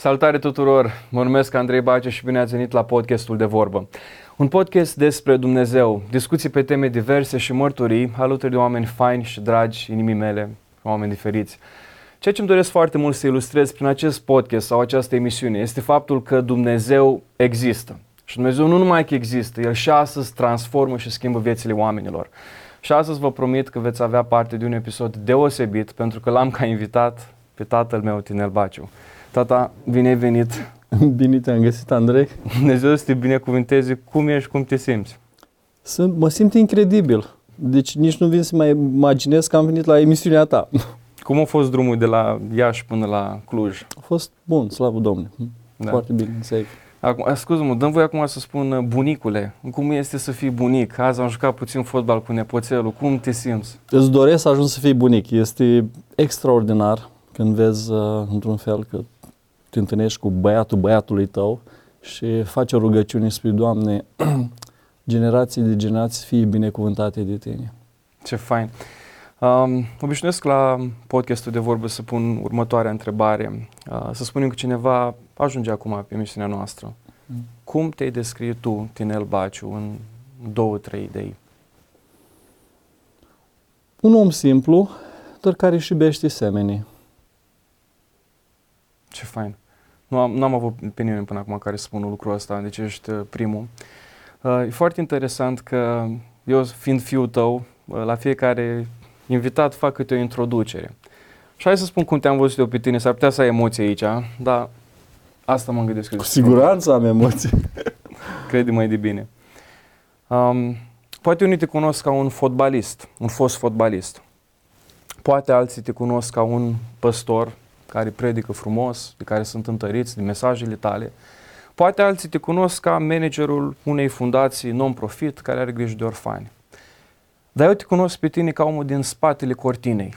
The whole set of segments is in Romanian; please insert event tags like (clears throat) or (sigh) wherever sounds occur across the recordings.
Salutare tuturor! Mă numesc Andrei Baciu și bine ați venit la podcastul de vorbă. Un podcast despre Dumnezeu, discuții pe teme diverse și mărturii alături de oameni faini și dragi inimii mele, oameni diferiți. Ceea ce îmi doresc foarte mult să ilustrez prin acest podcast sau această emisiune este faptul că Dumnezeu există. Și Dumnezeu nu numai că există, El și astăzi transformă și schimbă viețile oamenilor. Și astăzi vă promit că veți avea parte de un episod deosebit pentru că l-am ca invitat pe tatăl meu, Tinel Baciu. Tata, bine ai venit! (laughs) Bine te-am găsit, Andrei! Dumnezeu să te binecuvânteze cum ești, cum te simți. Sunt, mă simt incredibil. Deci nici nu vin să mai imaginez că am venit la emisiunea ta. (laughs) Cum a fost drumul de la Iași până la Cluj? A fost bun, slavă Domnului. Da. Foarte bine, safe. Acum, scuză-mă, dăm voi acum să spun bunicule. Cum este să fii bunic? Azi am jucat puțin fotbal cu nepoțelul. Cum te simți? Îți doresc să ajungi să fii bunic. Este extraordinar când vezi uh, într-un fel că te întâlnești cu băiatul băiatului tău și faci o rugăciune spre Doamne, (clears throat) generații de generații fie binecuvântate de tine. Ce fain! Um, obișnuiesc la podcastul de vorbă să pun următoarea întrebare. Uh, să spunem că cineva ajunge acum pe misiunea noastră. Mm. Cum te-ai descrie tu, Tinel Baciu, în două, trei idei? Un om simplu, dar care își iubește semenii. Ce fain. Nu am, nu am avut pe nimeni până acum care să spună lucrul ăsta, deci ești uh, primul. Uh, e foarte interesant că eu, fiind fiul tău, uh, la fiecare invitat fac câte o introducere. Și hai să spun cum te-am văzut eu pe tine, s-ar putea să ai emoții aici, dar asta mă gândesc. Cu siguranță am emoții. (laughs) Crede mai de bine. Um, poate unii te cunosc ca un fotbalist, un fost fotbalist. Poate alții te cunosc ca un păstor care predică frumos, de care sunt întăriți de mesajele tale. Poate alții te cunosc ca managerul unei fundații non-profit care are grijă de orfani. Dar eu te cunosc pe tine ca omul din spatele cortinei.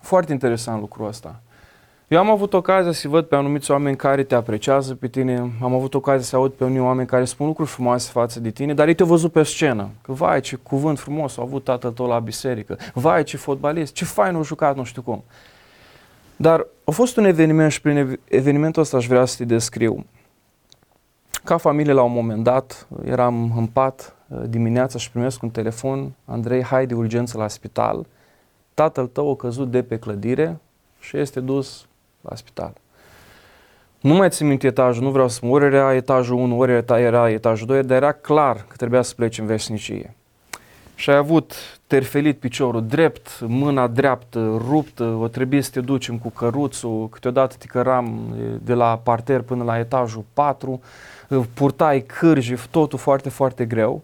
Foarte interesant lucrul ăsta. Eu am avut ocazia să văd pe anumiți oameni care te apreciază pe tine, am avut ocazia să aud pe unii oameni care spun lucruri frumoase față de tine, dar ei te-au văzut pe scenă. Că vai ce cuvânt frumos a avut tatăl tău la biserică, vai ce fotbalist, ce fain a jucat, nu știu cum. Dar a fost un eveniment și prin evenimentul ăsta aș vrea să te descriu. Ca familie la un moment dat, eram în pat uh, dimineața și primesc un telefon, Andrei, hai de urgență la spital. Tatăl tău a căzut de pe clădire și este dus la spital. Nu mai țin minte etajul, nu vreau să spun, ori era etajul 1, ori era etajul 2, dar era clar că trebuia să pleci în veșnicie și ai avut terfelit piciorul drept, mâna dreaptă ruptă, o trebuie să te ducem cu căruțul, câteodată te căram de la parter până la etajul 4, purtai cârji, totul foarte, foarte greu.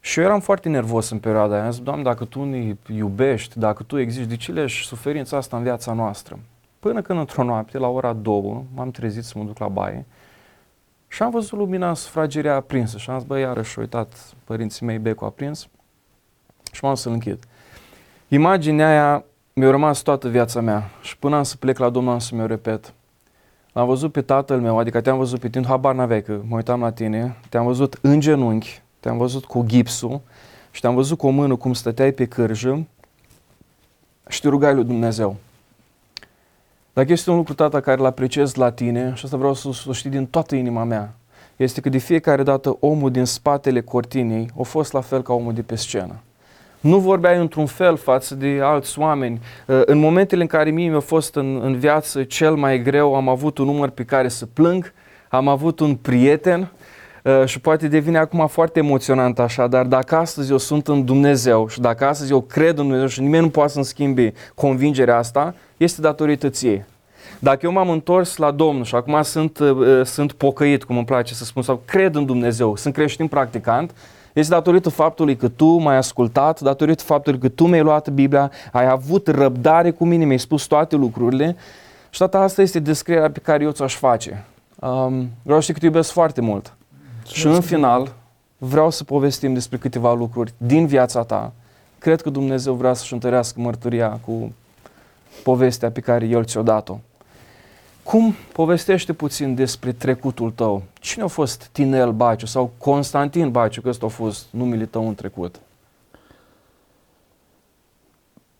Și eu eram foarte nervos în perioada aia. Am zis, Doamne, dacă Tu ne iubești, dacă Tu existi, de ce leși suferința asta în viața noastră? Până când într-o noapte, la ora 2, m-am trezit să mă duc la baie și am văzut lumina în sufrageria aprinsă și am zis, bă, iarăși, uitat părinții mei becul aprins și m-am să-l închid. Imaginea aia mi-a rămas toată viața mea și până am să plec la Domnul am să mi-o repet. L-am văzut pe tatăl meu, adică te-am văzut pe tine, habar n-aveai că mă uitam la tine, te-am văzut în genunchi, te-am văzut cu gipsul și te-am văzut cu o mână cum stăteai pe cârjă și te rugai lui Dumnezeu. Dacă este un lucru, tata, care îl apreciez la tine, și asta vreau să o știi din toată inima mea, este că de fiecare dată omul din spatele cortinei a fost la fel ca omul de pe scenă. Nu vorbeai într-un fel față de alți oameni. Uh, în momentele în care mie mi-a fost în, în viață cel mai greu, am avut un număr pe care să plâng, am avut un prieten uh, și poate devine acum foarte emoționant așa, dar dacă astăzi eu sunt în Dumnezeu și dacă astăzi eu cred în Dumnezeu și nimeni nu poate să-mi schimbe convingerea asta, este datorită ție. Dacă eu m-am întors la Domnul și acum sunt, uh, sunt pocăit, cum îmi place să spun, sau cred în Dumnezeu, sunt creștin practicant, este datorită faptului că tu m-ai ascultat, datorită faptului că tu mi-ai luat Biblia, ai avut răbdare cu mine, mi-ai spus toate lucrurile și toată asta este descrierea pe care eu ți-aș face. Um, vreau să știi că te iubesc foarte mult. Și în final, vreau să povestim despre câteva lucruri din viața ta. Cred că Dumnezeu vrea să-și întărească mărturia cu povestea pe care El ți-o dat-o. Cum povestește puțin despre trecutul tău? Cine a fost Tinel Baciu sau Constantin Baciu, că ăsta a fost numele tău în trecut?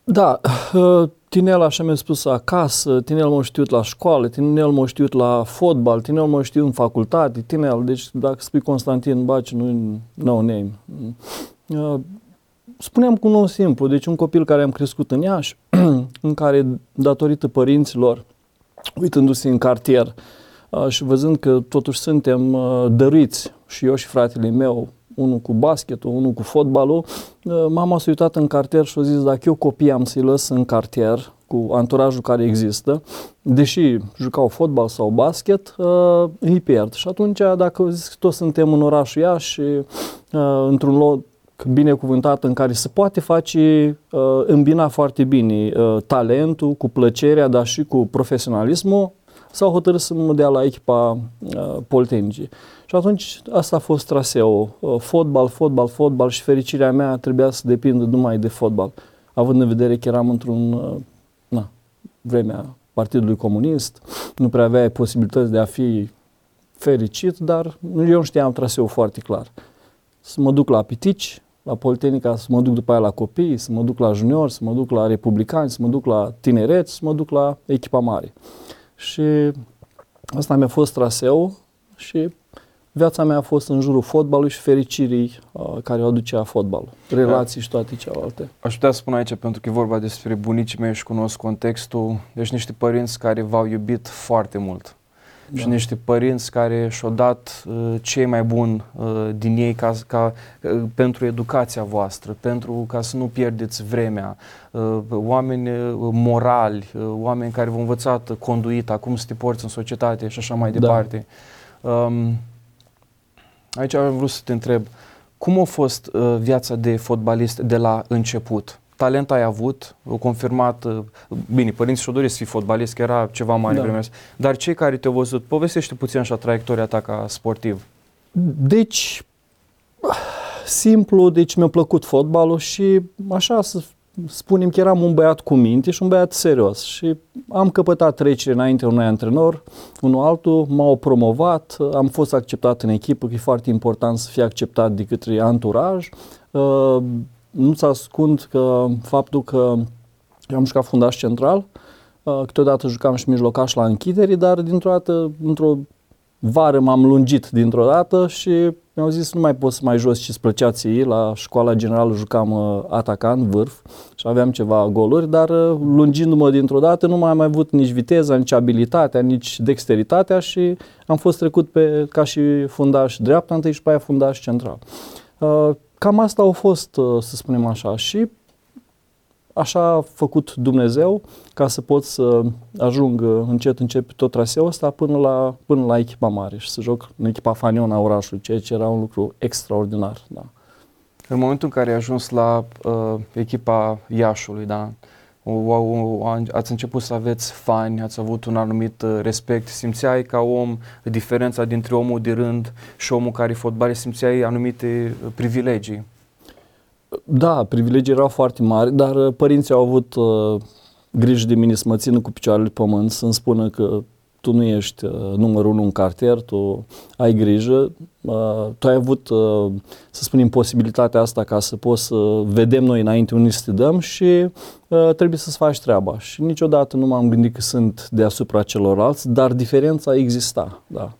Da, uh, tinel așa mi-a spus acasă, tinel m-a știut la școală, tinel m-a știut la fotbal, tinel m-a știut în facultate, tinel, deci dacă spui Constantin Baci, nu no name. Uh, spuneam cu un om simplu, deci un copil care am crescut în Iași, (clears throat) în care, datorită părinților, uitându-se în cartier uh, și văzând că totuși suntem dăruiți, și eu și fratele meu, unul cu basketul, unul cu fotbalul, uh, mama s-a uitat în cartier și a zis dacă eu copii am să-i lăs în cartier cu anturajul care există, deși jucau fotbal sau basket, uh, îi pierd. Și atunci, dacă zic, toți suntem în orașul Iași și uh, într-un loc binecuvântat în care se poate face, îmbina foarte bine talentul cu plăcerea, dar și cu profesionalismul, s-au hotărât să mă dea la echipa Poltenicii. Și atunci asta a fost traseul. Uh, fotbal, fotbal, fotbal și fericirea mea trebuia să depindă numai de fotbal. Având în vedere că eram într-un, uh, na, vremea Partidului Comunist, nu prea aveai posibilități de a fi fericit, dar eu nu știam traseul foarte clar. Să mă duc la Pitici, la Politehnica, să mă duc după aia la copii, să mă duc la junior, să mă duc la republicani, să mă duc la tineret, să mă duc la echipa mare. Și asta mi-a fost traseul și viața mea a fost în jurul fotbalului și fericirii uh, care o aducea fotbalul, relații și toate celelalte. Aș putea spune aici, pentru că e vorba despre bunicii mei și cunosc contextul, deci niște părinți care v-au iubit foarte mult. Da. Și niște părinți care și-au dat uh, cei mai buni uh, din ei ca, ca, uh, pentru educația voastră, pentru ca să nu pierdeți vremea, uh, oameni uh, morali, uh, oameni care v-au învățat conduita, cum să te porți în societate și așa mai da. departe. Um, Aici am vrut să te întreb, cum a fost uh, viața de fotbalist de la început? Talent ai avut, o confirmat, uh, bine, părinții și-au dorit să fii fotbalist, că era ceva mai da. vremea dar cei care te-au văzut, povestește puțin așa traiectoria ta ca sportiv. Deci, simplu, deci mi-a plăcut fotbalul și așa să spunem că eram un băiat cu minte și un băiat serios și am căpătat trecere înainte unui antrenor, unul altul, m-au promovat, am fost acceptat în echipă, că e foarte important să fie acceptat de către anturaj. Uh, nu-ți ascund că faptul că am jucat fundaș central, uh, câteodată jucam și mijlocaș la închideri, dar dintr-o dată, într-o vară m-am lungit dintr-o dată și mi-au zis nu mai pot să mai jos ce-ți plăcea ție. La școala generală jucam uh, atacant, vârf și aveam ceva goluri, dar uh, lungindu-mă dintr-o dată nu mai am mai avut nici viteza, nici abilitatea, nici dexteritatea și am fost trecut pe, ca și fundaș dreapta întâi și pe aia fundaș central. Uh, cam asta au fost, uh, să spunem așa, și așa a făcut Dumnezeu ca să pot să ajung încet, încet tot traseul ăsta până la, până la echipa mare și să joc în echipa Fanion a orașului, ceea ce era un lucru extraordinar. Da. În momentul în care ai ajuns la uh, echipa Iașului, da, o, o, o, ați început să aveți fani, ați avut un anumit uh, respect, simțeai ca om diferența dintre omul de rând și omul care e fotbalist, simțeai anumite uh, privilegii. Da, privilegii erau foarte mari, dar uh, părinții au avut uh, grijă de mine să mă țină cu picioarele pe pământ, să-mi spună că tu nu ești uh, numărul unu în cartier, tu ai grijă, uh, tu ai avut, uh, să spunem, posibilitatea asta ca să poți să vedem noi înainte unde să te dăm și uh, trebuie să-ți faci treaba. Și niciodată nu m-am gândit că sunt deasupra celorlalți, dar diferența exista, da.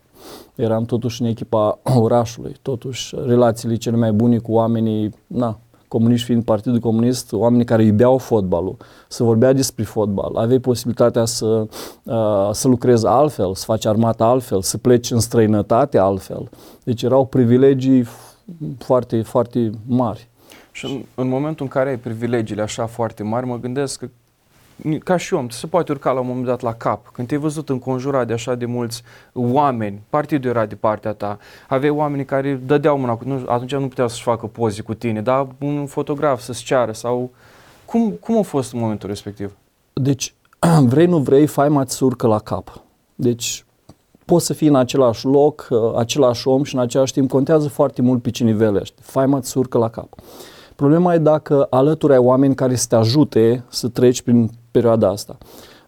Eram totuși în echipa orașului, totuși relațiile cele mai bune cu oamenii, na, comuniști fiind Partidul Comunist, oamenii care iubeau fotbalul, să vorbea despre fotbal, aveai posibilitatea să, uh, să lucrezi altfel, să faci armata altfel, să pleci în străinătate altfel. Deci erau privilegii foarte, foarte mari. Și în, în momentul în care ai privilegiile așa foarte mari, mă gândesc că ca și om, se poate urca la un moment dat la cap. Când te-ai văzut înconjurat de așa de mulți oameni, partidul era de partea ta, aveai oameni care dădeau mâna, nu, atunci nu puteau să-și facă poze cu tine, dar un fotograf să-ți ceară sau... Cum, cum a fost în momentul respectiv? Deci, (clears throat) vrei, nu vrei, faima îți urcă la cap. Deci, poți să fii în același loc, uh, același om și în același timp contează foarte mult pe ce nivel ești. Faima îți urcă la cap. Problema e dacă alături ai oameni care să te ajute să treci prin perioada asta.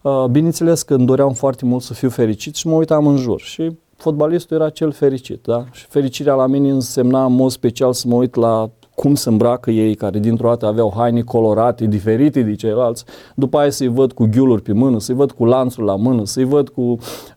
Uh, bineînțeles că îmi doream foarte mult să fiu fericit și mă uitam în jur și fotbalistul era cel fericit, da? Și fericirea la mine însemna în mod special să mă uit la cum se îmbracă ei, care dintr-o dată aveau haine colorate, diferite de ceilalți, după aia să-i văd cu ghiuluri pe mână, să-i văd cu lanțul la mână, să-i văd cu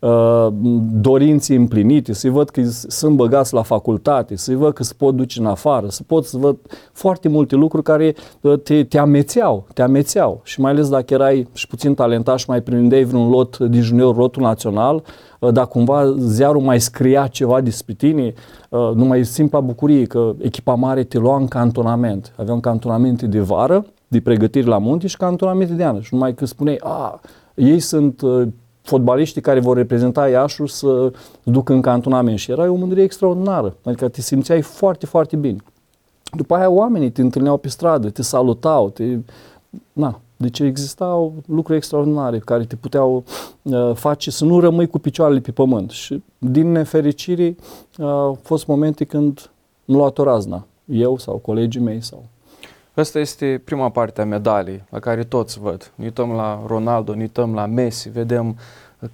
uh, dorinții împlinite, să-i văd că sunt băgați la facultate, să-i văd că se pot duce în afară, să pot să văd foarte multe lucruri care uh, te, te amețeau, te amețeau. Și mai ales dacă erai și puțin talentat și mai prindeai vreun lot din junior, lotul național, uh, dar cumva ziarul mai scria ceva despre tine, uh, numai simpla bucurie că echipa mare te lua în cantonament. Aveam cantonamente de vară, de pregătiri la munte și cantonamente de ană. Și numai că spuneai, a, ei sunt uh, fotbaliștii care vor reprezenta Iașul să ducă în cantonament și era o mândrie extraordinară. Adică te simțeai foarte, foarte bine. După aia oamenii te întâlneau pe stradă, te salutau, te... Na, deci existau lucruri extraordinare care te puteau uh, face să nu rămâi cu picioarele pe pământ. Și din nefericire uh, au fost momente când nu luat o razna, eu sau colegii mei sau Asta este prima parte a medalii, la care toți văd. Ne uităm la Ronaldo, ne uităm la Messi, vedem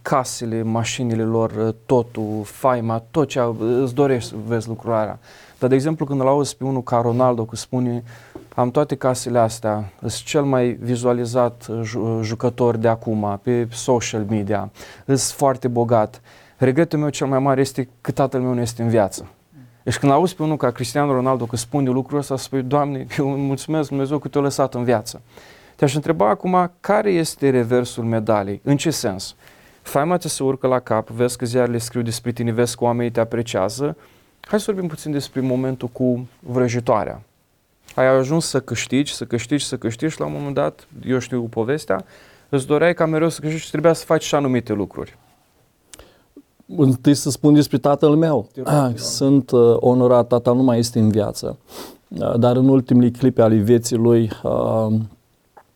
casele, mașinile lor, totul, faima, tot ce îți dorești să vezi lucrarea. Dar, de exemplu, când îl auzi pe unul ca Ronaldo că spune am toate casele astea, sunt cel mai vizualizat jucător de acum pe social media, sunt foarte bogat. Regretul meu cel mai mare este că tatăl meu nu este în viață. Deci când auzi pe unul ca Cristiano Ronaldo că spune lucrul ăsta, spui, Doamne, (laughs) eu îmi mulțumesc Dumnezeu că te-a lăsat în viață. Te-aș întreba acum care este reversul medalei, în ce sens? Faima ți se urcă la cap, vezi că ziarele scriu despre tine, vezi că oamenii te apreciază. Hai să vorbim puțin despre momentul cu vrăjitoarea. Ai ajuns să câștigi, să câștigi, să câștigi și la un moment dat, eu știu povestea, îți doreai ca mereu să câștigi și trebuia să faci și anumite lucruri. Întâi să spun despre tatăl meu. Ah, (clears throat) sunt uh, onorat, tata nu mai este în viață. Uh, dar în ultimele clipe ale vieții lui, uh,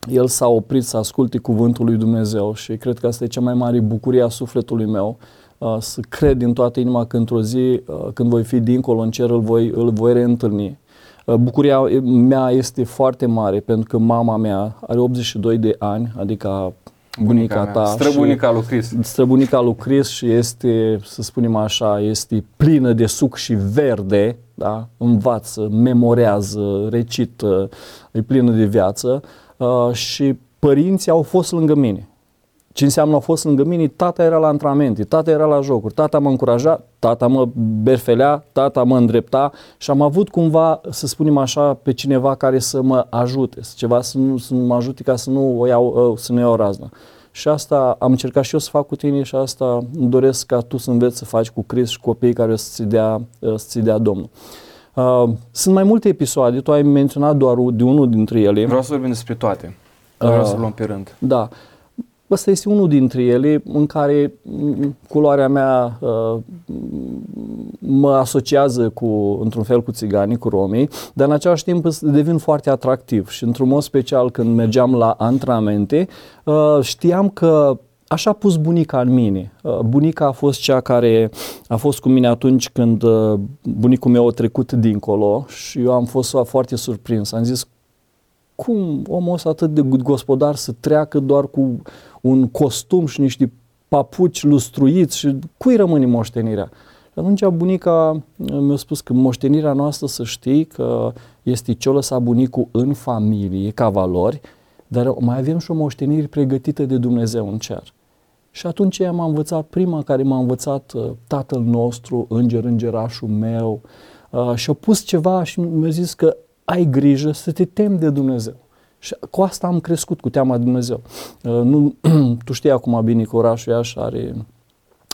el s-a oprit să asculte cuvântul lui Dumnezeu și cred că asta e cea mai mare bucurie a sufletului meu. Uh, să cred din toată inima că într-o zi, uh, când voi fi dincolo în cer, îl voi, îl voi reîntâlni. Uh, bucuria mea este foarte mare pentru că mama mea are 82 de ani, adică bunica, bunica ta. Străbunica lui Chris. Străbunica lui Chris și este, să spunem așa, este plină de suc și verde, da? învață, memorează, recită, e plină de viață uh, și părinții au fost lângă mine. Ce înseamnă a fost lângă mine? Tata era la antrenamente, tata era la jocuri, tata mă încuraja, tata mă berfelea, tata mă îndrepta și am avut cumva, să spunem așa, pe cineva care să mă ajute, ceva să, nu, să mă ajute ca să nu o iau, ă, să nu iau razna. Și asta am încercat și eu să fac cu tine și asta îmi doresc ca tu să înveți să faci cu Chris și copiii care o să-ți dea, ă, să dea Domnul. Uh, sunt mai multe episoade, tu ai menționat doar de unul dintre ele. Vreau să vorbim despre toate, vreau uh, să luăm pe rând. Da. Uh, Ăsta este unul dintre ele în care culoarea mea uh, mă asociază cu, într-un fel cu țiganii, cu romii, dar în același timp devin foarte atractiv și într-un mod special când mergeam la antrenamente, uh, știam că Așa a pus bunica în mine. Uh, bunica a fost cea care a fost cu mine atunci când uh, bunicul meu a trecut dincolo și eu am fost foarte surprins. Am zis, cum omul ăsta atât de gospodar să treacă doar cu un costum și niște papuci lustruiți și cui rămâne moștenirea? Și atunci bunica mi-a spus că moștenirea noastră să știi că este ce-o lăsa bunicul în familie ca valori, dar mai avem și o moștenire pregătită de Dumnezeu în cer. Și atunci ea m-a învățat, prima care m-a învățat uh, tatăl nostru, înger, îngerașul meu, uh, și a pus ceva și mi-a zis că ai grijă să te temi de Dumnezeu. Și cu asta am crescut, cu teama de Dumnezeu. Uh, nu, (clears throat) tu știi acum bine că orașul Iași are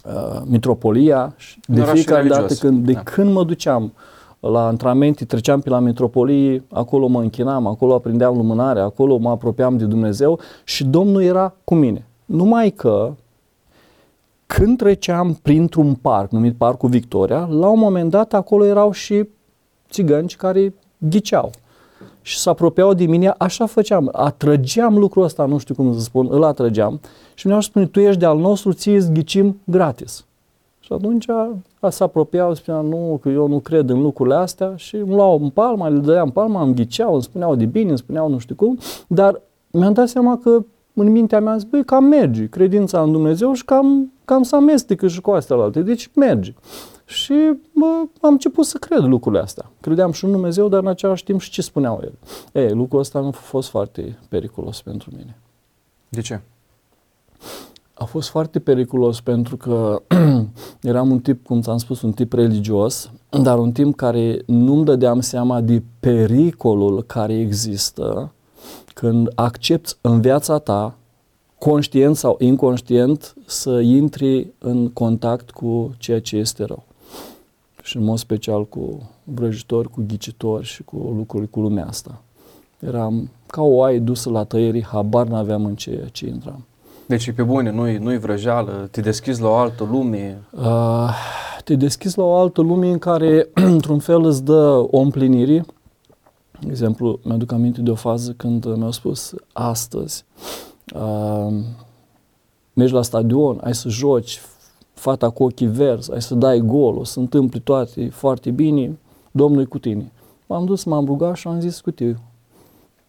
uh, mitropolia și de fiecare religios. dată când, de da. când mă duceam la antrenamente, treceam pe la mitropolie, acolo mă închinam, acolo aprindeam lumânare, acolo mă apropiam de Dumnezeu și Domnul era cu mine. Numai că când treceam printr-un parc numit Parcul Victoria, la un moment dat acolo erau și țigănci care ghiceau și se apropiau de mine, așa făceam, atrăgeam lucrul ăsta, nu știu cum să spun, îl atrăgeam și mi-au spune, tu ești de al nostru, ție îți ghicim gratis. Și atunci se apropiau, spunea, nu, că eu nu cred în lucrurile astea și îmi luau în palma, le dădeam în palma, îmi ghiceau, îmi spuneau de bine, îmi spuneau nu știu cum, dar mi-am dat seama că în mintea mea zis, băi, cam merge, credința în Dumnezeu și cam, cam să amestecă și cu astea alte, deci merge. Și bă, am început să cred lucrurile astea. Credeam și în Dumnezeu, dar în același timp și ce spuneau el. Ei, lucrul ăsta nu a fost foarte periculos pentru mine. De ce? A fost foarte periculos pentru că (clears throat) eram un tip, cum ți-am spus, un tip religios, dar un tip care nu-mi dădeam seama de pericolul care există când accepti în viața ta, conștient sau inconștient, să intri în contact cu ceea ce este rău. Și în mod special cu vrăjitori, cu ghicitori și cu lucruri cu lumea asta. Eram ca o oaie dusă la tăierii, habar n-aveam în ceea ce intram. Deci pe bune, nu-i, nu-i vrăjeală, te deschizi la o altă lume. Uh, te deschizi la o altă lume în care, (clears throat) într-un fel, îți dă o împlinire. De exemplu, mi-aduc aminte de o fază când mi-au spus astăzi, uh, mergi la stadion, ai să joci, fata cu ochii verzi, ai să dai gol, o să întâmple toate foarte bine, Domnul e cu tine. M-am dus, m-am rugat și am zis cu tine,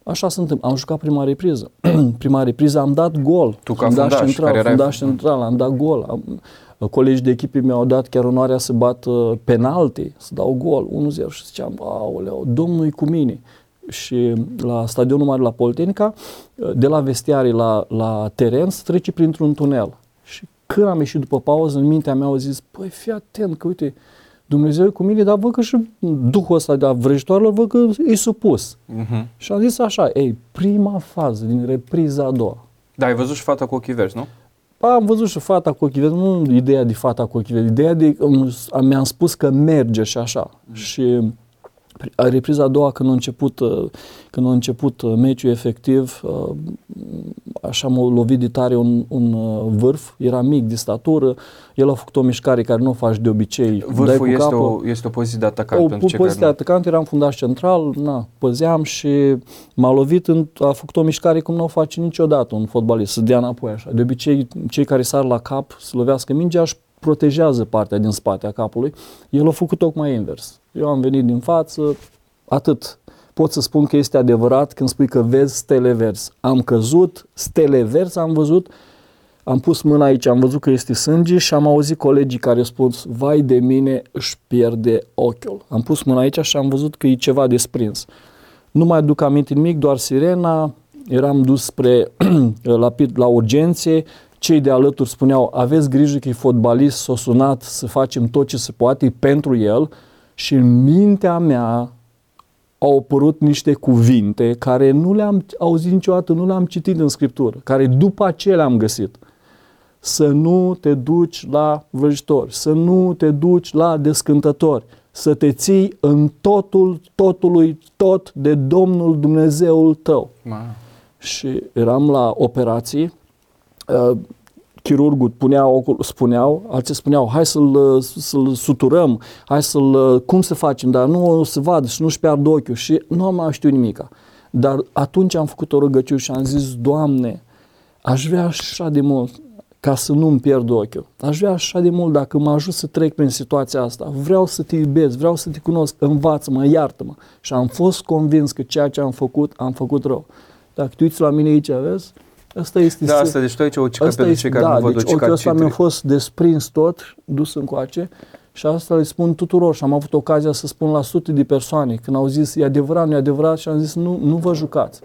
Așa se întâmplă. Am jucat prima repriză. (clears throat) prima repriză am dat gol. Tu ca fundaș, central, care erai... fundaș central, am dat gol. Am, colegii de echipă mi-au dat chiar onoarea să bat uh, penalti, să dau gol, 1-0 și ziceam, aoleu, domnul e cu mine. Și la stadionul mare la Politenica, uh, de la vestiare la, la teren, să trece printr-un tunel. Și când am ieșit după pauză, în mintea mea au zis, păi fii atent că uite, Dumnezeu e cu mine, dar văd că și Duhul ăsta de vrăjitoarelor, văd că e supus. Uh-huh. Și am zis așa, ei, prima fază din repriza a doua. Da, ai văzut și fata cu ochii verzi, nu? Am văzut și fata cu ochii verzi, nu ideea de fata cu ochii verzi, ideea de, mi-am spus că merge și așa. Uh-huh. Și repriza a doua, când a început, uh, când a început uh, meciul efectiv, uh, așa m-a lovit de tare un, un vârf, era mic de statură, el a făcut o mișcare care nu o faci de obicei. Vârful este, capă. o, este o poziție de atacant o, pentru o poziție de atacant, eram fundaș central, na, păzeam și m-a lovit, în, a făcut o mișcare cum nu o face niciodată un fotbalist, să dea înapoi așa. De obicei, cei care sar la cap să lovească mingea își protejează partea din spate a capului, el a făcut tocmai invers. Eu am venit din față, atât. Pot să spun că este adevărat când spui că vezi stele verzi. Am căzut, stele verzi am văzut, am pus mâna aici, am văzut că este sânge și am auzit colegii care spun, vai de mine, își pierde ochiul. Am pus mâna aici și am văzut că e ceva desprins. Nu mai duc aminte nimic, doar sirena, eram dus spre (clears throat) la, la urgențe, cei de alături spuneau, aveți grijă că e fotbalist, s-a sunat să facem tot ce se poate pentru el și în mintea mea au apărut niște cuvinte care nu le-am auzit niciodată, nu le-am citit în Scriptură, care după aceea le-am găsit. Să nu te duci la vrăjitori, să nu te duci la descântători, să te ții în totul, totului, tot de Domnul Dumnezeul tău. Ma. Și eram la operații, uh, chirurgul puneau, spuneau, alții spuneau, hai să-l, să-l suturăm, hai să-l, cum să facem, dar nu se vadă și nu-și pierd ochiul și nu am mai știut nimica. Dar atunci am făcut o rugăciune și am zis, Doamne, aș vrea așa de mult ca să nu-mi pierd ochiul. Aș vrea așa de mult dacă mă ajut să trec prin situația asta. Vreau să te iubesc, vreau să te cunosc, învață-mă, iartă-mă. Și am fost convins că ceea ce am făcut, am făcut rău. Dacă te uiți la mine aici, vezi, Asta este... Da, asta, deci tu aici o cicatrice pentru cei care da, nu văd deci o cicatrice. ăsta mi-a fost desprins tot, dus încoace și asta le spun tuturor și am avut ocazia să spun la sute de persoane când au zis e adevărat, nu e adevărat și am zis nu, nu vă jucați.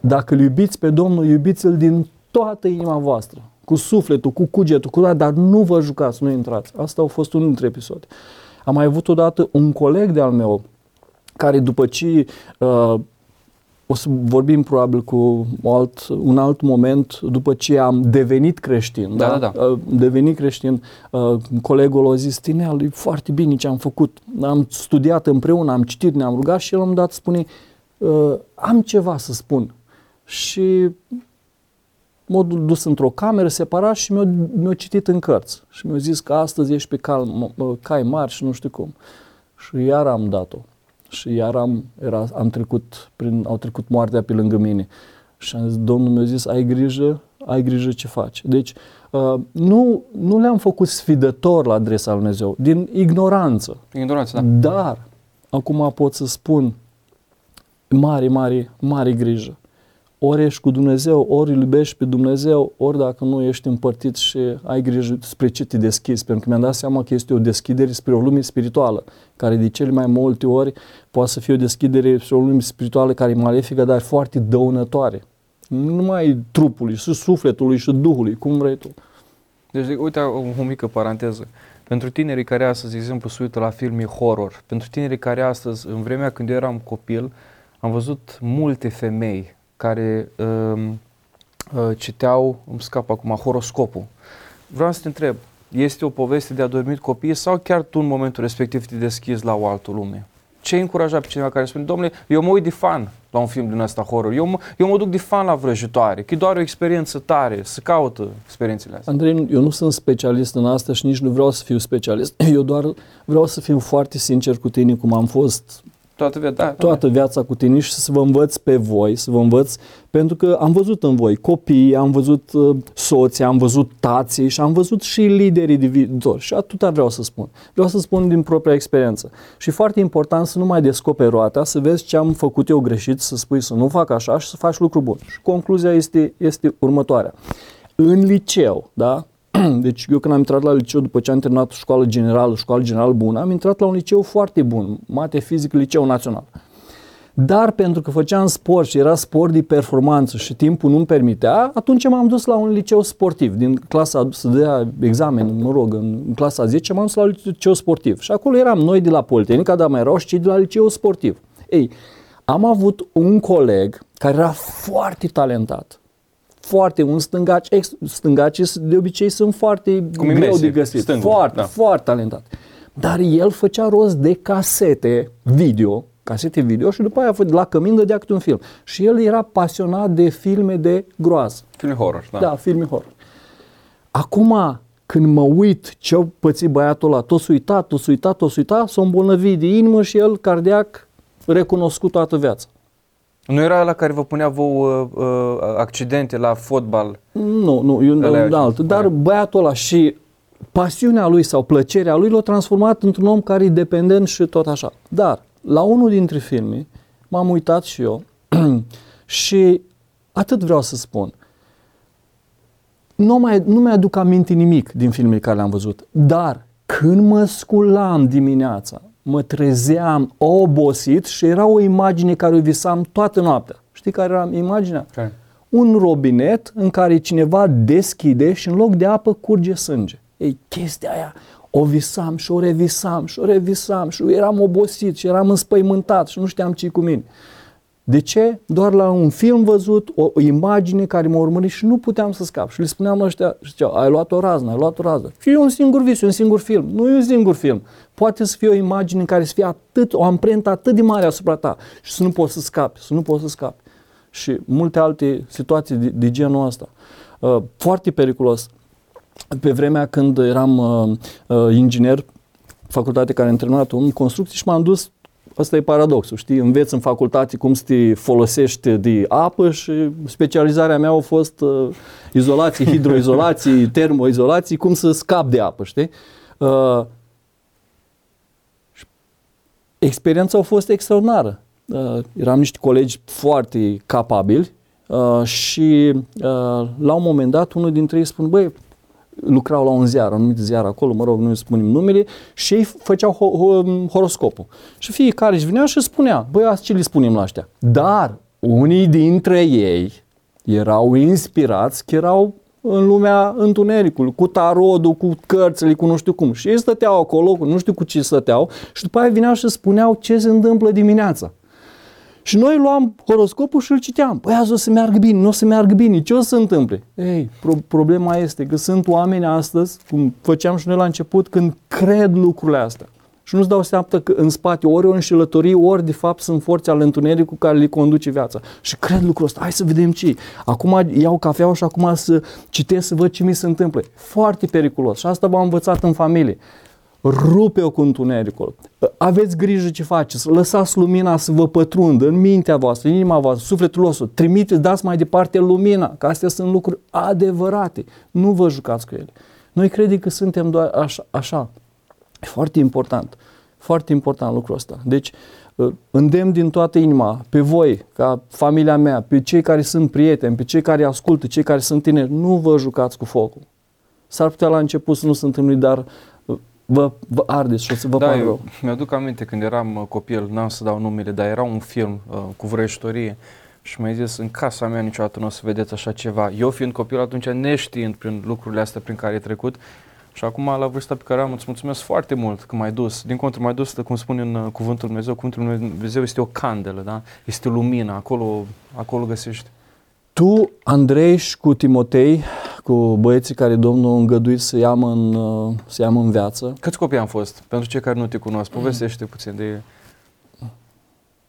Dacă îl iubiți pe Domnul, iubiți-l din toată inima voastră, cu sufletul, cu cugetul, cu dar nu vă jucați, nu intrați. Asta a fost unul dintre episoade. Am mai avut odată un coleg de-al meu care după ce uh, o să vorbim probabil cu alt, un alt moment după ce am devenit creștin. Da, da, da. da. Devenit creștin, uh, colegul a zis, Tinel, e foarte bine ce am făcut. Am studiat împreună, am citit, ne-am rugat și el am dat spune, uh, am ceva să spun. Și m-a dus într-o cameră separat și mi-a, mi citit în cărți. Și mi-a zis că astăzi ești pe cal, cai mari și nu știu cum. Și iar am dat-o și iar am, era, am trecut prin, au trecut moartea pe lângă mine. Și am zis, Domnul mi-a zis, ai grijă, ai grijă ce faci. Deci, uh, nu, nu le-am făcut sfidător la adresa lui Dumnezeu, din ignoranță. Ignoranță, da. Dar, acum pot să spun, mare, mare, mare grijă. Ori ești cu Dumnezeu, ori îl iubești pe Dumnezeu, ori dacă nu ești împărtit și ai grijă spre ce te deschizi. Pentru că mi-am dat seama că este o deschidere spre o lume spirituală, care de cele mai multe ori poate să fie o deschidere spre o lume spirituală care e malefică, dar foarte dăunătoare. Nu numai trupului, și sufletului, și duhului, cum vrei tu. Deci, uite o, o mică paranteză. Pentru tinerii care astăzi, de exemplu, se uită la filme horror, pentru tinerii care astăzi, în vremea când eu eram copil, am văzut multe femei care uh, uh, citeau, îmi scap acum, horoscopul. Vreau să te întreb, este o poveste de adormit copii sau chiar tu în momentul respectiv te deschizi la o altă lume? Ce încuraja pe cineva care spune, domnule, eu mă uit de fan la un film din ăsta horror, eu mă, eu mă duc de fan la vrăjitoare, că e doar o experiență tare, să caută experiențele astea. Andrei, eu nu sunt specialist în asta și nici nu vreau să fiu specialist. (clears throat) Eu doar vreau să fiu foarte sincer cu tine, cum am fost Toată viața, da, toată da. viața cu tine și să vă învăț pe voi, să vă învăț, pentru că am văzut în voi copii, am văzut uh, soții, am văzut tații și am văzut și liderii de viitor. Și atâta vreau să spun. Vreau să spun din propria experiență. Și foarte important să nu mai descoperi roata, să vezi ce am făcut eu greșit, să spui să nu fac așa și să faci lucru bun. Și concluzia este, este următoarea. În liceu, da? (clears throat) Deci eu când am intrat la liceu, după ce am terminat școală generală, școală generală bună, am intrat la un liceu foarte bun, mate fizic, liceu național. Dar pentru că făceam sport și era sport de performanță și timpul nu-mi permitea, atunci m-am dus la un liceu sportiv. Din clasa, să dea examen, mă rog, în clasa 10 m-am dus la un liceu sportiv. Și acolo eram noi de la Politehnica, dar mai erau și cei de la liceu sportiv. Ei, am avut un coleg care era foarte talentat foarte, un stângaci, ex, stângaci de obicei sunt foarte Cum greu de găsit, stângul, foarte, da. foarte talentat. Dar el făcea rost de casete video, casete video și după aia la cămin dădea câte un film. Și el era pasionat de filme de groază. Filme horror, da. Da, filme horror. Acum, când mă uit ce-a pățit băiatul ăla, tot uitat, tot uitat, tot uitat, s-a îmbolnăvit de inimă și el cardiac recunoscut toată viața. Nu era la care vă punea vouă uh, accidente la fotbal? Nu, nu, eu un alt. Dar băiatul ăla și pasiunea lui sau plăcerea lui l-a transformat într-un om care e dependent și tot așa. Dar la unul dintre filme m-am uitat și eu (clears throat) și atât vreau să spun. Nu, mai, nu mi-aduc aminte nimic din filmele care le-am văzut, dar când mă sculam dimineața, mă trezeam obosit și era o imagine care o visam toată noaptea. Știi care era imaginea? Okay. Un robinet în care cineva deschide și în loc de apă curge sânge. Ei, chestia aia o visam și o revisam și o revisam și eram obosit și eram înspăimântat și nu știam ce cu mine. De ce? Doar la un film văzut, o, o imagine care m-a urmărit și nu puteam să scap. Și le spuneam ăștia, ziceau, ai luat o raznă, ai luat o raznă. Și e un singur vis, e un singur film. Nu e un singur film. Poate să fie o imagine în care să fie atât, o amprentă atât de mare asupra ta și să nu poți să scapi, să nu poți să scapi. Și multe alte situații de, de genul ăsta. Uh, foarte periculos. Pe vremea când eram uh, uh, inginer, facultate care am terminat în construcții și m-am dus Asta e paradoxul, știi? Înveți în facultate cum să te folosești de apă și specializarea mea a fost uh, izolații, (laughs) hidroizolații, termoizolații, cum să scap de apă, știi? Uh, experiența a fost extraordinară. Uh, eram niște colegi foarte capabili uh, și uh, la un moment dat unul dintre ei spune, băi, lucrau la un ziar, anumit ziar acolo, mă rog, nu spunem numele, și ei făceau ho- ho- horoscopul. Și fiecare își venea și spunea, băi, asta ce le spunem la ăștia? Dar unii dintre ei erau inspirați că erau în lumea întunericului, cu tarodul, cu cărțile, cu nu știu cum. Și ei stăteau acolo, nu știu cu ce stăteau, și după aia vineau și spuneau ce se întâmplă dimineața. Și noi luam horoscopul și îl citeam. Păi azi o să meargă bine, nu o să meargă bine, ce o să se întâmple? Ei, pro- problema este că sunt oameni astăzi, cum făceam și noi la început, când cred lucrurile astea. Și nu-ți dau seama că în spate ori o înșelătorie, ori de fapt sunt forțe ale întunericului care le conduce viața. Și cred lucrul ăsta, hai să vedem ce Acum iau cafeaua și acum să citesc să văd ce mi se întâmplă. Foarte periculos. Și asta v-am învățat în familie rupe-o cu întunericul. Aveți grijă ce faceți, lăsați lumina să vă pătrundă în mintea voastră, în inima voastră, sufletul vostru, trimiteți, dați mai departe lumina, că astea sunt lucruri adevărate. Nu vă jucați cu ele. Noi credem că suntem doar așa. așa. E foarte important. Foarte important lucrul ăsta. Deci, uh, îndemn din toată inima pe voi, ca familia mea, pe cei care sunt prieteni, pe cei care ascultă, cei care sunt tineri, nu vă jucați cu focul. S-ar putea la început să nu se întâmple, dar uh, vă, vă ardeți și o să vă Da, pară eu rău. mi-aduc aminte când eram uh, copil, n-am să dau numele, dar era un film uh, cu vrăjitorie și mi-a zis, în casa mea niciodată nu o să vedeți așa ceva. Eu fiind copil atunci, neștiind prin lucrurile astea prin care ai trecut, și acum, la vârsta pe care am, îți mulțumesc foarte mult că m-ai dus. Din contră, m-ai dus, cum spune în uh, Cuvântul Lui Dumnezeu, Cuvântul Lui Dumnezeu este o candelă, da? Este lumină, acolo, acolo găsești. Tu, Andrei și cu Timotei, cu băieții care Domnul a îngăduit să ia în, uh, să ia în viață, Câți copii am fost? Pentru cei care nu te cunosc, povestește puțin de ei.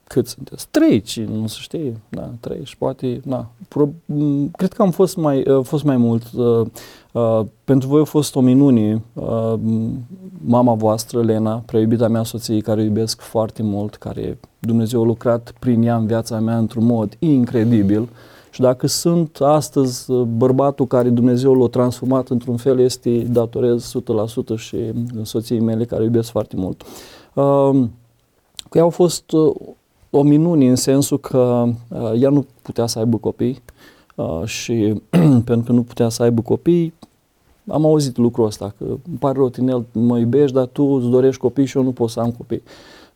cât sunteți? Trei, ci nu se știe, da, trei și poate, da. Pro, m, cred că am fost mai, uh, fost mai mult. Uh, uh, pentru voi a fost o minune. Uh, m, mama voastră, Lena, preiubita mea soție, care o iubesc foarte mult, care Dumnezeu a lucrat prin ea în viața mea într-un mod incredibil. Și dacă sunt astăzi uh, bărbatul care Dumnezeu l-a transformat într-un fel, este datorez 100% și soției mele care o iubesc foarte mult. Uh, cu ea au fost uh, o minune în sensul că uh, ea nu putea să aibă copii uh, și (clears throat) pentru că nu putea să aibă copii, am auzit lucrul ăsta, că îmi pare rău, tinel, mă iubești, dar tu îți dorești copii și eu nu pot să am copii.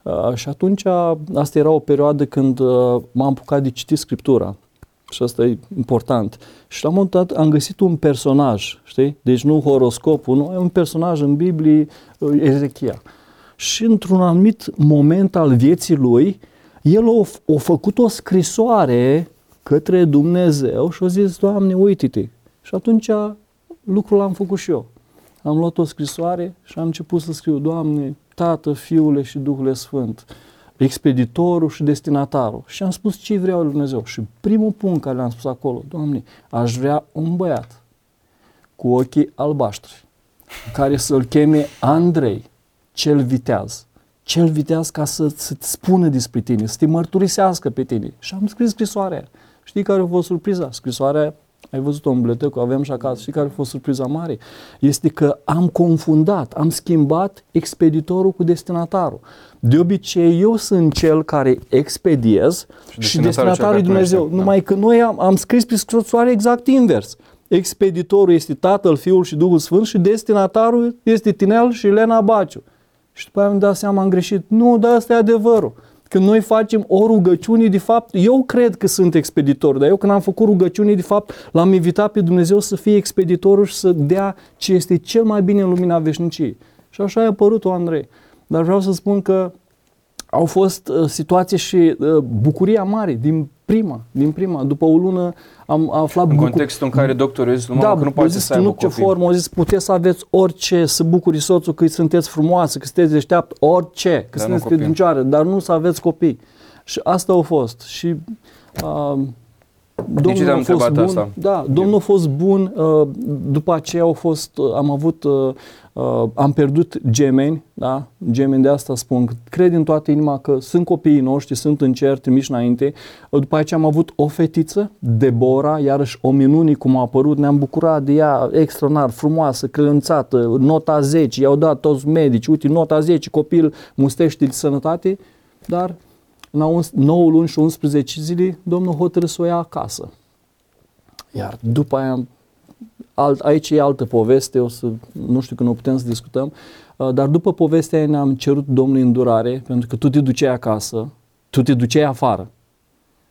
Uh, și atunci, asta era o perioadă când uh, m-am apucat de citit Scriptura. Și asta e important. Și la un moment dat am găsit un personaj, știi? Deci nu horoscopul, nu, e un personaj în Biblie, uh, Ezechia. Și într-un anumit moment al vieții lui, el a, a făcut o scrisoare către Dumnezeu și a zis, Doamne, uite-te. Și atunci lucrul l-am făcut și eu. Am luat o scrisoare și am început să scriu, Doamne, Tată, Fiule și Duhul Sfânt, expeditorul și destinatarul. Și am spus ce vreau lui Dumnezeu. Și primul punct care l-am spus acolo, Doamne, aș vrea un băiat cu ochii albaștri, care să-l cheme Andrei, cel viteaz. Cel viteaz ca să, să-ți spună despre tine, să te mărturisească pe tine. Și am scris scrisoarea aia. Știi care a fost surpriza? Scrisoarea aia, ai văzut-o în bibliotecă, avem și acasă. Știi care a fost surpriza mare? Este că am confundat, am schimbat expeditorul cu destinatarul. De obicei, eu sunt cel care expediez și, și destinatarul destinatarul e cel care Dumnezeu. primește, da. Numai că noi am, am scris pe scrisoare exact invers. Expeditorul este Tatăl, Fiul și Duhul Sfânt și destinatarul este Tinel și Elena Baciu. Și după aia mi-am dat seama, am greșit. Nu, dar asta e adevărul. Când noi facem o rugăciune, de fapt, eu cred că sunt expeditor, dar eu când am făcut rugăciune, de fapt, l-am invitat pe Dumnezeu să fie expeditorul și să dea ce este cel mai bine în lumina veșniciei. Și așa a apărut-o Andrei. Dar vreau să spun că au fost uh, situații și uh, bucuria mare din prima, din prima. După o lună am aflat În bucur- contextul în care doctorul zis lui da, mama că nu au poate zis să aibă nu ce copii. formă, au zis puteți să aveți orice, să bucuri soțul că sunteți frumoasă, că sunteți deșteaptă, orice, că Dar nu sunteți copii. credincioară, dar nu să aveți copii. Și asta a fost. Și uh, Domnul te-am a fost întrebat bun. asta. Da, Domnul a fost bun. Uh, după aceea au fost, uh, am avut, uh, uh, am pierdut gemeni, da? Gemeni de asta spun. că Cred în toată inima că sunt copiii noștri, sunt în cer, trimiși înainte. Uh, După aceea am avut o fetiță, Deborah, iarăși o minune cum a apărut. Ne-am bucurat de ea, extraordinar, frumoasă, clănțată, nota 10. I-au dat toți medici, uite, nota 10, copil, mustește de sănătate, dar în 9 luni și 11 zile, Domnul hotărâ să o ia acasă. Iar după aia, alt, aici e altă poveste, o să, nu știu când o putem să discutăm, uh, dar după povestea aia ne-am cerut Domnului îndurare, pentru că tu te duceai acasă, tu te duceai afară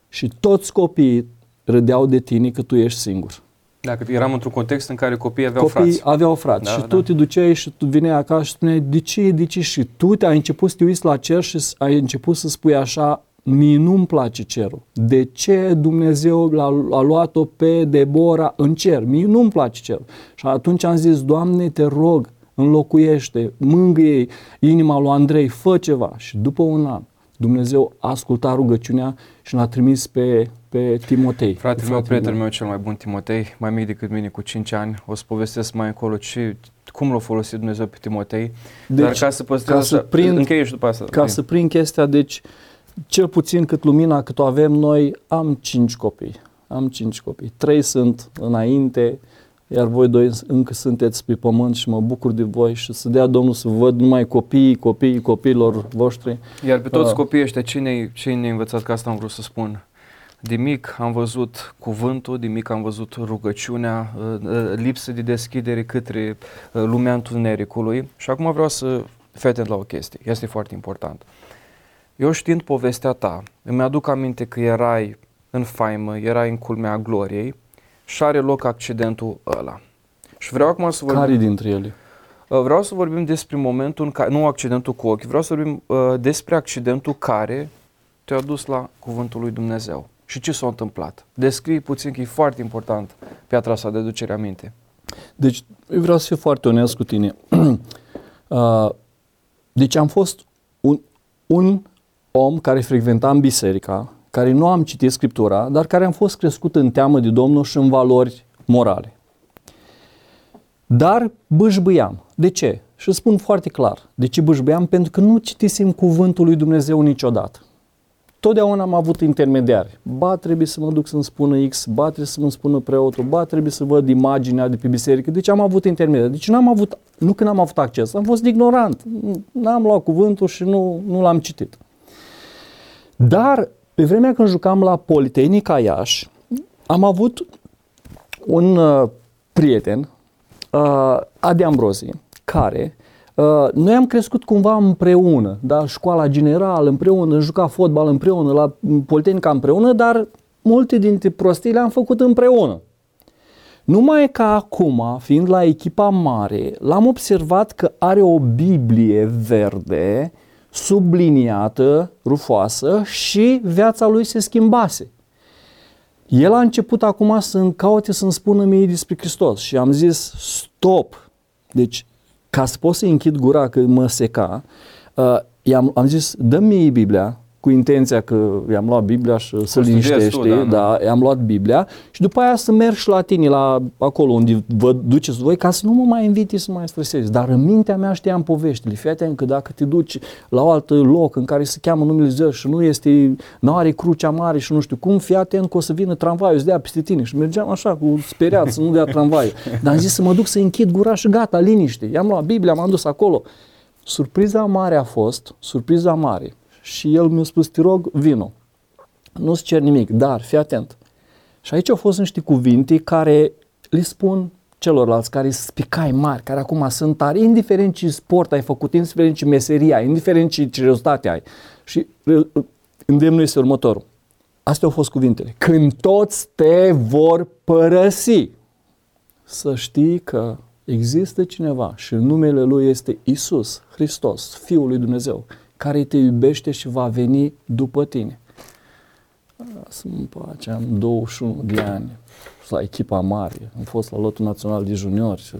și toți copiii râdeau de tine că tu ești singur. Dacă eram într-un context în care copiii aveau Copiii frați. aveau frați Da, și da. tu te duceai și tu veneai acasă și spuneai, de ce, de ce? Și tu te ai început să te uiți la cer și s- ai început să spui așa, mie nu-mi place cerul. De ce Dumnezeu l-a, a luat-o pe Debora în cer? Mie nu-mi place cerul. Și atunci am zis, Doamne, te rog, înlocuiește, mângâie inima lui Andrei, fă ceva. Și după un an, Dumnezeu a ascultat rugăciunea și l-a trimis pe, pe Timotei. Fratele pe meu, prietenul meu. meu cel mai bun, Timotei, mai mic decât mine cu 5 ani, o să povestesc mai încolo ce, cum l-a folosit Dumnezeu pe Timotei. Dar Deci, ca să păstrez ca să asta, prind- încheie și după asta. Ca să prind chestia, deci cel puțin cât lumina cât o avem noi, am cinci copii. Am cinci copii. Trei sunt înainte, iar voi doi încă sunteți pe pământ și mă bucur de voi și să dea Domnul să văd numai copiii, copiii, copiilor voștri. Iar pe toți Uh. copiii ăștia, cine, cine ne-a învățat că asta am vrut să spun? De mic am văzut cuvântul, de mic am văzut rugăciunea, uh, uh, lipsă de deschidere către uh, lumea întunericului și acum vreau să fii atent la o chestie, este foarte important. Eu știind povestea ta, îmi aduc aminte că erai în faimă, erai în culmea gloriei și are loc accidentul ăla. Și vreau acum să vorbim... Care dintre ele? Uh, Vreau să vorbim despre momentul în care, nu accidentul cu ochi, vreau să vorbim uh, despre accidentul care te-a dus la cuvântul lui Dumnezeu. Și ce s-a întâmplat? Descrii puțin că e foarte important piatra asta de aducere aminte. Deci, eu vreau să fiu foarte onest cu tine. (clears throat) Uh, deci am fost un, un om care frecventa în biserica, care nu am citit Scriptura, dar care am fost crescut în teamă de Domnul și în valori morale. Dar bâșbâiam. De ce? Și spun foarte clar. De ce bâșbâiam? Pentru că nu citisem cuvântul lui Dumnezeu niciodată. Totdeauna am avut intermediari. Ba trebuie să mă duc să-mi spună X, ba trebuie să mă spună preotul, ba trebuie să văd imaginea de pe biserică. Deci am avut intermediari. Deci n-am avut, nu că n-am avut acces, am fost ignorant. N-am luat cuvântul și nu, nu l-am citit. Dar pe vremea când jucam la Politehnica Iași, am avut un uh, prieten, uh, Adi Ambrozi, care uh, noi am crescut cumva împreună, da? școala generală împreună, juca fotbal împreună, la Politehnica împreună, dar multe dintre prostii le-am făcut împreună. Numai că acum, fiind la echipa mare, l-am observat că are o Biblie verde, subliniată, rufoasă și viața lui se schimbase. El a început acum să-mi caute să-mi spună mie despre Hristos și am zis stop. Deci, ca să pot să închid gura că mă seca, uh, i-am, am zis dă-mi mie Biblia cu intenția că i-am luat Biblia și să studiezi liniștește, tu, da, nu? da, i-am luat Biblia și după aia să merg și la tine, la acolo unde vă duceți voi, ca să nu mă mai inviti să mai stresez. Dar în mintea mea știam poveștile. Fii atent că dacă te duci la alt loc în care se cheamă numele Dumnezeu și nu este, nu are crucea mare și nu știu cum, fii atent că o să vină tramvaiul să dea peste tine. Și mergeam așa cu speriat să nu dea tramvaiul. (laughs) Dar am zis să mă duc să închid gura și gata, liniște. I-am luat Biblia, m-am dus acolo. Surpriza mare a fost, surpriza mare, și el mi-a spus, te rog, vino. Nu-ți cer nimic, dar fii atent. Și aici au fost niște cuvinte care le spun celorlalți care sunt spicai mari, care acum sunt tari, indiferent ce sport ai făcut, indiferent ce meserie ai, indiferent ce, ce rezultate ai. Și re- îndemnul este următorul. Astea au fost cuvintele. Când toți te vor părăsi, să știi că există cineva și numele lui este Isus Hristos, Fiul lui Dumnezeu, care te iubește și va veni după tine. Să-mi place, am 21 de ani, la echipa mare, am fost la lotul național de juniori și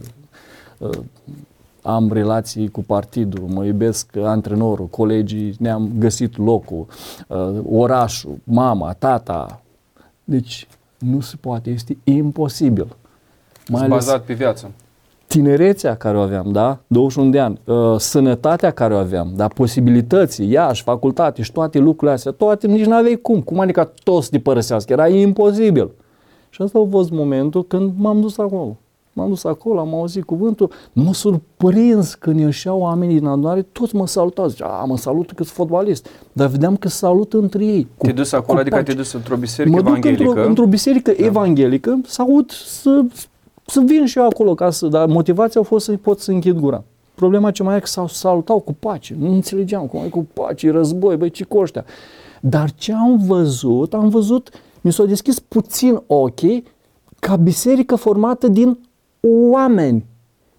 uh, am relații cu partidul, mă iubesc antrenorul, colegii, ne-am găsit locul, uh, orașul, mama, tata. Deci nu se poate, este imposibil. Mai bazat pe viață. Tinerețea care o aveam, da? 21 de ani, uh, sănătatea care o aveam, da? Posibilități, Iași, facultate și toate lucrurile astea, toate nici nu aveai cum. Cum adică toți te părăsească? Era imposibil. Și asta a fost momentul când m-am dus acolo. M-am dus acolo, am auzit cuvântul, m-a surprins când ieșeau oamenii din adunare, toți mă salutau, zicea, a, mă salută că sunt fotbalist, dar vedeam că salută între ei. cu- Te-ai dus acolo, cu adică pace. te-ai dus într-o biserică Mă duc evanghelică. într-o, într-o biserică da. evanghelică să aud, să, să vin și eu acolo, ca să, dar motivația a fost să pot să închid gura. Problema ce mai e că s-au salutau cu pace. Nu înțelegeam cum e cu pace, e război, băi, ce coștea. Dar ce am văzut, am văzut, mi s-au deschis puțin ochii ca biserică formată din oameni.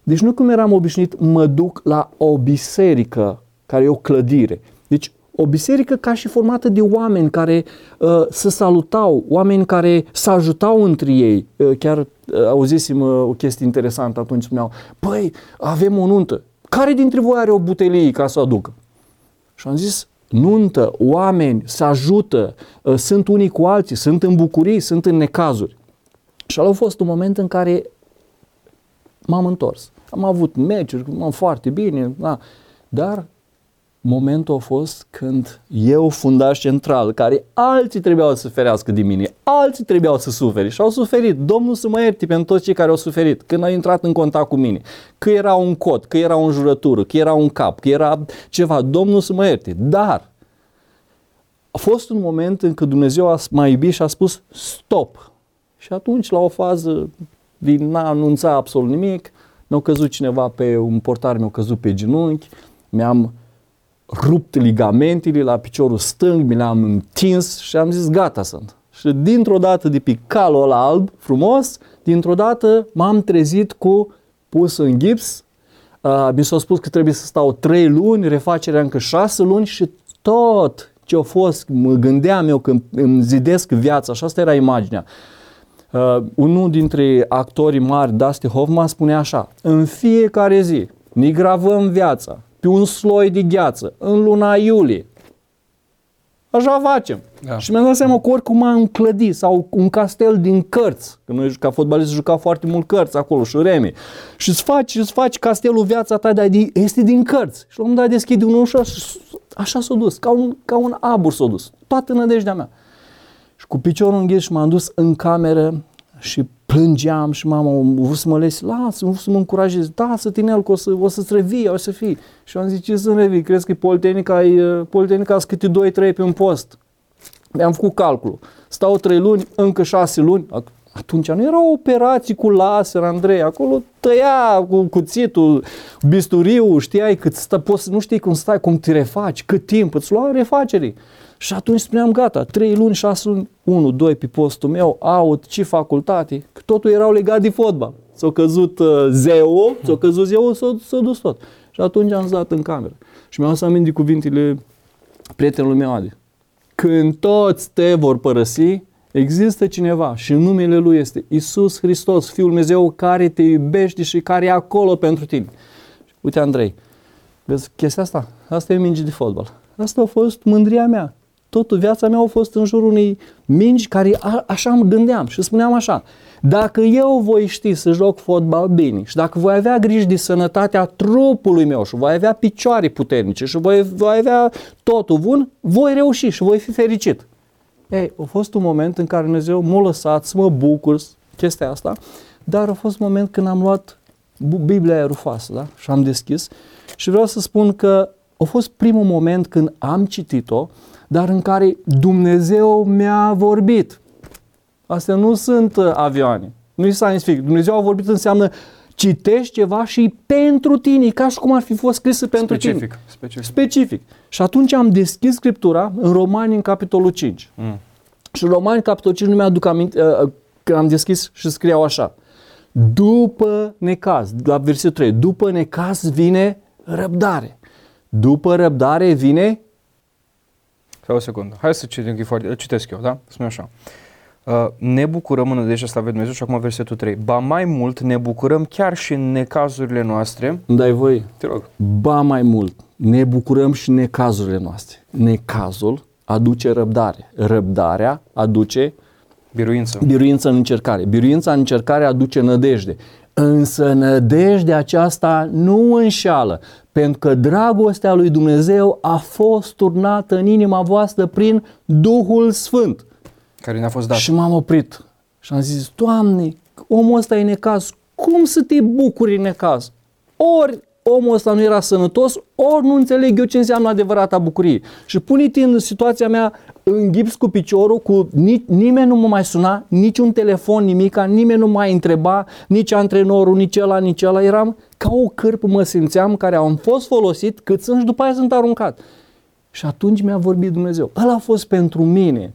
Deci nu cum eram obișnuit, mă duc la o biserică care e o clădire. Deci o biserică ca și formată de oameni care uh, se salutau, oameni care se ajutau între ei. Uh, chiar uh, auzisem uh, o chestie interesantă atunci, spuneau, păi, avem o nuntă. Care dintre voi are o butelie ca să o aducă? Și am zis, nuntă, oameni, se ajută, uh, sunt unii cu alții, sunt în bucurii, sunt în necazuri. Și ăla a fost un moment în care m-am întors. Am avut meciuri, m-am foarte bine, da, dar momentul a fost când eu, fundaș central, care alții trebuiau să ferească de mine, alții trebuiau să suferi și au suferit. Domnul să mă ierte pentru toți cei care au suferit când au intrat în contact cu mine. Că era un cod, că era o înjurătură, că era un cap, că era ceva. Domnul să mă ierte. Dar a fost un moment în care Dumnezeu a mai iubit și a spus stop. Și atunci, la o fază din a anunța absolut nimic, mi-a căzut cineva pe un portar, mi-a căzut pe genunchi, mi-am rupt ligamentele la piciorul stâng, mi le-am întins și am zis gata sunt. Și dintr-o dată de pe calul ăla alb, frumos, dintr-o dată m-am trezit cu pus în gips, uh, mi s-a spus că trebuie să stau 3 luni, refacerea încă 6 luni și tot ce a fost, mă gândeam eu când îmi zidesc viața și asta era imaginea. Uh, unul dintre actorii mari, Dusty Hoffman, spune așa, în fiecare zi ne gravăm viața pe un sloi de gheață în luna iulie. Așa facem. Da. Și mi-am dat seama că oricum am un clădit sau un castel din cărți, că noi ca fotbalist juca foarte mult cărți acolo și remi. Și îți faci, îți faci castelul viața ta, dar este din cărți. Și la un moment dat deschide un ușă și așa s-a dus, ca un, ca un abur s-a dus. Toată nădejdea mea. Și cu piciorul înghis și m-am dus în cameră și plângeam și mama a vrut să mă lesi, lasă, vrut să mă încurajez, da, să tinel, că o, să, o să-ți revii, o să fii. Și am zis, ce să revii, crezi că Politehnica, e, Politehnica sunt câte 2-3 pe un post. Mi-am făcut calculul. Stau 3 luni, încă 6 luni. Atunci nu erau operații cu laser, Andrei, acolo tăia cu cuțitul, bisturiu, știai cât stă, poți, nu știi cum stai, cum te refaci, cât timp, îți lua refacerii. Și atunci spuneam, gata, 3 luni, 6 luni, 1, 2 pe postul meu, aut, ce facultate, că totul erau legat de fotbal. S-a căzut uh, zeu, s-a căzut zeu, s-a, s-a dus tot. Și atunci am stat în cameră. Și mi-am să aminte cuvintele prietenului meu Adi. Când toți te vor părăsi, există cineva și numele lui este Isus Hristos, Fiul Dumnezeu care te iubește și care e acolo pentru tine. Uite, Andrei, vezi chestia asta? Asta e minge de fotbal. Asta a fost mândria mea totul viața mea a fost în jurul unei mingi care a, așa îmi gândeam și spuneam așa, dacă eu voi ști să joc fotbal bine și dacă voi avea grijă de sănătatea trupului meu și voi avea picioare puternice și voi, voi avea totul bun, voi reuși și voi fi fericit. Ei, a fost un moment în care Dumnezeu m-a lăsat să mă bucur chestia asta, dar a fost un moment când am luat Biblia aia rufoasă da? și am deschis și vreau să spun că a fost primul moment când am citit-o dar în care Dumnezeu mi-a vorbit. Astea nu sunt uh, avioane, nu e science fiction. Dumnezeu a vorbit înseamnă citești ceva și pentru tine, ca și cum ar fi fost scris pentru specific, tine. Specific. Specific. Și atunci am deschis Scriptura în Romani în capitolul 5. Mm. Și în Romani capitolul 5 nu mi-aduc aminte, uh, uh, că am deschis și scriau așa. După necaz, la versetul 3, după necaz vine răbdare. După răbdare vine Stai o secundă. Hai să citim, că foarte, citesc eu, da? Spune așa. Uh, ne bucurăm în nădejdea asta, Dumnezeu și acum versetul 3. Ba mai mult ne bucurăm chiar și în necazurile noastre. Dai voi. Te rog. Ba mai mult ne bucurăm și în necazurile noastre. Necazul aduce răbdare. Răbdarea aduce biruință. Biruință în încercare. Biruința în încercare aduce nădejde. Însă nădejdea aceasta nu înșeală, pentru că dragostea lui Dumnezeu a fost turnată în inima voastră prin Duhul Sfânt. Care ne-a fost dat. Și m-am oprit și am zis, Doamne, omul ăsta e necaz, cum să te bucuri în necaz? Ori omul ăsta nu era sănătos, ori nu înțeleg eu ce înseamnă adevărata bucurie. Și pune-te în situația mea în gips cu piciorul, cu ni- nimeni nu mă mai suna, niciun telefon, nimica, nimeni nu mai întreba, nici antrenorul, nici ăla, nici ăla. Eram ca o cârpă, mă simțeam, care am fost folosit cât sunt și după aia sunt aruncat. Și atunci mi-a vorbit Dumnezeu. Ăla a fost pentru mine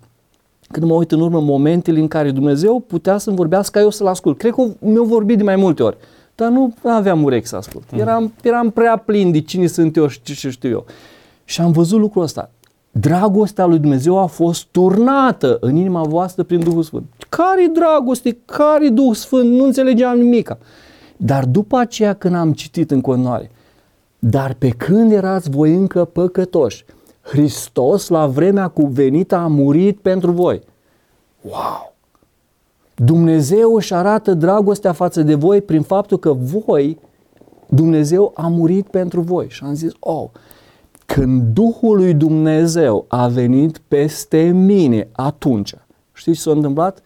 când mă uit în urmă momentele în care Dumnezeu putea să-mi vorbească ca eu să-L ascult. Cred că mi-a vorbit de mai multe ori dar nu aveam urechi să ascult. Mm. Eram, eram prea plin de cine sunt eu și ce știu eu. Și am văzut lucrul ăsta. Dragostea lui Dumnezeu a fost turnată în inima voastră prin Duhul Sfânt. Care dragoste? Care Duh Sfânt? Nu înțelegeam nimica. Dar după aceea când am citit în continuare, dar pe când erați voi încă păcătoși, Hristos la vremea cuvenită a murit pentru voi. Wow! Dumnezeu își arată dragostea față de voi prin faptul că voi, Dumnezeu a murit pentru voi. Și am zis, oh, când Duhul lui Dumnezeu a venit peste mine atunci, știți ce s-a întâmplat?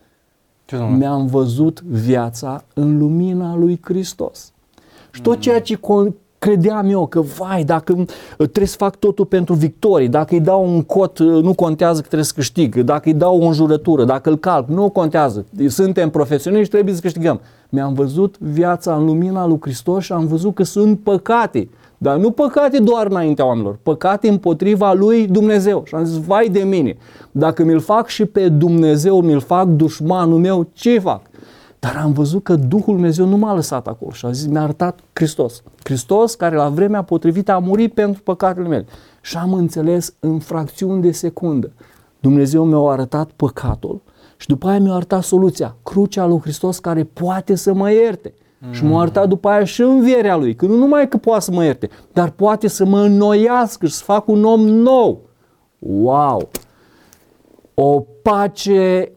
Ce s-a întâmplat? Mi-am văzut viața în lumina lui Hristos. Și tot ceea ce con- credeam eu că, vai, dacă uh, trebuie să fac totul pentru victorii, dacă îi dau un cot, uh, nu contează că trebuie să câștig, dacă îi dau o înjurătură, dacă îl calc, nu contează. Suntem profesioniști, trebuie să câștigăm. Mi-am văzut viața în lumina lui Hristos și am văzut că sunt păcate. Dar nu păcate doar înaintea oamenilor, păcate împotriva lui Dumnezeu. Și am zis, vai de mine, dacă mi-l fac și pe Dumnezeu, mi-l fac dușmanul meu, ce fac? Dar am văzut că Duhul Dumnezeu nu m-a lăsat acolo și a zis, mi-a arătat Hristos. Hristos care la vremea potrivită a murit pentru păcatele mele. Și am înțeles în fracțiuni de secundă. Dumnezeu mi-a arătat păcatul și după aia mi-a arătat soluția. Crucea lui Hristos care poate să mă ierte. Mm. Și m-a arătat după aia și învierea lui, că nu numai că poate să mă ierte, dar poate să mă înnoiască și să fac un om nou. Wow! O pace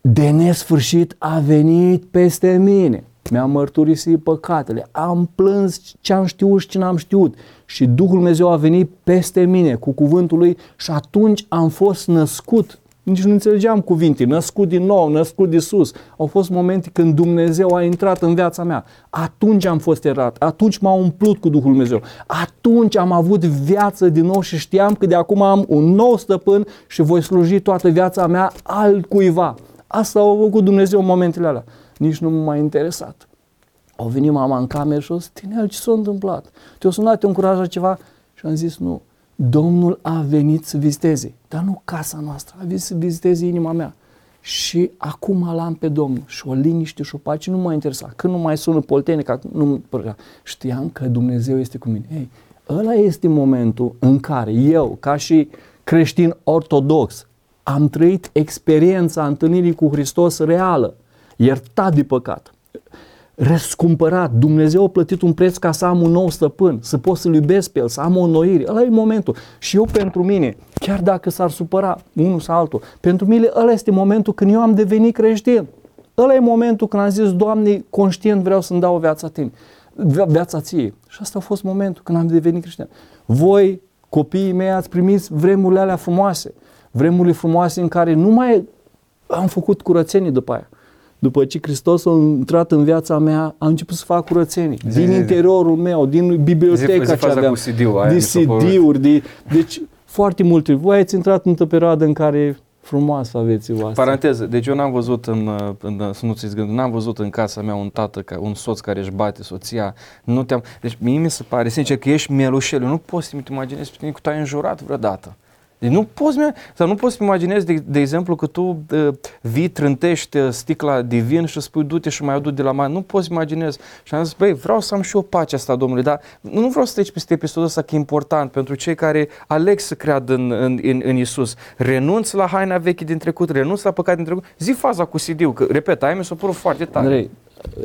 de nesfârșit a venit peste mine. Mi-am mărturisit păcatele, am plâns ce am știut și ce n-am știut și Duhul Dumnezeu a venit peste mine cu cuvântul lui și atunci am fost născut. Nici nu înțelegeam cuvinte, născut din nou, născut de sus. Au fost momente când Dumnezeu a intrat în viața mea. Atunci am fost erat, atunci m-a umplut cu Duhul Dumnezeu. Atunci am avut viață din nou și știam că de acum am un nou stăpân și voi sluji toată viața mea altcuiva. Asta a făcut Dumnezeu în momentele alea. Nici nu m-a interesat. Au venit mama în cameră și a zis, tine, ce s-a întâmplat? Te-a sunat, te-a încurajat ceva? Și am zis, nu, Domnul a venit să viziteze, dar nu casa noastră, a venit să viziteze inima mea. Și acum l-am pe Domnul și o liniște și o pace nu mă interesa. Când nu mai sună poltenica, nu știam că Dumnezeu este cu mine. Ei, ăla este momentul în care eu, ca și creștin ortodox, am trăit experiența întâlnirii cu Hristos reală, iertat de păcat, răscumpărat, Dumnezeu a plătit un preț ca să am un nou stăpân, să pot să-L iubesc pe El, să am o înnoire. Ăla e momentul. Și eu pentru mine, chiar dacă s-ar supăra unul sau altul, pentru mine ăla este momentul când eu am devenit creștin. Ăla e momentul când am zis, Doamne, conștient vreau să-mi dau viața tine, viața ție. Și asta a fost momentul când am devenit creștin. Voi, copiii mei, ați primit vremurile alea frumoase vremurile frumoase în care nu mai am făcut curățenii după aia. După ce Hristos a intrat în viața mea, am început să fac curățenii. Zi, din zi, interiorul zi. meu, din biblioteca zi, zi, ce aveam. Cu CD-ul, de CD-uri, de, deci foarte multe. Voi ați intrat într-o perioadă în care frumoasă aveți asta. Paranteză, deci eu n-am văzut în, în să nu ți gând, n-am văzut în casa mea un tată, un soț care își bate soția, nu te-am, deci mie mi se pare, sincer, că ești mielușel, eu nu poți să-mi imaginezi pe tine că tu ai înjurat vreodată. Deci nu poți, sau nu poți să imaginezi, de, de exemplu, că tu uh, vii, trântești uh, sticla de vin și spui du-te și mai adu de la mine. Nu poți imaginezi. Și am zis, băi, vreau să am și eu pacea asta, domnule, dar nu vreau să treci peste episodul ăsta, că e important pentru cei care aleg să creadă în, în, în, în Isus. Renunț la haina veche din trecut, renunț la păcat din trecut. Zi faza cu cd că, repet, ai mi s-a părut foarte tare. Andrei,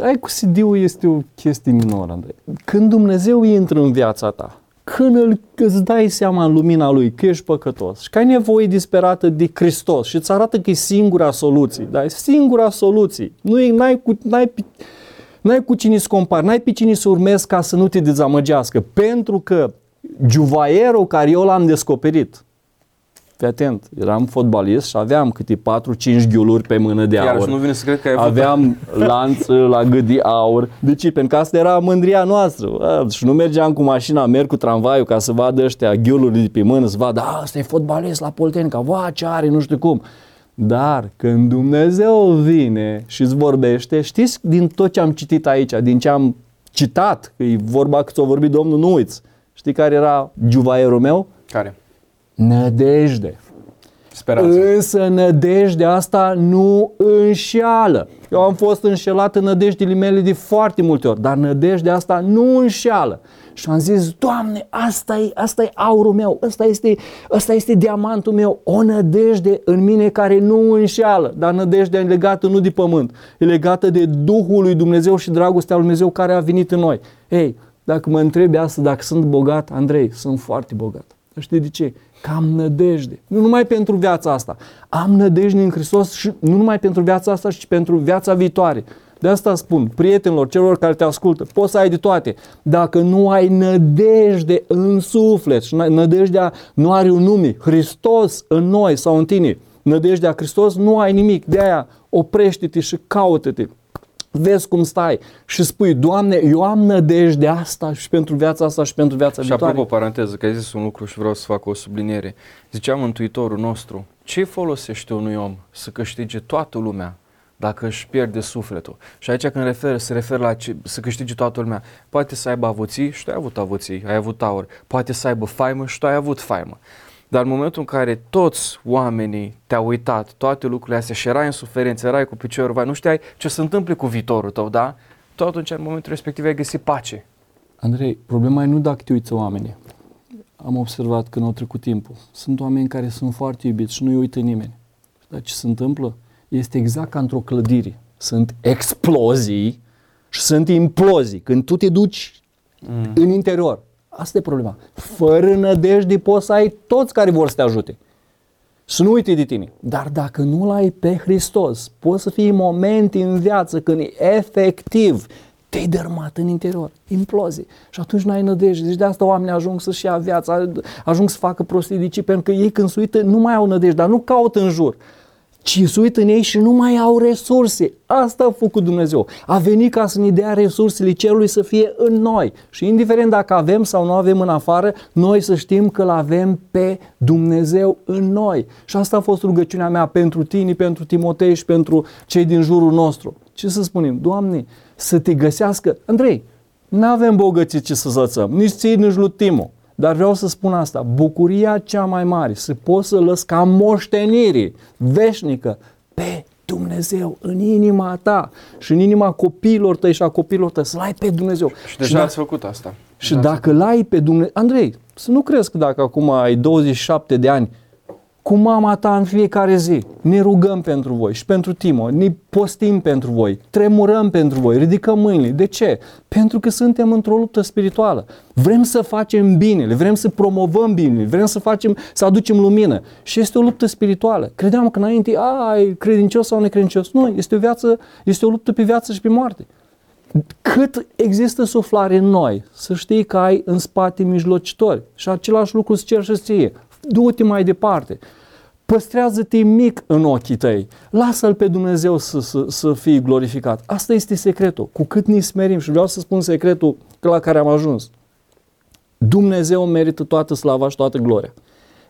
ai cu cd este o chestie minoră, Andrei. Când Dumnezeu intră în viața ta, când îl, îți dai seama în lumina lui că ești păcătos și că ai nevoie disperată de Hristos și îți arată că e singura soluție, da? e singura soluție. Nu e, n-ai, cu, n-ai, n-ai cu cine să compari, n-ai pe cine să urmezi ca să nu te dezamăgească, pentru că juvaierul care eu l-am descoperit, Fii atent, eram fotbalist și aveam câte 4-5 ghiuluri pe mână de Iar aur. nu vine să cred că ai Aveam lanț la gât de aur. De ce? Pentru că asta era mândria noastră. A, și nu mergeam cu mașina, merg cu tramvaiul ca să vadă ăștia ghiuluri de pe mână, să vadă, a, ăsta e fotbalist la Poltenica, va, ce are, nu știu cum. Dar când Dumnezeu vine și îți vorbește, știți din tot ce am citit aici, din ce am citat, că e vorba că ți-a vorbit Domnul, nu uiți. Știi care era juvaierul meu? Care? Nădejde. Speranță. Însă nădejdea asta nu înșeală. Eu am fost înșelat în nădejdile mele de foarte multe ori, dar nădejdea asta nu înșeală. Și am zis, Doamne, asta e, asta e aurul meu, asta este, asta este diamantul meu, o nădejde în mine care nu înșeală, dar nădejdea e legată nu de pământ, e legată de Duhul lui Dumnezeu și dragostea lui Dumnezeu care a venit în noi. Ei, dacă mă întrebi asta, dacă sunt bogat, Andrei, sunt foarte bogat. Știi de ce? Că am nădejde. Nu numai pentru viața asta. Am nădejde în Hristos și nu numai pentru viața asta, ci pentru viața viitoare. De asta spun, prietenilor, celor care te ascultă, poți să ai de toate. Dacă nu ai nădejde în suflet și nădejdea nu are un nume, Hristos în noi sau în tine, nădejdea Hristos, nu ai nimic. De aia oprește-te și caută-te vezi cum stai și spui, Doamne, eu am nădejde asta și pentru viața asta și pentru viața și viitoare. Și apropo, paranteză, că ai zis un lucru și vreau să fac o subliniere. Zicea Mântuitorul nostru, ce folosește unui om să câștige toată lumea dacă își pierde sufletul? Și aici când refer, se referă la ce, să câștige toată lumea, poate să aibă avuții și tu ai avut avuții, ai avut aur, poate să aibă faimă și tu ai avut faimă. Dar în momentul în care toți oamenii te-au uitat, toate lucrurile astea și erai în suferință, erai cu piciorul vai, nu știai ce se întâmplă cu viitorul tău, da? Tot atunci, în momentul respectiv, ai găsit pace. Andrei, problema e nu dacă te uiți oamenii. Am observat că nu au trecut timpul. Sunt oameni care sunt foarte iubiți și nu-i uită nimeni. Dar ce se întâmplă? Este exact ca într-o clădire. Sunt explozii și sunt implozii. Când tu te duci mm. în interior, Asta e problema. Fără nădejde poți să ai toți care vor să te ajute. Să nu uite de tine. Dar dacă nu-L ai pe Hristos, poți să fii momente în viață când efectiv te-ai dărmat în interior, implozie. Și atunci n-ai nădejde. Deci de asta oamenii ajung să-și ia viața, ajung să facă prostii pentru că ei când se uită nu mai au nădejde, dar nu caută în jur ci se uită în ei și nu mai au resurse. Asta a făcut Dumnezeu. A venit ca să ne dea resursele cerului să fie în noi. Și indiferent dacă avem sau nu avem în afară, noi să știm că îl avem pe Dumnezeu în noi. Și asta a fost rugăciunea mea pentru tine, pentru Timotei și pentru cei din jurul nostru. Ce să spunem? Doamne, să te găsească. Andrei, nu avem bogății ce să zățăm, nici ții, nici lui Timo. Dar vreau să spun asta, bucuria cea mai mare, să poți să lăs ca moștenire veșnică pe Dumnezeu în inima ta și în inima copiilor tăi și a copiilor tăi, să-L ai pe Dumnezeu. Și deja și ați făcut asta. Și dacă l-ai pe Dumnezeu, Andrei, să nu crezi că dacă acum ai 27 de ani, cu mama ta în fiecare zi. Ne rugăm pentru voi și pentru Timo, ne postim pentru voi, tremurăm pentru voi, ridicăm mâinile. De ce? Pentru că suntem într-o luptă spirituală. Vrem să facem binele, vrem să promovăm binele, vrem să facem, să aducem lumină. Și este o luptă spirituală. Credeam că înainte, ai credincios sau necredincios. Nu, este o viață, este o luptă pe viață și pe moarte. Cât există suflare în noi, să știi că ai în spate mijlocitori. Și același lucru îți cer și ție du-te mai departe. Păstrează-te mic în ochii tăi. Lasă-L pe Dumnezeu să, să, să fie glorificat. Asta este secretul. Cu cât ne smerim, și vreau să spun secretul la care am ajuns. Dumnezeu merită toată slava și toată gloria.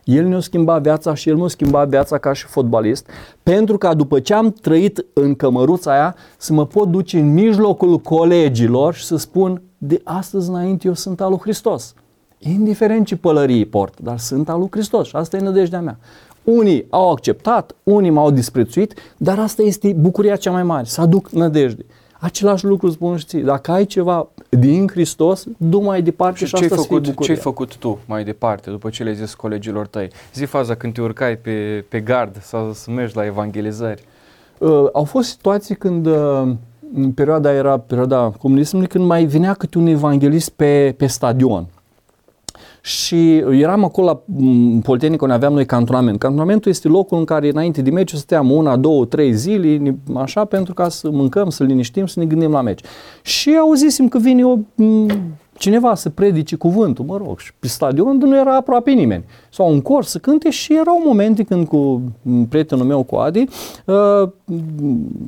El ne-a schimbat viața și El mi-a schimbat viața ca și fotbalist, pentru ca după ce am trăit în cămăruța aia, să mă pot duce în mijlocul colegilor și să spun, de astăzi înainte eu sunt al lui Hristos. Indiferent ce pălării port, dar sunt al lui Hristos și asta e nădejdea mea. Unii au acceptat, unii m-au disprețuit, dar asta este bucuria cea mai mare, să aduc nădejde. Același lucru spun și ție, dacă ai ceva din Hristos, du mai departe și, și asta făcut, ce ai făcut tu mai departe, după ce le-ai zis colegilor tăi? Zi faza când te urcai pe, pe gard sau să mergi la evangelizări. Uh, au fost situații când uh, în perioada era perioada comunismului, când mai venea câte un evanghelist pe, pe stadion și eram acolo la mm, Politehnică unde aveam noi cantonament. Cantonamentul este locul în care înainte de meci stăteam una, două, trei zile, așa, pentru ca să mâncăm, să liniștim, să ne gândim la meci. Și auzisem că vine o, mm, cineva să predice cuvântul, mă rog, și pe stadion nu era aproape nimeni. Sau un cor să cânte și erau momente când cu mm, prietenul meu, cu Adi, uh,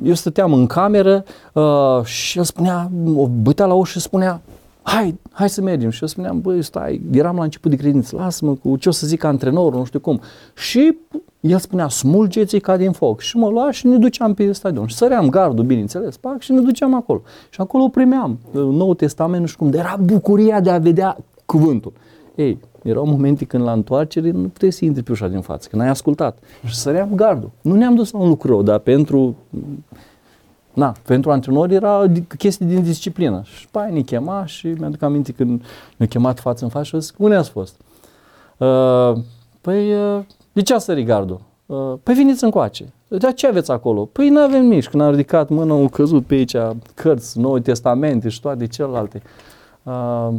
eu stăteam în cameră uh, și el spunea, o bătea la ușă și spunea, hai, hai să mergem. Și eu spuneam, băi, stai, eram la început de credință, lasă-mă cu ce o să zic antrenorul, nu știu cum. Și el spunea, smulgeți ca din foc. Și mă lua și ne duceam pe stadion. Și săream gardul, bineînțeles, pac, și ne duceam acolo. Și acolo primeam Nou Testament, nu știu cum, dar era bucuria de a vedea cuvântul. Ei, erau momente când la întoarcere nu puteai să intri pe ușa din față, când ai ascultat. Și săream gardul. Nu ne-am dus la un lucru rău, dar pentru Na, pentru antrenori era chestie din disciplină. Și pe aia ne chema și mi-aduc aminte când ne-a chemat față în față și zic, unde ați fost? Uh, păi, uh, de ce a sărit gardul? Uh, păi veniți încoace. De ce aveți acolo? Păi nu avem nici. Când am ridicat mâna, au căzut pe aici cărți, noi testamente și toate celelalte. Uh,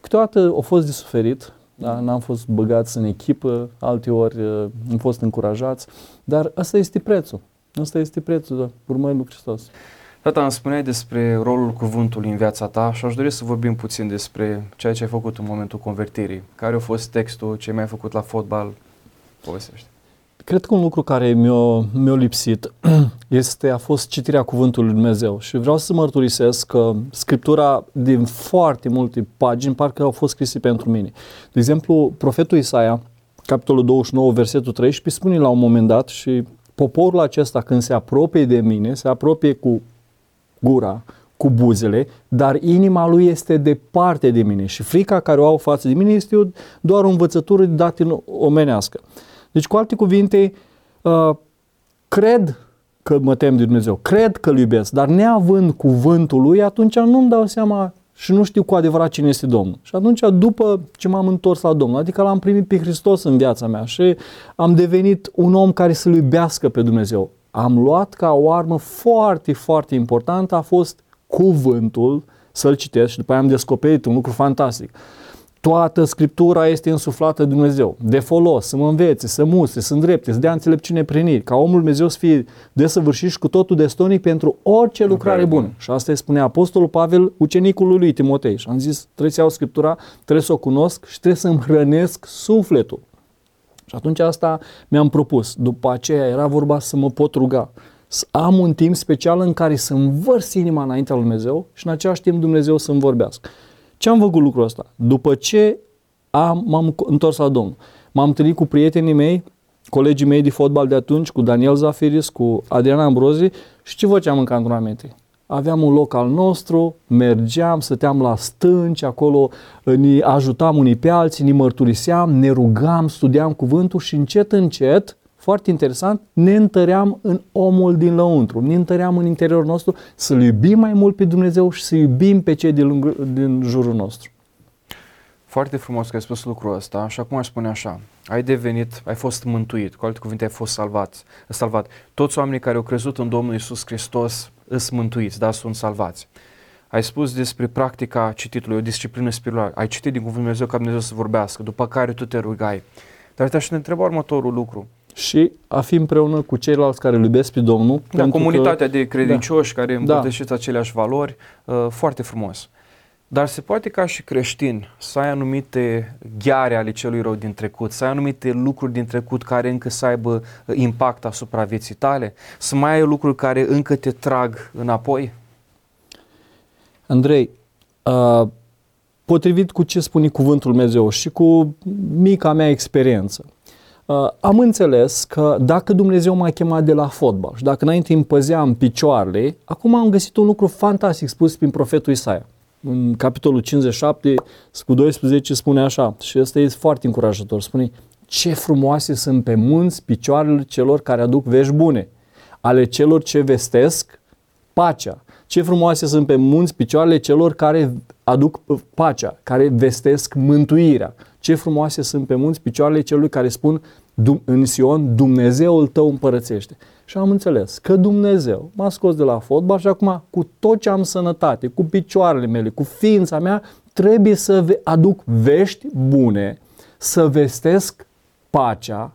câteodată au fost de suferit, da? n-am fost băgați în echipă, alte ori uh, am fost încurajați, dar asta este prețul. Asta este prețul da, urmării lui Hristos. Tata, îmi spuneai despre rolul cuvântului în viața ta și aș dori să vorbim puțin despre ceea ce ai făcut în momentul convertirii. Care a fost textul, ce mi-ai făcut la fotbal? Povestește. Cred că un lucru care mi-a, mi lipsit (clears throat) este, a fost citirea Cuvântului Lui Dumnezeu și vreau să mărturisesc că Scriptura din foarte multe pagini parcă au fost scrise pentru mine. De exemplu, profetul Isaia, capitolul 29, versetul 13, spune la un moment dat și poporul acesta când se apropie de mine, se apropie cu gura, cu buzele, dar inima lui este departe de mine și frica care o au față de mine este doar o învățătură dată în omenească. Deci, cu alte cuvinte, uh, cred că mă tem de Dumnezeu, cred că îl iubesc, dar neavând cuvântul lui, atunci nu-mi dau seama și nu știu cu adevărat cine este Domnul. Și atunci, după ce m-am întors la Domnul, adică l-am primit pe Hristos în viața mea și am devenit un om care să-L iubească pe Dumnezeu, am luat ca o armă foarte, foarte importantă, a fost cuvântul, să-l citesc și după aia am descoperit un lucru fantastic. Toată Scriptura este însuflată de Dumnezeu, de folos, să mă învețe, să mustre, să îndrepte, să dea înțelepciune prin ca omul Dumnezeu să fie desăvârșit și cu totul destonic pentru orice lucrare bună. bună. Și asta îi spunea Apostolul Pavel ucenicului lui Timotei. Și am zis, trebuie să iau Scriptura, trebuie să o cunosc și trebuie să îmi hrănesc sufletul. Și atunci asta mi-am propus. După aceea era vorba să mă pot ruga. Să am un timp special în care să învărs inima înaintea lui Dumnezeu și în același timp Dumnezeu să-mi vorbească. Ce am făcut lucrul ăsta? După ce am, m-am întors la Domnul, m-am întâlnit cu prietenii mei, colegii mei de fotbal de atunci, cu Daniel Zafiris, cu Adriana Ambrozi și ce făceam în cantonamente? Aveam un loc al nostru, mergeam, stăteam la stânci, acolo ne ajutam unii pe alții, ne mărturiseam, ne rugam, studiam cuvântul și încet, încet foarte interesant, ne întăream în omul din lăuntru, ne întăream în interiorul nostru să-L iubim mai mult pe Dumnezeu și să iubim pe cei din, din jurul nostru. Foarte frumos că ai spus lucrul ăsta și acum aș spune așa, ai devenit, ai fost mântuit, cu alte cuvinte ai fost salvat, salvat. Toți oamenii care au crezut în Domnul Isus Hristos îs mântuiți, da, sunt salvați. Ai spus despre practica cititului, o disciplină spirituală. Ai citit din Cuvântul Dumnezeu ca Dumnezeu să vorbească, după care tu te rugai. Dar te-aș întreba următorul lucru și a fi împreună cu ceilalți care îl iubesc pe Domnul. Da, comunitatea că, de credincioși da, care împărtășiți da. aceleași valori, uh, foarte frumos. Dar se poate ca și creștin să ai anumite ghiare ale celui rău din trecut, să ai anumite lucruri din trecut care încă să aibă uh, impact asupra vieții tale, să mai ai lucruri care încă te trag înapoi? Andrei, uh, potrivit cu ce spune cuvântul Dumnezeu și cu mica mea experiență, Uh, am înțeles că dacă Dumnezeu m-a chemat de la fotbal și dacă înainte îmi păzeam picioarele, acum am găsit un lucru fantastic spus prin profetul Isaia. În capitolul 57 cu 12 spune așa și ăsta este foarte încurajator. Spune ce frumoase sunt pe munți picioarele celor care aduc vești bune, ale celor ce vestesc pacea. Ce frumoase sunt pe munți picioarele celor care aduc pacea, care vestesc mântuirea. Ce frumoase sunt pe munți picioarele celui care spun în Sion, Dumnezeul tău împărățește. Și am înțeles că Dumnezeu m-a scos de la fotbal și acum cu tot ce am sănătate, cu picioarele mele, cu ființa mea, trebuie să aduc vești bune, să vestesc pacea.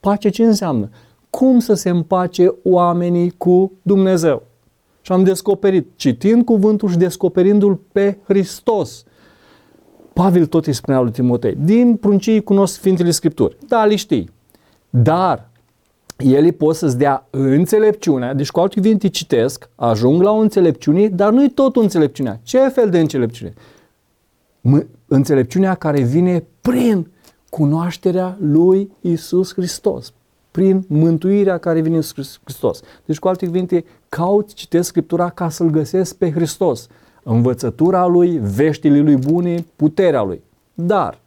Pace ce înseamnă? Cum să se împace oamenii cu Dumnezeu. Și am descoperit, citind cuvântul și descoperindu-l pe Hristos, Pavel tot îi spunea lui Timotei, din pruncii cunosc Sfintele Scripturi. Da, le știi. Dar ele pot să-ți dea înțelepciunea, deci cu alte cuvinte citesc, ajung la o înțelepciune, dar nu-i tot înțelepciunea. Ce fel de înțelepciune? M- înțelepciunea care vine prin cunoașterea lui Isus Hristos, prin mântuirea care vine în Hristos. Deci, cu alte cuvinte, caut, citesc Scriptura ca să-L găsesc pe Hristos învățătura lui, veștile lui bune, puterea lui. Dar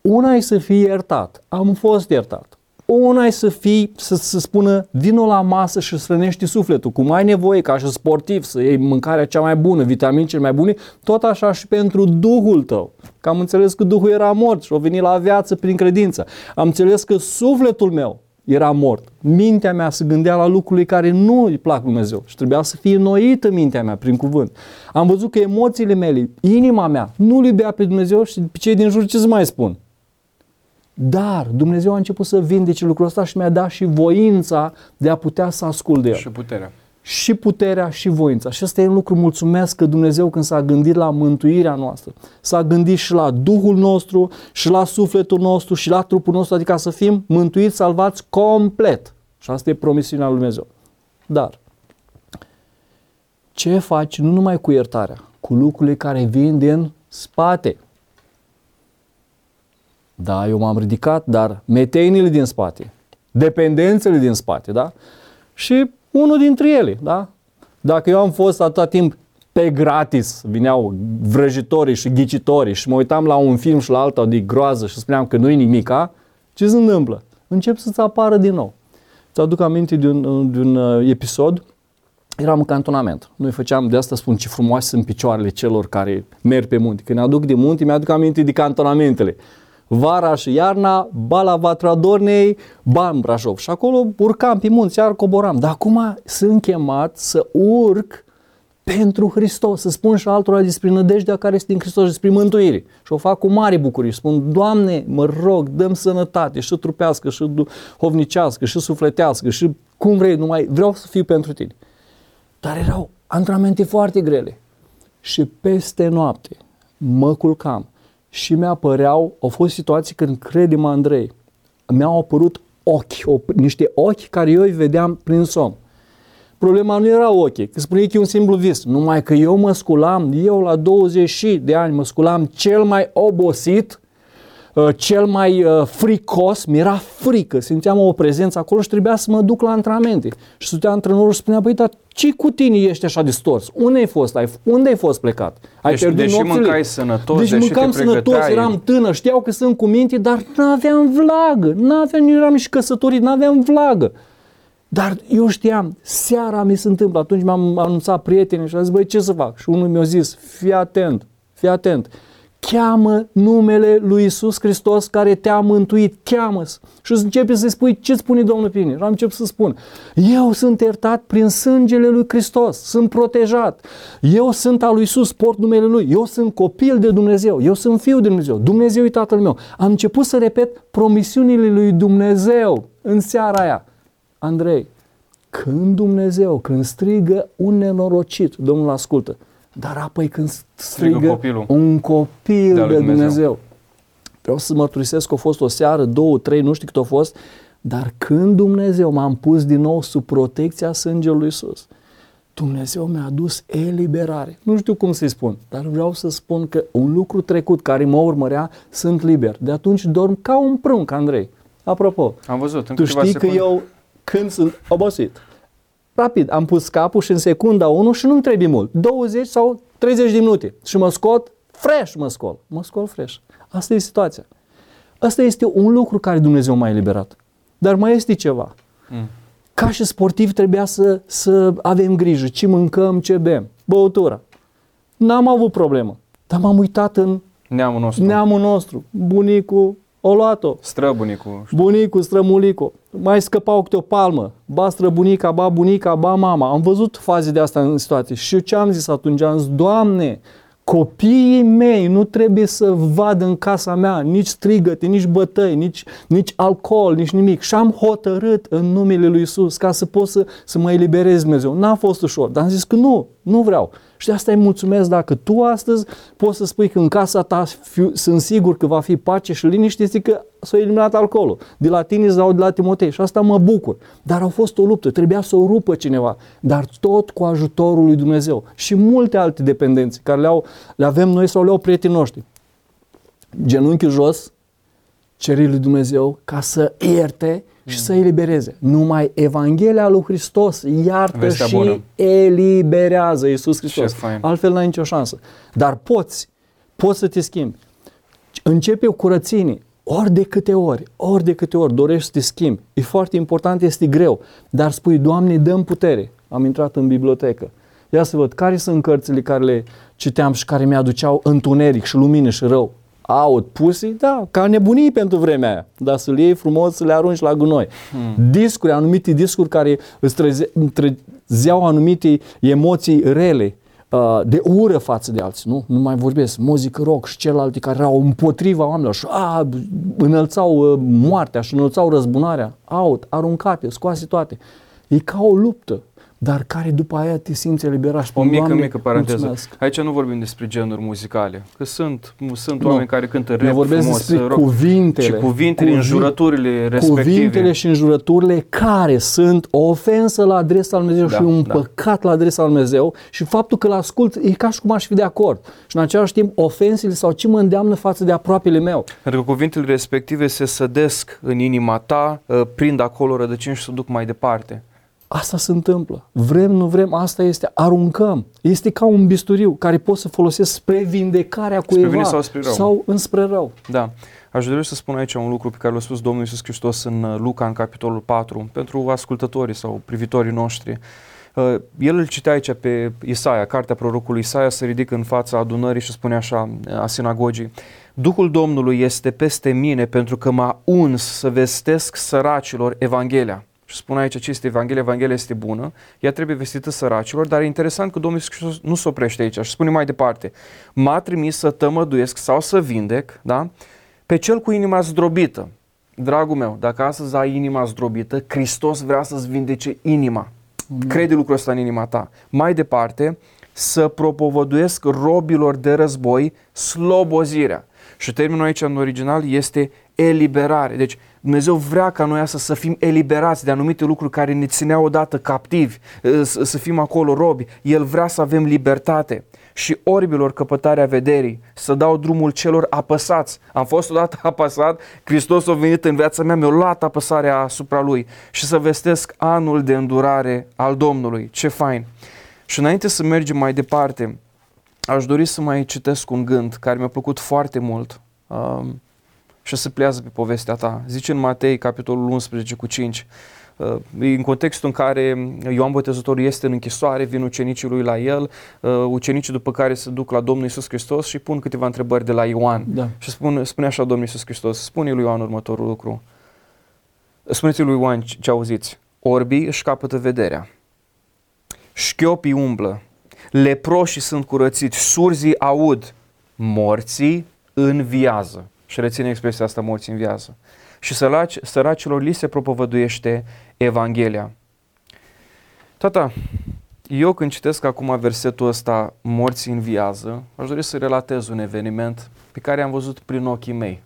una e să fii iertat. Am fost iertat. Una e să fii, să, să spună, vină la masă și strănești sufletul. Cum ai nevoie ca și sportiv să iei mâncarea cea mai bună, vitamini cele mai bune, tot așa și pentru Duhul tău. Că am înțeles că Duhul era mort și a venit la viață prin credință. Am înțeles că sufletul meu era mort. Mintea mea se gândea la lucrurile care nu îi plac Dumnezeu și trebuia să fie noită mintea mea prin cuvânt. Am văzut că emoțiile mele, inima mea, nu îl iubea pe Dumnezeu și pe cei din jur ce să mai spun. Dar Dumnezeu a început să vindece lucrul ăsta și mi-a dat și voința de a putea să ascult de el. Și puterea. Și puterea și voința. Și ăsta e un lucru, mulțumesc că Dumnezeu când s-a gândit la mântuirea noastră, s-a gândit și la Duhul nostru, și la sufletul nostru, și la trupul nostru, adică să fim mântuiți, salvați complet. Și asta e promisiunea lui Dumnezeu. Dar, ce faci nu numai cu iertarea, cu lucrurile care vin din spate. Da, eu m-am ridicat, dar meteinile din spate, dependențele din spate, da? Și unul dintre ele, da? Dacă eu am fost atâta timp pe gratis, vineau vrăjitorii și ghicitorii și mă uitam la un film și la altul de groază și spuneam că nu-i nimica, ce se întâmplă? Încep să-ți apară din nou. Ți-aduc aminte de un, de un uh, episod, eram în cantonament. Noi făceam, de asta spun ce frumoase sunt picioarele celor care merg pe munte. Când aduc de munte, mi-aduc aminte de cantonamentele vara și iarna, ba la Vatra Dornei, ba în Brașov. Și acolo urcam pe munți, iar coboram. Dar acum sunt chemat să urc pentru Hristos, să spun și altora despre nădejdea care este în Hristos, despre mântuire. Și o fac cu mare bucurie. Spun, Doamne, mă rog, dăm sănătate și trupească, și hovnicească, și sufletească, și cum vrei, numai vreau să fiu pentru tine. Dar erau antrenamente foarte grele. Și peste noapte mă culcam și mi-apăreau, au fost situații când, credem Andrei, mi-au apărut ochi, o, niște ochi care eu îi vedeam prin somn. Problema nu era ochi, că spune că e un simplu vis, numai că eu mă sculam, eu la 20 de ani mă sculam cel mai obosit Uh, cel mai uh, fricos, mi-era frică, simțeam o prezență acolo și trebuia să mă duc la antrenamente. Și stătea antrenorul și spunea, băi, dar ce cu tine ești așa distors? Unde ai fost? Ai, unde ai fost plecat? Ai deci, pierdut deși nopțile? mâncai sănătos, deci deși mâncam te sănătos, eram tânăr, știau că sunt cu minte, dar n-aveam vlagă, n-aveam, nu eram și căsătorit, n-aveam vlagă. Dar eu știam, seara mi se întâmplă, atunci m-am anunțat prietenii și am zis, băi, ce să fac? Și unul mi-a zis, fii atent, fii atent cheamă numele lui Isus Hristos care te-a mântuit, cheamă Și începe să-i spui ce spune Domnul Pine. Și am început să spun, eu sunt iertat prin sângele lui Hristos, sunt protejat, eu sunt al lui Isus, port numele lui, eu sunt copil de Dumnezeu, eu sunt fiul de Dumnezeu, Dumnezeu e tatăl meu. Am început să repet promisiunile lui Dumnezeu în seara aia. Andrei, când Dumnezeu, când strigă un nenorocit, Domnul ascultă, dar apoi când strigă, copilul. un copil de, de Dumnezeu. Dumnezeu. Vreau să mărturisesc că a fost o seară, două, trei, nu știu cât a fost, dar când Dumnezeu m-am pus din nou sub protecția sângelui Iisus, Dumnezeu mi-a adus eliberare. Nu știu cum să-i spun, dar vreau să spun că un lucru trecut care mă urmărea, sunt liber. De atunci dorm ca un prunc, Andrei. Apropo, Am văzut, tu știi secunde. că eu, când sunt obosit, rapid, am pus capul și în secunda 1 și nu-mi trebuie mult, 20 sau 30 de minute și mă scot, fresh mă scol, mă scol fresh. Asta e situația. Asta este un lucru care Dumnezeu m-a eliberat. Dar mai este ceva. Mm. Ca și sportiv trebuia să, să avem grijă ce mâncăm, ce bem, băutura. N-am avut problemă, dar m-am uitat în neamul nostru, neamul nostru bunicul, o luat-o. Străbunicul. Bunicul, strămulicul. Mai scăpau câte o palmă. Ba străbunica, ba bunica, ba mama. Am văzut faze de asta în situație. Și eu ce am zis atunci? Am zis, Doamne, copiii mei nu trebuie să vadă în casa mea nici strigăte, nici bătăi, nici, nici alcool, nici nimic. Și am hotărât în numele Lui Isus ca să pot să, să mă eliberez Dumnezeu. N-a fost ușor, dar am zis că nu, nu vreau. Și de asta îi mulțumesc dacă tu astăzi poți să spui că în casa ta fiu, sunt sigur că va fi pace și liniște, zic că s-a eliminat alcoolul. De la tine sau de la Timotei și asta mă bucur. Dar a fost o luptă, trebuia să o rupă cineva, dar tot cu ajutorul lui Dumnezeu. Și multe alte dependențe care le, au, le avem noi sau le au prietenii noștri. Genunchiul jos, ceri lui Dumnezeu ca să ierte și să elibereze. Numai Evanghelia lui Hristos iartă Vestea și bună. eliberează Iisus Hristos. Altfel n-ai nicio șansă. Dar poți, poți să te schimbi. Începe o curățenie. Ori de câte ori, ori de câte ori dorești să te schimbi. E foarte important, este greu. Dar spui, Doamne, dăm putere. Am intrat în bibliotecă. Ia să văd care sunt cărțile care le citeam și care mi-aduceau întuneric și lumină și rău out pussy, da, ca nebunii pentru vremea aia. Dar să le iei frumos, să le arunci la gunoi. Hmm. Discuri, anumite discuri care îți treze, trezeau anumite emoții rele, uh, de ură față de alții, nu? Nu mai vorbesc, muzică rock și celelalte care erau împotriva oamenilor și a, înălțau uh, moartea și înălțau răzbunarea, out, aruncate, scoase toate. E ca o luptă. Dar care după aia te simți eliberat și O spun, mică, Doamne, mică paranteză. mulțumesc. Aici nu vorbim despre genuri muzicale, că sunt, sunt Nu. oameni care cântă Eu rap vorbesc frumos, despre rock, cuvintele. și cuvintele, Cuvi- înjurăturile respective. Cuvintele și înjurăturile care sunt o ofensă la adresa lui Dumnezeu Da, și un da. păcat la adresa lui Dumnezeu și faptul că l-ascult e ca și cum aș fi de acord. Și în același timp ofensele sau ce mă îndeamnă față de aproapele meu. Pentru că cuvintele respective se sădesc în inima ta, uh, prind acolo rădăcini și se duc mai departe. Asta se întâmplă. Vrem, nu vrem, asta este. Aruncăm. Este ca un bisturiu care pot să folosesc spre vindecarea cuiva bine sau spre rău. sau înspre rău. Da. Aș dori să spun aici un lucru pe care l-a spus Domnul Iisus Hristos în uh, Luca, în capitolul 4, pentru ascultătorii sau privitorii noștri. Uh, El îl citea aici pe Isaia, cartea prorocului Isaia, se ridică în fața adunării și spune așa, uh, a sinagogii, Duhul Domnului este peste mine pentru că m-a uns să vestesc săracilor Evanghelia. Și spune aici ce este Evanghelia, Evanghelia este bună, ea trebuie vestită săracilor, dar e interesant că Domnul Iisus Hristos nu se oprește aici și spune mai departe, m-a trimis să tămăduiesc sau să vindec, da? pe cel cu inima zdrobită. Dragul meu, dacă astăzi ai inima zdrobită, Hristos vrea să-ți vindece inima. Crede lucrul ăsta în inima ta. Mai departe, să propovăduiesc robilor de război slobozirea. Și termenul aici în original este eliberare. Deci Dumnezeu vrea ca noi să, să fim eliberați de anumite lucruri care ne țineau odată captivi, să, să fim acolo robi. El vrea să avem libertate și orbilor căpătarea vederii, să dau drumul celor apăsați. Am fost odată (laughs) apăsat, Hristos a venit în viața mea, mi-a luat apăsarea asupra Lui și să vestesc anul de îndurare al Domnului. Ce fain! Și înainte să mergem mai departe, aș dori să mai citesc un gând care mi-a plăcut foarte mult um, și să plează pe povestea ta. Zice în Matei, capitolul 11 cu 5, Uh, în contextul în care Ioan Botezătorul este în închisoare, vin ucenicii lui la el, uh, ucenicii după care se duc la Domnul Isus Hristos și pun câteva întrebări de la Ioan. Da. Și spune, spune așa Domnul Isus Hristos, spune lui Ioan următorul lucru. Spuneți lui Ioan ce auziți. Orbii își capătă vederea, șchiopii umblă, leproșii sunt curățiți, surzii aud, morții înviază. Și reține expresia asta, morții înviază. Și săraci, săracilor li se propovăduiește Evanghelia. Tata, eu când citesc acum versetul ăsta, morții înviază, aș dori să relatez un eveniment pe care am văzut prin ochii mei,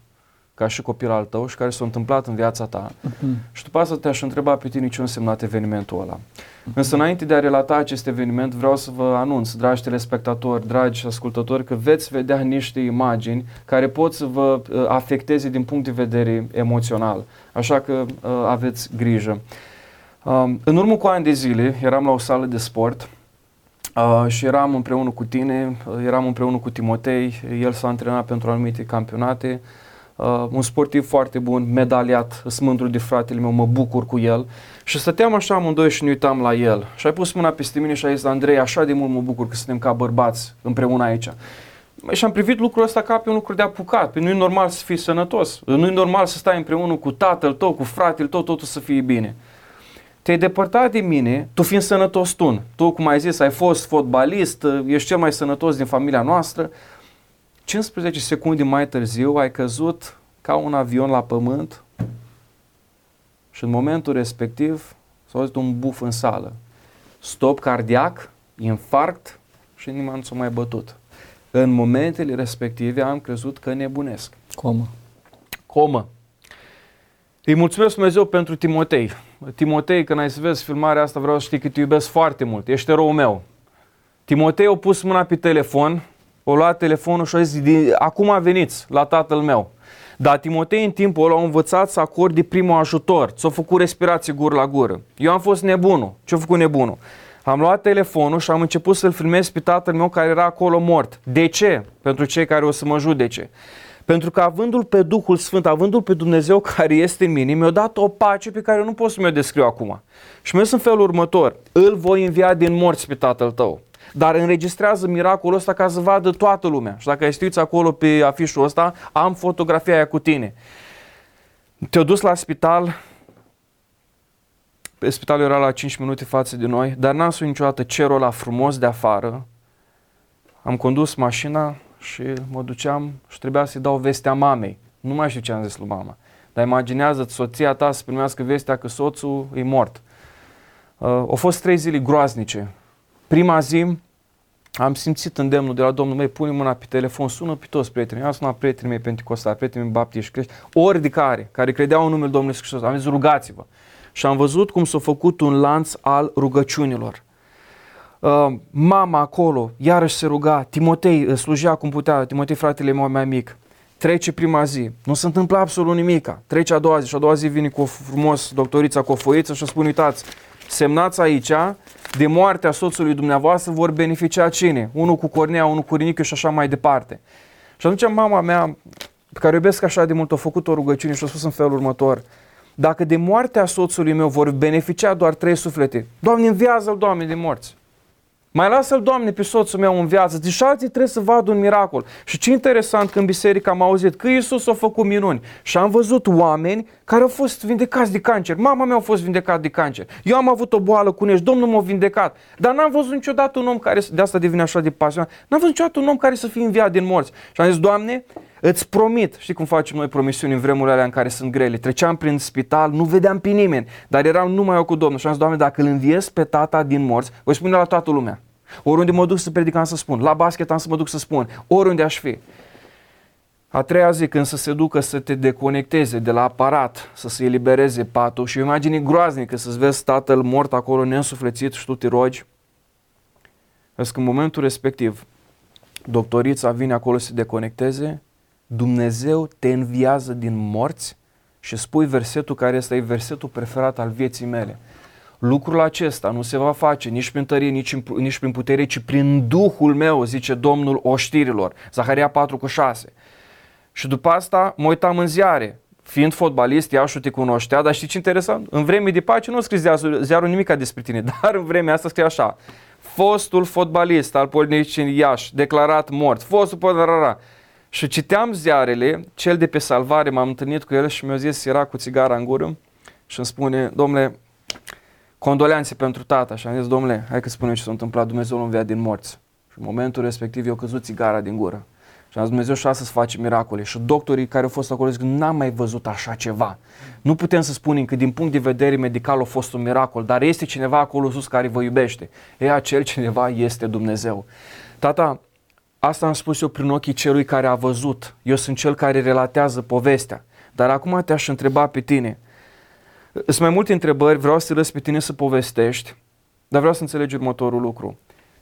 ca și copil al tău și care s-a întâmplat în viața ta. Uh-huh. Și după asta te-aș întreba pe tine ce a însemnat evenimentul ăla. Însă înainte de a relata acest eveniment, vreau să vă anunț, dragi telespectatori, dragi ascultători, că veți vedea niște imagini care pot să vă uh, afecteze din punct de vedere emoțional. Așa că uh, aveți grijă. Um, în urmă cu ani de zile eram la o sală de sport uh, și eram împreună cu tine, uh, eram împreună cu Timotei, el s-a antrenat pentru anumite campionate, uh, un sportiv foarte bun, medaliat, sunt mândru de fratele meu, mă bucur cu el și stăteam așa amândoi și ne uitam la el și ai pus mâna peste mine și ai zis, Andrei, așa de mult mă bucur că suntem ca bărbați împreună aici. Și am privit lucrul ăsta ca pe un lucru de apucat. Pe nu e normal să fii sănătos. Nu e normal să stai împreună cu tatăl tău, cu fratele tău, totul să fie bine te-ai depărtat de mine, tu fiind sănătos tu. Tu, cum ai zis, ai fost fotbalist, ești cel mai sănătos din familia noastră. 15 secunde mai târziu ai căzut ca un avion la pământ și în momentul respectiv s-a auzit un buf în sală. Stop cardiac, infarct și inima nu s-a mai bătut. În momentele respective am crezut că nebunesc. Comă. Comă. Îi mulțumesc Dumnezeu pentru Timotei. Timotei, când ai să vezi filmarea asta, vreau să știi că te iubesc foarte mult. Ești eroul meu. Timotei a pus mâna pe telefon, o luat telefonul și a zis, acum veniți la tatăl meu. Dar Timotei în timpul ăla a învățat să acorde primul ajutor. Ți-a făcut respirație gur la gură. Eu am fost nebunul. Ce-a făcut nebunul? Am luat telefonul și am început să-l filmez pe tatăl meu care era acolo mort. De ce? Pentru cei care o să mă judece. Pentru că avându-l pe Duhul Sfânt, avându-l pe Dumnezeu care este în mine, mi-a dat o pace pe care eu nu pot să mi-o descriu acum. Și mi-a în felul următor. Îl voi învia din morți pe tatăl tău. Dar înregistrează miracolul ăsta ca să vadă toată lumea. Și dacă ai știți acolo pe afișul ăsta, am fotografia aia cu tine. Te-au dus la spital, pe spitalul era la 5 minute față de noi, dar n-am spus niciodată cerul ăla frumos de afară. Am condus mașina și mă duceam și trebuia să-i dau vestea mamei. Nu mai știu ce am zis lui mama. Dar imaginează-ți soția ta să primească vestea că soțul e mort. Uh, au fost trei zile groaznice. Prima zi am simțit îndemnul de la Domnul meu, pune mâna pe telefon, sună pe toți prietenii, am sunat prietenii mei penticostali, prietenii mei baptiști, crești, ori de care, care credeau în numele Domnului Iisus Hristos, am zis rugați-vă. Și am văzut cum s-a făcut un lanț al rugăciunilor. Uh, mama acolo, iarăși se ruga, Timotei uh, slujea cum putea, Timotei fratele meu mai mic, trece prima zi, nu se întâmplă absolut nimica, trece a doua zi și a doua zi vine cu o frumos doctorița cu o foiță și spune, uitați, semnați aici, de moartea soțului dumneavoastră vor beneficia cine? Unul cu cornea, unul cu rinichiul și așa mai departe. Și atunci mama mea, pe care o iubesc așa de mult, a făcut o rugăciune și a spus în felul următor, dacă de moartea soțului meu vor beneficia doar trei suflete, Doamne, înviază-l, Doamne, de morți. Mai lasă-l, Doamne, pe soțul meu în viață. Deci alții trebuie să vadă un miracol. Și ce interesant că în biserică am auzit că Iisus a făcut minuni. Și am văzut oameni care au fost vindecați de cancer. Mama mea a fost vindecat de cancer. Eu am avut o boală cu nești, Domnul m-a vindecat. Dar n-am văzut niciodată un om care, de asta devine așa de pasionat, n-am văzut niciodată un om care să fie înviat din morți. Și am zis, Doamne, Îți promit, știi cum facem noi promisiuni în vremurile alea în care sunt grele. Treceam prin spital, nu vedeam pe nimeni, dar eram numai eu cu Domnul. Și am zis, Doamne, dacă îl înviez pe tata din morți, voi spune la toată lumea. Oriunde mă duc să predic, am să spun. La basket am să mă duc să spun. Oriunde aș fi. A treia zi, când să se ducă să te deconecteze de la aparat, să se elibereze patul și o imagine groaznică să-ți vezi tatăl mort acolo neînsuflețit și tu te rogi, că în momentul respectiv doctorița vine acolo să se deconecteze, Dumnezeu te înviază din morți și spui versetul care este versetul preferat al vieții mele. Lucrul acesta nu se va face nici prin tărie, nici, nici prin putere, ci prin Duhul meu, zice Domnul oștirilor. Zaharia 4 cu 6. Și după asta mă uitam în ziare. Fiind fotbalist, Iașu te cunoștea, dar știi ce interesant? În vreme de pace nu scrie ziarul, ziarul nimic despre tine, (laughs) dar în vremea asta scrie așa. Fostul fotbalist al Polinicii Iași, declarat mort. Fostul fotbalist, și citeam ziarele, cel de pe salvare, m-am întâlnit cu el și mi-a zis, era cu țigara în gură și îmi spune, domnule, condoleanțe pentru tata și am zis, domnule, hai că spunem ce s-a întâmplat, Dumnezeu nu via din morți. Și în momentul respectiv eu căzut țigara din gură. Și am zis, Dumnezeu și să face miracole. Și doctorii care au fost acolo zic, n-am mai văzut așa ceva. Nu putem să spunem că din punct de vedere medical a fost un miracol, dar este cineva acolo sus care vă iubește. E acel cineva este Dumnezeu. Tata, Asta am spus eu prin ochii celui care a văzut. Eu sunt cel care relatează povestea. Dar acum te-aș întreba pe tine. Sunt mai multe întrebări, vreau să te pe tine să povestești, dar vreau să înțelegi următorul lucru.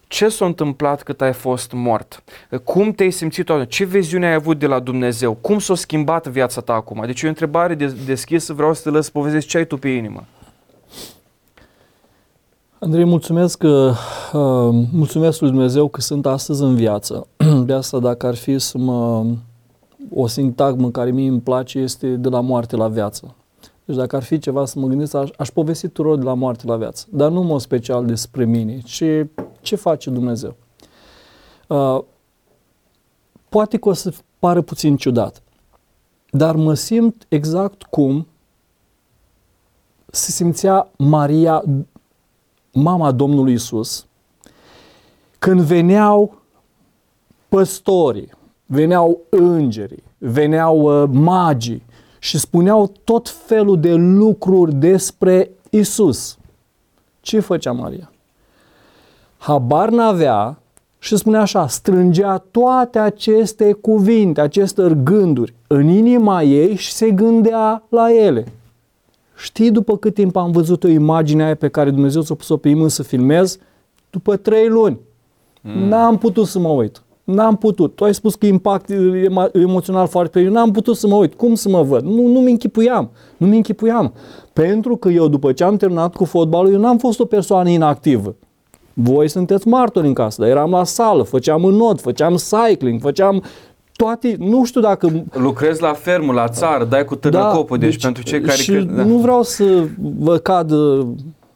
Ce s-a întâmplat cât ai fost mort? Cum te-ai simțit? Ce viziune ai avut de la Dumnezeu? Cum s-a schimbat viața ta acum? Deci e o întrebare deschisă, vreau să te lăs povestesc ce ai tu pe inimă. Andrei, mulțumesc, că, uh, mulțumesc lui Dumnezeu că sunt astăzi în viață. (clears throat) De asta, dacă ar fi să mă... O sintagmă care mie îmi place este de la moarte la viață. Deci dacă ar fi ceva să mă gândesc, aș, aș povesti tuturor de la moarte la viață. Dar nu mă special despre mine, ci ce face Dumnezeu. Uh, poate că o să pară puțin ciudat, dar mă simt exact cum se simțea Maria mama Domnului Isus, când veneau păstorii, veneau îngerii, veneau uh, magii și spuneau tot felul de lucruri despre Isus. Ce făcea Maria? Habar n-avea și spunea așa, strângea toate aceste cuvinte, aceste gânduri în inima ei și se gândea la ele. Știi după cât timp am văzut o imagine aia pe care Dumnezeu s-a pus-o pe imân să filmez? După trei luni. Mm. N-am putut să mă uit. N-am putut. Tu ai spus că impact emoțional foarte Eu N-am putut să mă uit. Cum să mă văd? Nu, nu mi închipuiam. Nu mi închipuiam. Pentru că eu, după ce am terminat cu fotbalul, eu n-am fost o persoană inactivă. Voi sunteți martori în casă, dar eram la sală, făceam în not, făceam cycling, făceam toate, nu știu dacă... Lucrezi la fermă, la țară, dai cu târnăcopul, da, deci, deci pentru cei care... Și cred, da. nu vreau să vă cad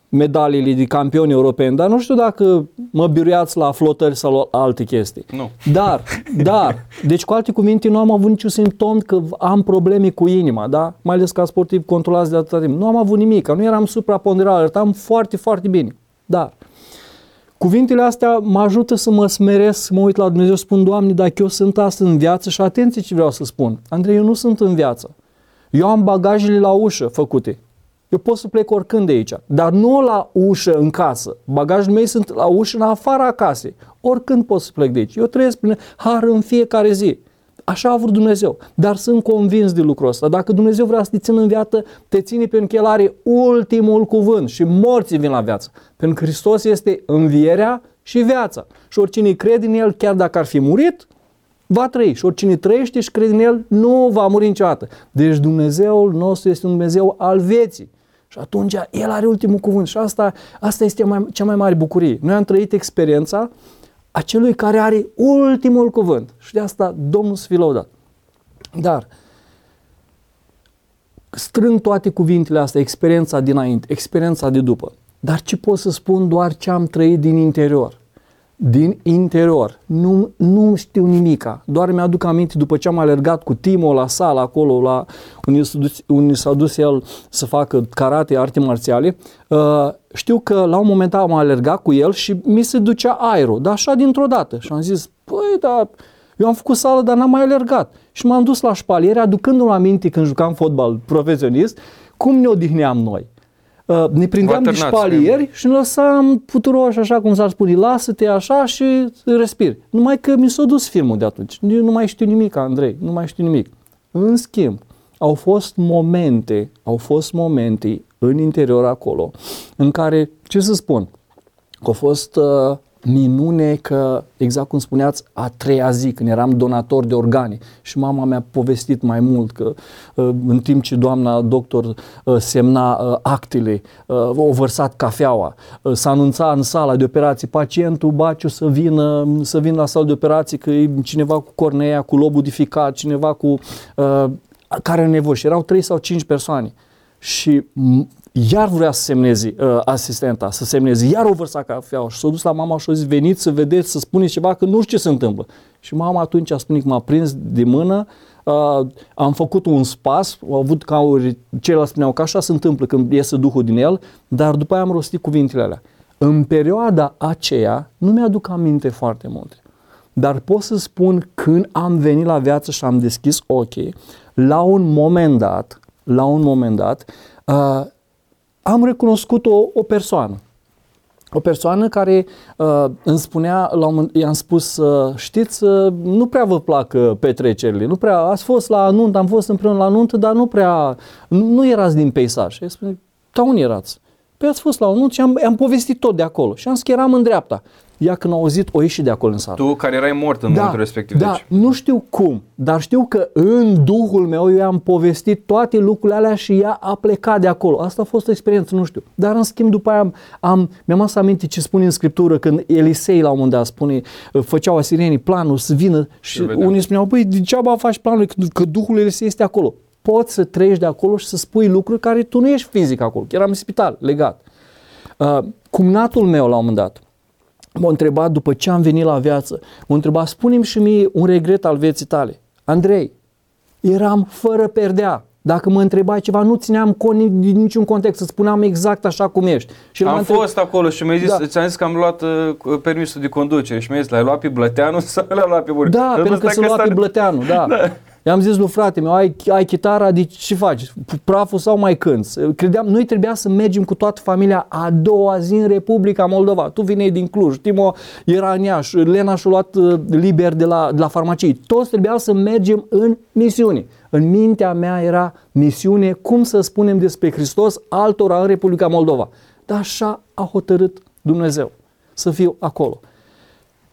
medaliile de campioni europeni, dar nu știu dacă mă biruiați la flotări sau la alte chestii. Nu. Dar, dar, deci cu alte cuvinte, nu am avut niciun simptom că am probleme cu inima, da? Mai ales ca sportiv controlați de atâta timp. Nu am avut nimic, nu eram supraponderal, arătam foarte, foarte bine. Dar, Cuvintele astea mă ajută să mă smeresc, să mă uit la Dumnezeu, spun, Doamne, dacă eu sunt astăzi în viață și atenție ce vreau să spun. Andrei, eu nu sunt în viață. Eu am bagajele la ușă făcute. Eu pot să plec oricând de aici, dar nu la ușă în casă. Bagajul meu sunt la ușă în afara casei. Oricând pot să plec de aici. Eu trăiesc prin har în fiecare zi. Așa a vrut Dumnezeu. Dar sunt convins de lucrul ăsta. Dacă Dumnezeu vrea să te țină în viață, te ține pentru că El are ultimul cuvânt și morții vin la viață. Pentru că Hristos este învierea și viața. Și oricine crede în El, chiar dacă ar fi murit, va trăi. Și oricine trăiește și crede în El, nu va muri niciodată. Deci Dumnezeul nostru este un Dumnezeu al vieții. Și atunci El are ultimul cuvânt. Și asta, asta este mai, cea mai mare bucurie. Noi am trăit experiența a celui care are ultimul cuvânt. Și de asta Domnul să fie lăudat. Dar strâng toate cuvintele astea, experiența dinainte, experiența de după. Dar ce pot să spun doar ce am trăit din interior? Din interior. Nu, nu știu nimica. Doar mi-aduc aminte după ce am alergat cu Timo la sală acolo, la, unde, s-a dus, unde s-a dus el să facă karate, arte marțiale. Uh, știu că la un moment dat am alergat cu el și mi se ducea aerul, dar așa dintr-o dată. Și am zis, păi, da, eu am făcut sală, dar n-am mai alergat. Și m-am dus la șpaliere, aducându-mi aminte când jucam fotbal profesionist, cum ne odihneam noi. Uh, ne prindeam de șpalieri și ne lăsam puturoși, așa cum s-ar spune, lasă-te așa și respiri. Numai că mi s-a dus filmul de atunci. Eu nu mai știu nimic, Andrei, nu mai știu nimic. În schimb, au fost momente, au fost momente în interior acolo, în care, ce să spun, că au fost uh, minune că, exact cum spuneați, a treia zi, când eram donator de organe. Și mama mi-a povestit mai mult că uh, în timp ce doamna doctor uh, semna uh, actele, o vărsat cafeaua, s-a anunțat în sala de operații pacientul Baciu să vină, să vină la sala de operații că e cineva cu cornea, cu lobul dificat, cineva cu care are nevoie. Și erau trei sau cinci persoane. Și iar vrea să semneze uh, asistenta, să semneze, iar o vărsa cafeaua și s-a dus la mama și a zis, veniți să vedeți, să spuneți ceva, că nu știu ce se întâmplă. Și mama atunci a spus că m-a prins de mână, uh, am făcut un spas, au avut ca ori, ceilalți spuneau că așa se întâmplă când iese Duhul din el, dar după aia am rostit cuvintele alea. În perioada aceea, nu mi-aduc aminte foarte multe, dar pot să spun când am venit la viață și am deschis ochii, la un moment dat, la un moment dat, uh, am recunoscut o, o persoană. O persoană care uh, îmi spunea, la un, i-am spus, uh, știți, uh, nu prea vă plac uh, petrecerile, nu prea, ați fost la nuntă, am fost împreună la nuntă, dar nu prea, nu, nu erați din peisaj. Și spune, da, unde erați? Păi ați fost la o nuntă și am, am povestit tot de acolo. Și am zis că eram în dreapta ea când a auzit, o ieși de acolo în sală. Tu care erai mort în da, momentul respectiv. Da, deci. nu știu cum, dar știu că în Duhul meu eu am povestit toate lucrurile alea și ea a plecat de acolo. Asta a fost o experiență, nu știu. Dar în schimb după aia am, am, mi-am adus aminte ce spune în Scriptură când Elisei la un moment dat spune, făceau asirienii planul să vină și unii spuneau, băi, degeaba faci planul că, că Duhul Elisei este acolo. Poți să treci de acolo și să spui lucruri care tu nu ești fizic acolo. Eram în spital, legat. Uh, cumnatul meu la un moment dat, m-a întrebat după ce am venit la viață, m-a întrebat, spune-mi și mie un regret al vieții tale. Andrei, eram fără perdea. Dacă mă întrebai ceva, nu țineam con- din niciun context, să spuneam exact așa cum ești. Și am întreb... fost acolo și mi-ai zis, da. ți-am zis că am luat uh, permisul de conducere și mi-ai zis, l-ai luat pe Blăteanu (laughs) sau l-ai luat pe Buric? Da, pentru că să lua pe Blăteanu, da. (laughs) da. I-am zis lui frate meu, ai, ai chitara, de ce faci? Praful sau mai cânți? Credeam, noi trebuia să mergem cu toată familia a doua zi în Republica Moldova. Tu vineai din Cluj, Timo era în Iași, Lena și-a luat uh, liber de la, de la farmacie. Toți trebuiau să mergem în misiune. În mintea mea era misiune, cum să spunem despre Hristos altora în Republica Moldova. Dar așa a hotărât Dumnezeu să fiu acolo.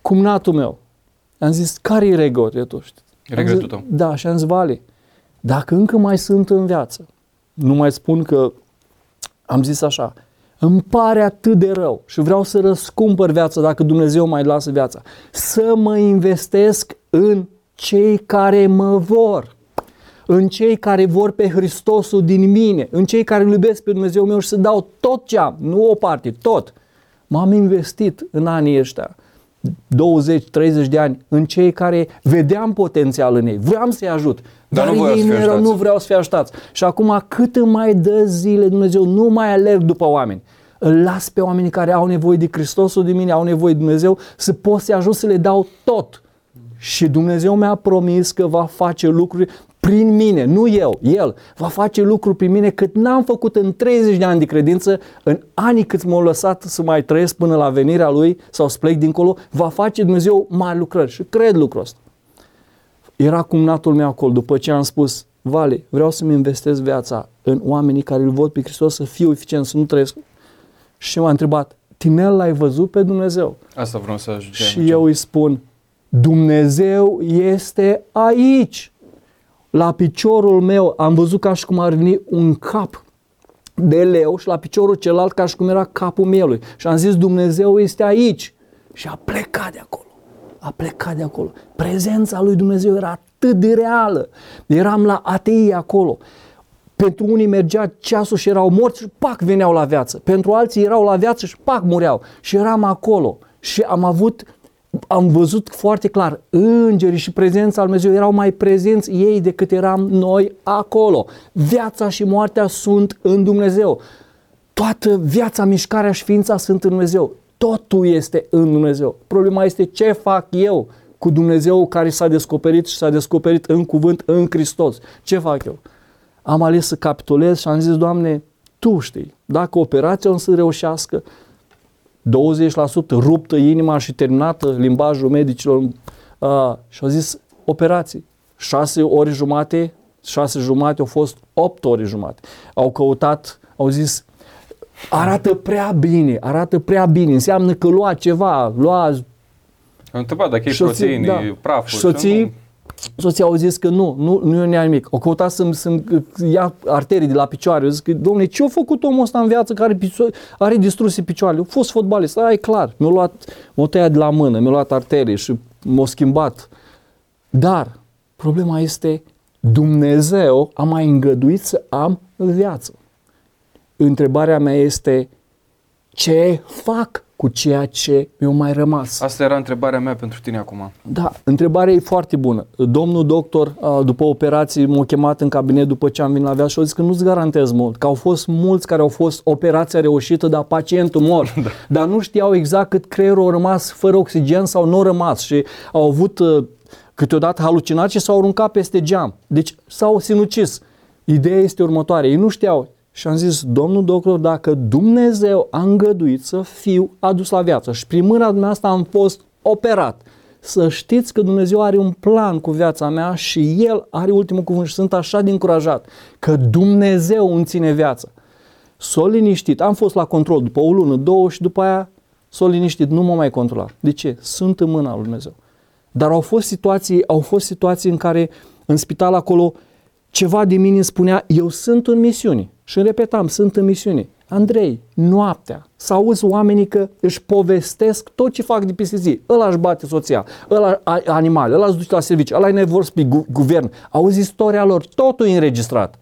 Cumnatul meu, am zis, care e regretul? Regretul tău. Da, și am zis, Vale, dacă încă mai sunt în viață, nu mai spun că am zis așa, îmi pare atât de rău și vreau să răscumpăr viața dacă Dumnezeu mai lasă viața. Să mă investesc în cei care mă vor, în cei care vor pe Hristosul din mine, în cei care îl iubesc pe Dumnezeu meu și să dau tot ce am, nu o parte, tot. M-am investit în anii ăștia 20-30 de ani în cei care vedeam potențial în ei, vreau să-i ajut, dar, dar nu ei nu, erau, nu vreau să fie ajutați. Și acum cât îmi mai dă zile Dumnezeu, nu mai alerg după oameni. Îl las pe oamenii care au nevoie de Hristosul de mine, au nevoie de Dumnezeu, să pot să-i ajut să le dau tot. Și Dumnezeu mi-a promis că va face lucruri prin mine, nu eu, El, va face lucruri prin mine cât n-am făcut în 30 de ani de credință, în anii cât m-au lăsat să mai trăiesc până la venirea Lui sau să plec dincolo, va face Dumnezeu mari lucrări și cred lucrul ăsta. Era cumnatul meu acolo, după ce am spus, Vale, vreau să-mi investez viața în oamenii care îl văd pe Hristos să fiu eficient, să nu trăiesc. Și m-a întrebat, Tinel l-ai văzut pe Dumnezeu? Asta vreau să ajungem. Și eu îi spun, Dumnezeu este aici. La piciorul meu am văzut ca și cum ar veni un cap de leu și la piciorul celălalt ca și cum era capul mielui. Și am zis, Dumnezeu este aici. Și a plecat de acolo. A plecat de acolo. Prezența lui Dumnezeu era atât de reală. Eram la atei acolo. Pentru unii mergea ceasul și erau morți și pac veneau la viață. Pentru alții erau la viață și pac mureau. Și eram acolo. Și am avut am văzut foarte clar, îngerii și prezența lui Dumnezeu erau mai prezenți ei decât eram noi acolo. Viața și moartea sunt în Dumnezeu. Toată viața, mișcarea și ființa sunt în Dumnezeu. Totul este în Dumnezeu. Problema este ce fac eu cu Dumnezeu care s-a descoperit și s-a descoperit în cuvânt în Hristos. Ce fac eu? Am ales să capitulez și am zis, Doamne, Tu știi, dacă operația o să reușească, 20% ruptă inima și terminată limbajul medicilor uh, și au zis operații. 6 ore jumate, 6 jumate au fost 8 ore jumate. Au căutat, au zis arată prea bine, arată prea bine, înseamnă că lua ceva, lua... Am întrebat dacă e proteine, da. praful. Soții, soția au zis că nu, nu, nu e nimic. O căuta să-mi, să ia arterii de la picioare. Eu zic că, domnule, ce a făcut omul ăsta în viață care are distruse picioarele? A fost fotbalist, aia e clar. Mi-a luat, m-a tăiat de la mână, mi-a luat arterii și m-a schimbat. Dar problema este Dumnezeu a mai îngăduit să am viață. Întrebarea mea este ce fac cu ceea ce mi-a mai rămas. Asta era întrebarea mea pentru tine acum. Da, întrebarea e foarte bună. Domnul doctor, după operații, m-a chemat în cabinet după ce am venit la viață și a zis că nu-ți garantez mult, că au fost mulți care au fost operația reușită, dar pacientul mor. (laughs) da. Dar nu știau exact cât creierul a rămas fără oxigen sau nu a rămas și au avut câteodată halucinații și s-au aruncat peste geam. Deci s-au sinucis. Ideea este următoare. Ei nu știau și am zis, domnul doctor, dacă Dumnezeu a îngăduit să fiu adus la viață și prin mâna dumneavoastră am fost operat, să știți că Dumnezeu are un plan cu viața mea și El are ultimul cuvânt și sunt așa de încurajat că Dumnezeu îmi ține viața. S-o liniștit, am fost la control după o lună, două și după aia s-o liniștit, nu mă mai controla. De ce? Sunt în mâna lui Dumnezeu. Dar au fost situații, au fost situații în care în spital acolo ceva de mine spunea, eu sunt în misiune. Și îmi repetam, sunt în misiune. Andrei, noaptea, să auzi oamenii că își povestesc tot ce fac de peste zi. Ăla își bate soția, ăla animale, ăla își duce la serviciu, ăla e nevoie pe gu- guvern. Auzi istoria lor, totul e înregistrat.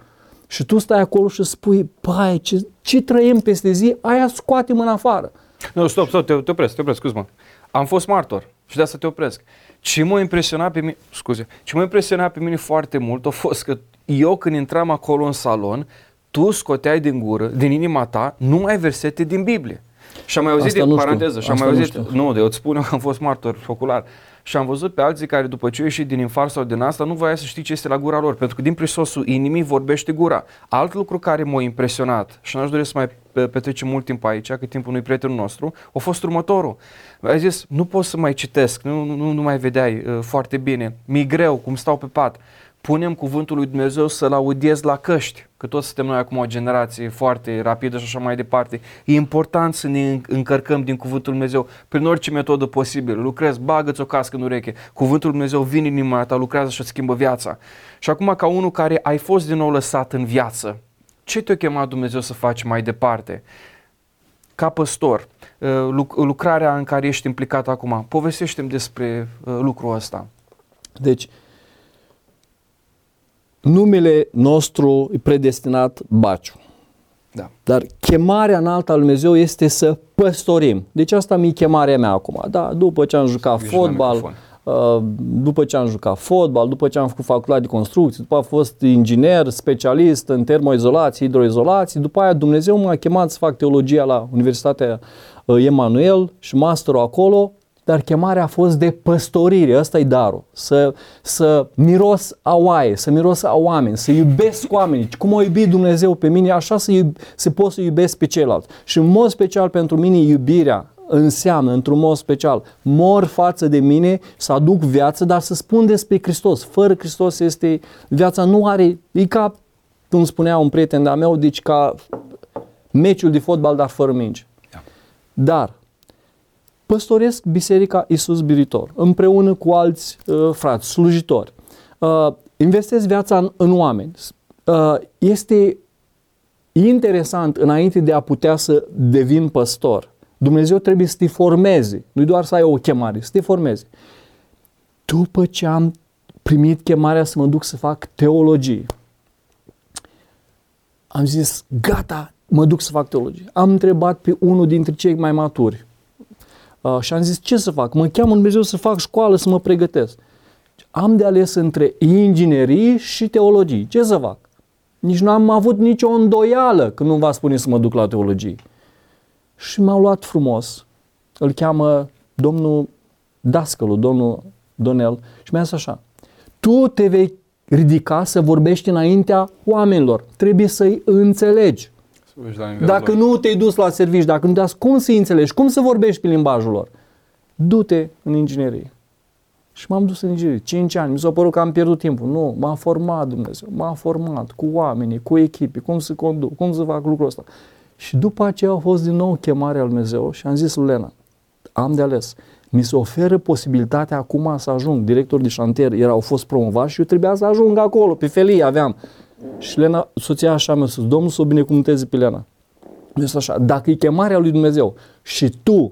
Și tu stai acolo și spui, pai, ce, ce trăim peste zi, aia scoate în afară. Nu, stop, stop, te, te opresc, te opresc, scuz-mă. Am fost martor și de asta te opresc. Ce m-a impresionat pe mine, scuze, ce m-a impresionat pe mine foarte mult a fost că eu când intram acolo în salon, tu scoteai din gură, din inima ta, numai versete din Biblie. Și am mai auzit, din paranteză, și am mai auzit, nu, nu, de eu îți spun eu (laughs) că am fost martor ocular. Și am văzut pe alții care după ce au ieșit din infar sau din asta, nu voia să știi ce este la gura lor, pentru că din prisosul inimii vorbește gura. Alt lucru care m-a impresionat și n-aș dori să mai petrecem mult timp aici, că timpul unui prietenul nostru, a fost următorul. A zis, nu pot să mai citesc, nu, nu, nu mai vedeai uh, foarte bine, mi-e greu cum stau pe pat punem cuvântul lui Dumnezeu să-l audiez la căști, că toți suntem noi acum o generație foarte rapidă și așa mai departe. E important să ne încărcăm din cuvântul lui Dumnezeu prin orice metodă posibilă. Lucrezi, bagă-ți o cască în ureche, cuvântul lui Dumnezeu vine în inima ta, lucrează și îți schimbă viața. Și acum ca unul care ai fost din nou lăsat în viață, ce te-a chemat Dumnezeu să faci mai departe? Ca păstor, uh, lucrarea în care ești implicat acum, povestește-mi despre uh, lucrul ăsta. Deci, numele nostru e predestinat Baciu. Da. Dar chemarea înaltă al Dumnezeu este să păstorim. Deci asta mi-e chemarea mea acum. Da, după ce am jucat Ești fotbal, uh, după ce am jucat fotbal, după ce am făcut facultate de construcții, după am fost inginer, specialist în termoizolație, hidroizolație, după aia Dumnezeu m-a chemat să fac teologia la Universitatea uh, Emanuel și masterul acolo dar chemarea a fost de păstorire, ăsta e darul, să, să miros a oaie, să miros a oameni, să iubesc oamenii, cum o iubi Dumnezeu pe mine, așa să, iub, să pot să iubesc pe ceilalți. Și în mod special pentru mine iubirea înseamnă, într-un mod special, mor față de mine, să aduc viață, dar să spun despre Hristos. Fără Hristos este, viața nu are, e ca, cum spunea un prieten de-a meu, deci ca meciul de fotbal, dar fără minge. Da. Dar, păstoresc Biserica Isus Biritor, împreună cu alți uh, frați, slujitori. Uh, investesc viața în, în oameni. Uh, este interesant, înainte de a putea să devin păstor, Dumnezeu trebuie să te formeze, nu doar să ai o chemare, să te formeze. După ce am primit chemarea să mă duc să fac teologie, am zis, gata, mă duc să fac teologie. Am întrebat pe unul dintre cei mai maturi uh, și am zis, ce să fac? Mă cheamă Dumnezeu să fac școală, să mă pregătesc. Am de ales între inginerie și teologie. Ce să fac? Nici nu am avut nicio îndoială când nu va spune să mă duc la teologie și m-au luat frumos. Îl cheamă domnul Dascălu, domnul Donel și mi-a zis așa, tu te vei ridica să vorbești înaintea oamenilor, trebuie să-i înțelegi. Dacă nu te-ai dus la servici, dacă nu te cum să-i înțelegi, cum să vorbești pe limbajul lor? Du-te în inginerie. Și m-am dus în inginerie. 5 ani. Mi s-a părut că am pierdut timpul. Nu, m-a format Dumnezeu. M-a format cu oamenii, cu echipe, cum să conduc, cum să fac lucrul ăsta. Și după aceea a fost din nou chemarea lui Dumnezeu și am zis lui Lena, am de ales. Mi se oferă posibilitatea acum să ajung. Director de șantier era, au fost promovați și eu trebuia să ajung acolo, pe felie aveam. Și Lena, soția așa mi-a spus, Domnul să o binecuvânteze pe Lena. Deci așa, dacă e chemarea lui Dumnezeu și tu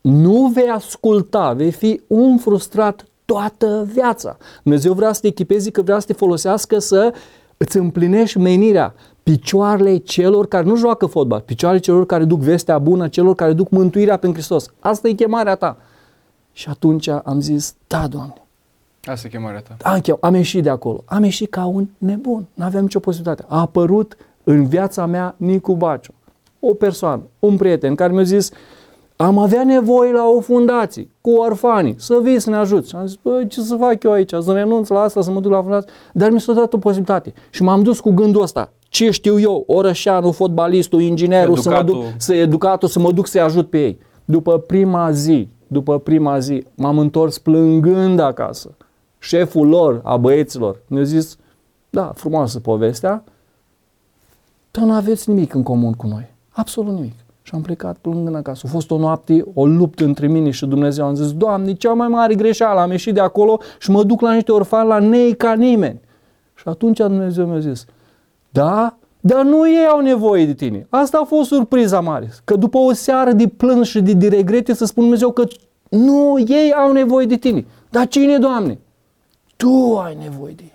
nu vei asculta, vei fi un frustrat toată viața. Dumnezeu vrea să te echipezi, că vrea să te folosească să îți împlinești menirea picioarele celor care nu joacă fotbal, picioarele celor care duc vestea bună, celor care duc mântuirea pentru Hristos. Asta e chemarea ta. Și atunci am zis, da, Doamne. Asta e chemarea ta. Am, chem, am ieșit de acolo. Am ieșit ca un nebun. Nu aveam nicio posibilitate. A apărut în viața mea Nicu Baciu. O persoană, un prieten care mi-a zis, am avea nevoie la o fundație cu orfanii, să vii să ne ajuți. Și am zis, băi, ce să fac eu aici? Să renunț la asta, să mă duc la fundație? Dar mi s-a dat o posibilitate. Și m-am dus cu gândul ăsta ce știu eu, orășanul, fotbalistul, inginerul, educatul. să mă duc, să, educatul, să mă duc să-i ajut pe ei. După prima zi, după prima zi, m-am întors plângând acasă. Șeful lor, a băieților, mi-a zis, da, frumoasă povestea, dar nu aveți nimic în comun cu noi. Absolut nimic. Și am plecat plângând acasă. A fost o noapte, o luptă între mine și Dumnezeu. Am zis, Doamne, cea mai mare greșeală. Am ieșit de acolo și mă duc la niște orfani la nei ca nimeni. Și atunci Dumnezeu mi-a zis, da? Dar nu ei au nevoie de tine. Asta a fost surpriza mare. Că după o seară de plâns și de, de regrete să spun Dumnezeu că nu, ei au nevoie de tine. Dar cine, Doamne? Tu ai nevoie de ei.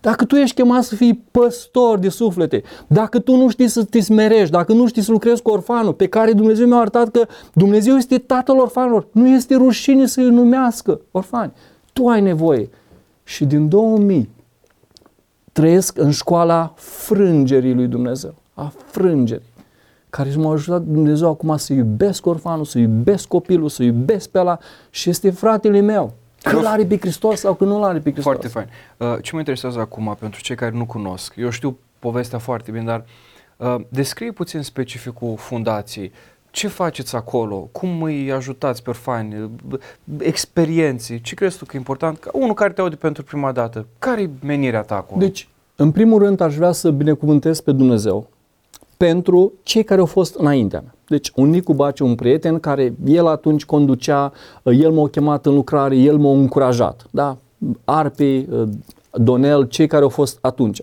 Dacă tu ești chemat să fii păstor de suflete, dacă tu nu știi să te smerești, dacă nu știi să lucrezi cu orfanul, pe care Dumnezeu mi-a arătat că Dumnezeu este tatăl orfanilor, nu este rușine să îi numească orfani. Tu ai nevoie. Și din 2000 trăiesc în școala frângerii lui Dumnezeu, a frângerii, care m-a ajutat Dumnezeu acum să iubesc orfanul, să iubesc copilul, să iubesc pe ăla și este fratele meu. Că îl are pe Hristos sau că nu îl are pe Hristos. Foarte fain. Uh, ce mă interesează acum pentru cei care nu cunosc? Eu știu povestea foarte bine, dar uh, descrie puțin specificul fundației. Ce faceți acolo? Cum îi ajutați pe orfani? Experiențe? Ce crezi tu că e important? Ca unul care te aude pentru prima dată, care e menirea ta acolo? Deci, în primul rând, aș vrea să binecuvântez pe Dumnezeu pentru cei care au fost înaintea mea. Deci, un Nicu Baciu, un prieten care el atunci conducea, el m-a chemat în lucrare, el m-a încurajat. Da? Arpi, Donel, cei care au fost atunci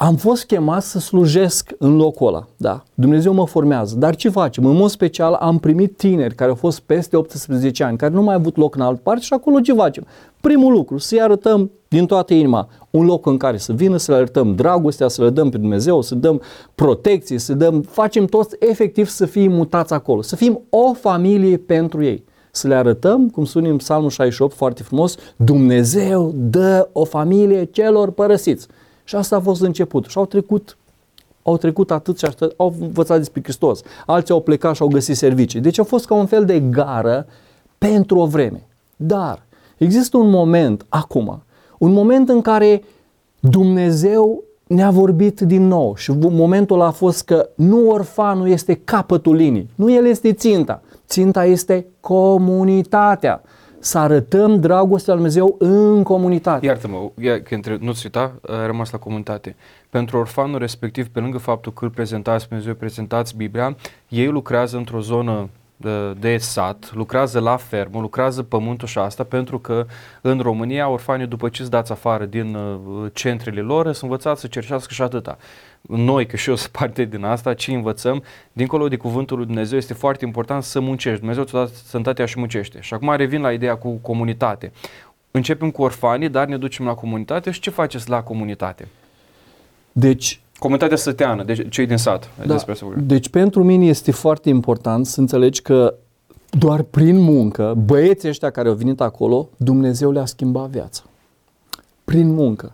am fost chemat să slujesc în locul ăla, da. Dumnezeu mă formează. Dar ce facem? În mod special am primit tineri care au fost peste 18 ani, care nu mai au avut loc în alt parte și acolo ce facem? Primul lucru, să-i arătăm din toată inima un loc în care să vină, să le arătăm dragostea, să le dăm pe Dumnezeu, să dăm protecție, să dăm, facem toți efectiv să fim mutați acolo, să fim o familie pentru ei. Să le arătăm, cum sunim Psalmul 68 foarte frumos, Dumnezeu dă o familie celor părăsiți. Și asta a fost început. Și au trecut au trecut atât și atât, au învățat despre Hristos. Alții au plecat și au găsit servicii. Deci a fost ca un fel de gară pentru o vreme. Dar există un moment acum, un moment în care Dumnezeu ne-a vorbit din nou și momentul a fost că nu orfanul este capătul linii, nu el este ținta. Ținta este comunitatea. Să arătăm dragostea lui Dumnezeu în comunitate. Iartă-mă, că între, nu-ți uita, a rămas la comunitate. Pentru orfanul respectiv, pe lângă faptul că îl prezentați pe Dumnezeu, prezentați Biblia, ei lucrează într-o zonă de, de sat, lucrează la fermă, lucrează pământul și asta, pentru că în România orfanii după ce îți dați afară din uh, centrele lor, sunt învățați să cerșească și atâta. Noi, că și eu sunt parte din asta, ce învățăm, dincolo de cuvântul lui Dumnezeu, este foarte important să muncești. Dumnezeu ți-a dat sănătatea și muncește. Și acum revin la ideea cu comunitate. Începem cu orfanii, dar ne ducem la comunitate și ce faceți la comunitate? Deci, Comunitatea săteană, deci cei din sat. Da, deci pentru mine este foarte important să înțelegi că doar prin muncă, băieții ăștia care au venit acolo, Dumnezeu le-a schimbat viața. Prin muncă.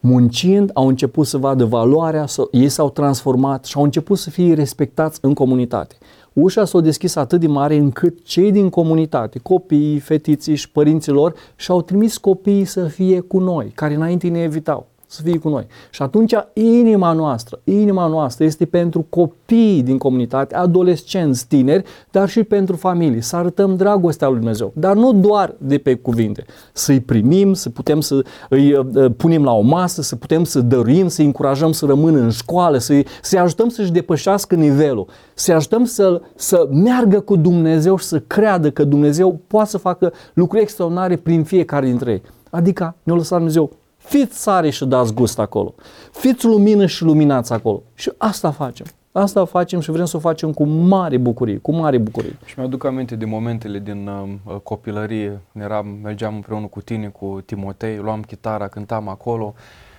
Muncind, au început să vadă valoarea, ei s-au transformat și au început să fie respectați în comunitate. Ușa s-a deschis atât de mare încât cei din comunitate, copiii, fetiții și părinților, și-au trimis copiii să fie cu noi, care înainte ne evitau să fie cu noi. Și atunci inima noastră, inima noastră este pentru copii din comunitate, adolescenți, tineri, dar și pentru familii. Să arătăm dragostea lui Dumnezeu. Dar nu doar de pe cuvinte. Să-i primim, să putem să îi uh, uh, punem la o masă, să putem să dăruim, să-i încurajăm să rămână în școală, să-i, să ajutăm să-și depășească nivelul, să-i ajutăm să, să meargă cu Dumnezeu și să creadă că Dumnezeu poate să facă lucruri extraordinare prin fiecare dintre ei. Adică ne-a lăsat Dumnezeu Fiți sare și dați gust acolo. Fiți lumină și luminați acolo. Și asta facem. Asta facem și vrem să o facem cu mare bucurie, cu mare bucurie. Și mi-aduc aminte de momentele din uh, copilărie. Eram, mergeam împreună cu tine, cu Timotei, luam chitara, cântam acolo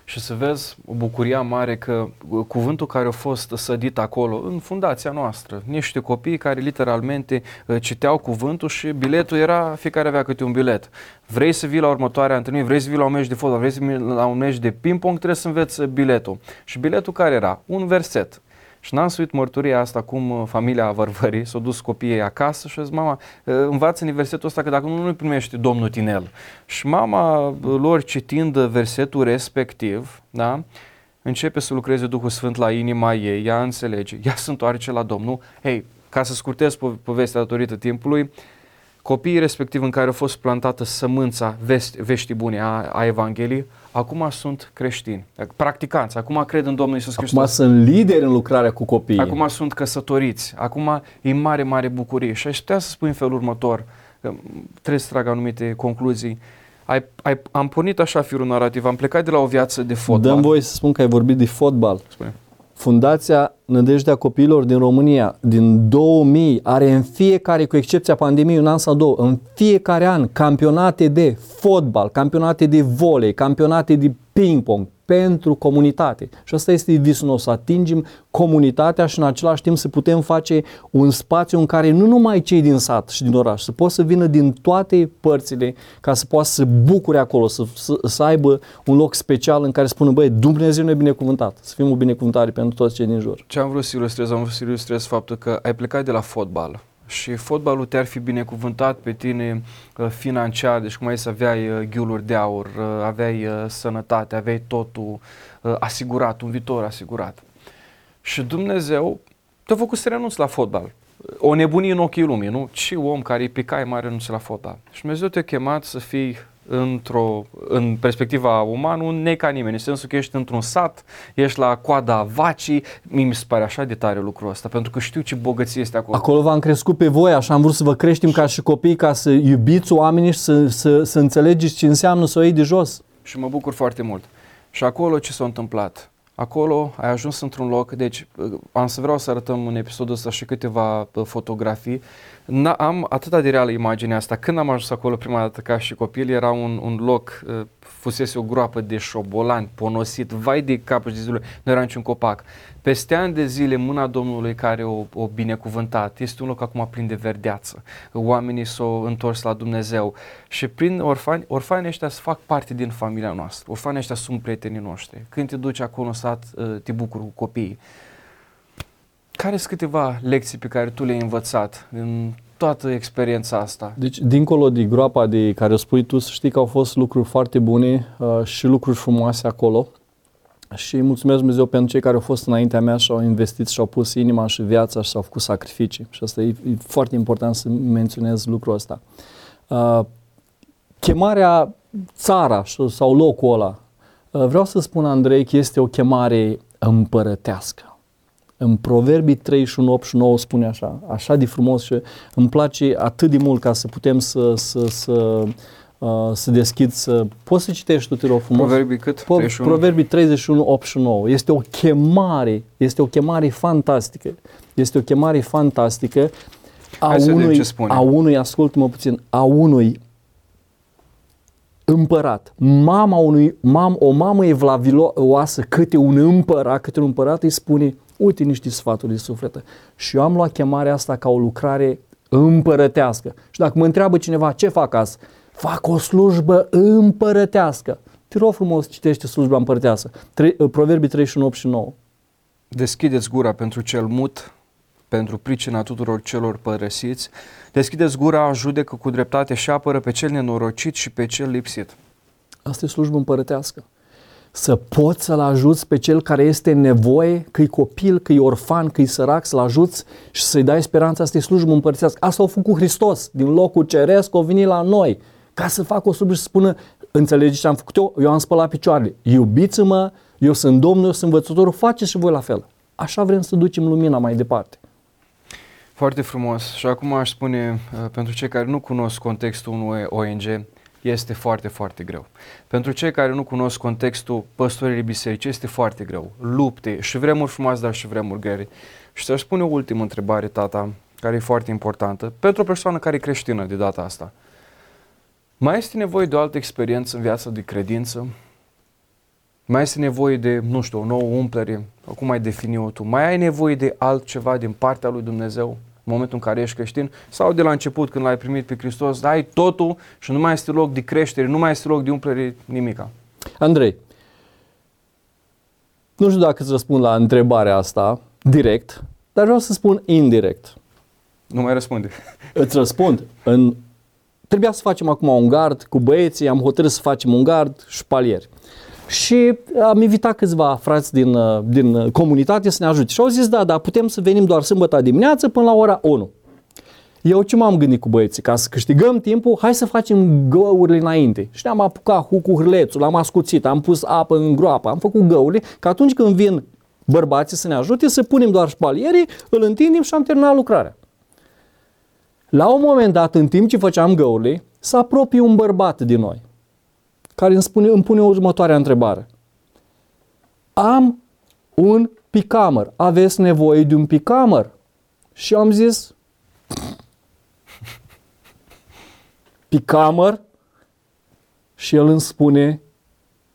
și să vezi o bucuria mare că uh, cuvântul care a fost sădit acolo, în fundația noastră, niște copii care literalmente uh, citeau cuvântul și biletul era, fiecare avea câte un bilet. Vrei să vii la următoarea întâlnire, vrei să vii la un meci de fotbal, vrei să vii la un meci de ping-pong, trebuie să înveți biletul. Și biletul care era? Un verset. Și n-am suit mărturia asta cum uh, familia Vărvării s-a dus copiii acasă și a zis, mama, uh, învață în versetul ăsta că dacă nu, nu primești domnul Tinel. Și mama uh, lor citind versetul respectiv, da, începe să lucreze Duhul Sfânt la inima ei, ea înțelege, ea se întoarce la Domnul. Hei, ca să scurtez povestea datorită timpului, copiii respectiv în care a fost plantată sămânța vești, veștii bune a, a Evangheliei, acum sunt creștini, practicanți, acum cred în Domnul Isus Hristos. Acum sunt lideri în lucrarea cu copiii. Acum sunt căsătoriți, acum e mare, mare bucurie. Și aș putea să spun în felul următor, că trebuie să trag anumite concluzii. Ai, ai, am pornit așa firul narrativ, am plecat de la o viață de fotbal. Dăm voie să spun că ai vorbit de fotbal. Spune. Fundația Nădejdea Copiilor din România din 2000 are în fiecare, cu excepția pandemiei, un an sau două, în fiecare an campionate de fotbal, campionate de volei, campionate de ping-pong, pentru comunitate. Și asta este visul nostru, să atingem comunitatea și în același timp să putem face un spațiu în care nu numai cei din sat și din oraș, să poată să vină din toate părțile ca să poată să bucure acolo, să, să, să aibă un loc special în care spună, băi, Dumnezeu ne binecuvântat, să fim o binecuvântare pentru toți cei din jur. Ce am vrut să ilustrez? Am vrut să ilustrez faptul că ai plecat de la fotbal și fotbalul te-ar fi binecuvântat pe tine uh, financiar, deci cum ai să aveai uh, ghiuluri de aur, uh, aveai sănătate, aveai totul asigurat, un viitor asigurat. Și Dumnezeu te-a făcut să renunți la fotbal. O nebunie în ochii lumii, nu? Ce om care îi picai mai renunță la fotbal. Și Dumnezeu te-a chemat să fii într-o, în perspectiva umană, un nei ca nimeni, în sensul că ești într-un sat, ești la coada vacii, mi se pare așa de tare lucrul ăsta, pentru că știu ce bogăție este acolo. Acolo v-am crescut pe voi, așa am vrut să vă creștem ca și copii, ca să iubiți oamenii și să, să, să înțelegeți ce înseamnă să o iei de jos. Și mă bucur foarte mult. Și acolo ce s-a întâmplat? Acolo ai ajuns într-un loc, deci am să vreau să arătăm în episodul ăsta și câteva uh, fotografii. N- am atâta de reală imaginea asta. Când am ajuns acolo prima dată ca și copil, era un, un loc, uh, fusese o groapă de șobolan, ponosit, vai de capul de zilul, nu era niciun copac. Peste ani de zile, mâna Domnului care o, o binecuvântat, este un loc acum plin de verdeață. Oamenii s-au întors la Dumnezeu și prin orfani, orfanii ăștia să fac parte din familia noastră. Orfanii ăștia sunt prietenii noștri. Când te duci acolo să învățat, uh, te bucuri cu copiii. Care sunt câteva lecții pe care tu le-ai învățat în toată experiența asta? Deci, dincolo de groapa de care o spui tu, să știi că au fost lucruri foarte bune uh, și lucruri frumoase acolo. Și mulțumesc Dumnezeu pentru cei care au fost înaintea mea și au investit și au pus inima și viața și s-au făcut sacrificii. Și asta e, e foarte important să menționez lucrul ăsta. Uh, chemarea țara sau locul ăla, uh, vreau să spun, Andrei, că este o chemare împărătească. În Proverbii 31, 8 și 9 spune așa, așa de frumos și îmi place atât de mult ca să putem să, să, să, uh, să deschid, să... Poți să citești tu, te rog frumos? Proverbii cât? 31? Proverbii 31, 8 și 9. Este o chemare, este o chemare fantastică. Este o chemare fantastică a Hai să vedem unui, ce spune. a unui, ascultă-mă puțin, a unui împărat. Mama unui, mam, o mamă evlavioasă, câte un împărat, câte un împărat îi spune, uite niște sfaturi de sufletă. Și eu am luat chemarea asta ca o lucrare împărătească. Și dacă mă întreabă cineva ce fac azi, fac o slujbă împărătească. Te rog frumos, citește slujba împărătească. Tre- Proverbii 31, 8 și 9. Deschideți gura pentru cel mut, pentru pricina tuturor celor părăsiți. Deschideți gura, judecă cu dreptate și apără pe cel nenorocit și pe cel lipsit. Asta e slujbă împărătească. Să poți să-l ajuți pe cel care este în nevoie, că e copil, că e orfan, că e sărac, să-l ajuți și să-i dai speranța, asta e slujbă împărătească. Asta a făcut Hristos, din locul ceresc, a venit la noi, ca să facă o slujbă și să spună, înțelegeți ce am făcut eu? Eu am spălat picioarele. Iubiți-mă, eu sunt Domnul, eu sunt învățătorul, faceți și voi la fel. Așa vrem să ducem lumina mai departe. Foarte frumos. Și acum aș spune, uh, pentru cei care nu cunosc contextul unui ONG, este foarte, foarte greu. Pentru cei care nu cunosc contextul păstoririi biserici, este foarte greu. Lupte și vremuri frumoase, dar și vremuri grele. Și să-și spun o ultimă întrebare, tata, care e foarte importantă, pentru o persoană care e creștină de data asta. Mai este nevoie de o altă experiență în viața de credință? Mai este nevoie de, nu știu, o nouă umplere? Cum ai defini-o tu? Mai ai nevoie de altceva din partea lui Dumnezeu? În momentul în care ești creștin sau de la început când l-ai primit pe Hristos, ai totul și nu mai este loc de creștere, nu mai este loc de umplere, nimica. Andrei, nu știu dacă îți răspund la întrebarea asta direct, dar vreau să spun indirect. Nu mai răspunde. (laughs) Îți răspund. În... Trebuia să facem acum un gard cu băieții, am hotărât să facem un gard șpalieri. Și am invitat câțiva frați din, din comunitate să ne ajute. Și au zis, da, da, putem să venim doar sâmbătă dimineață până la ora 1. Eu ce m-am gândit cu băieții? Ca să câștigăm timpul, hai să facem găurile înainte. Și ne-am apucat cu, cu hârlețul, l-am ascuțit, am pus apă în groapă, am făcut găurile, că atunci când vin bărbații să ne ajute, să punem doar șpalierii, îl întindem și am terminat lucrarea. La un moment dat, în timp ce făceam găurile, s-a apropie un bărbat din noi care îmi, spune, îmi pune următoarea întrebare. Am un picamăr. Aveți nevoie de un picamăr? Și am zis, picamăr? Și el îmi spune,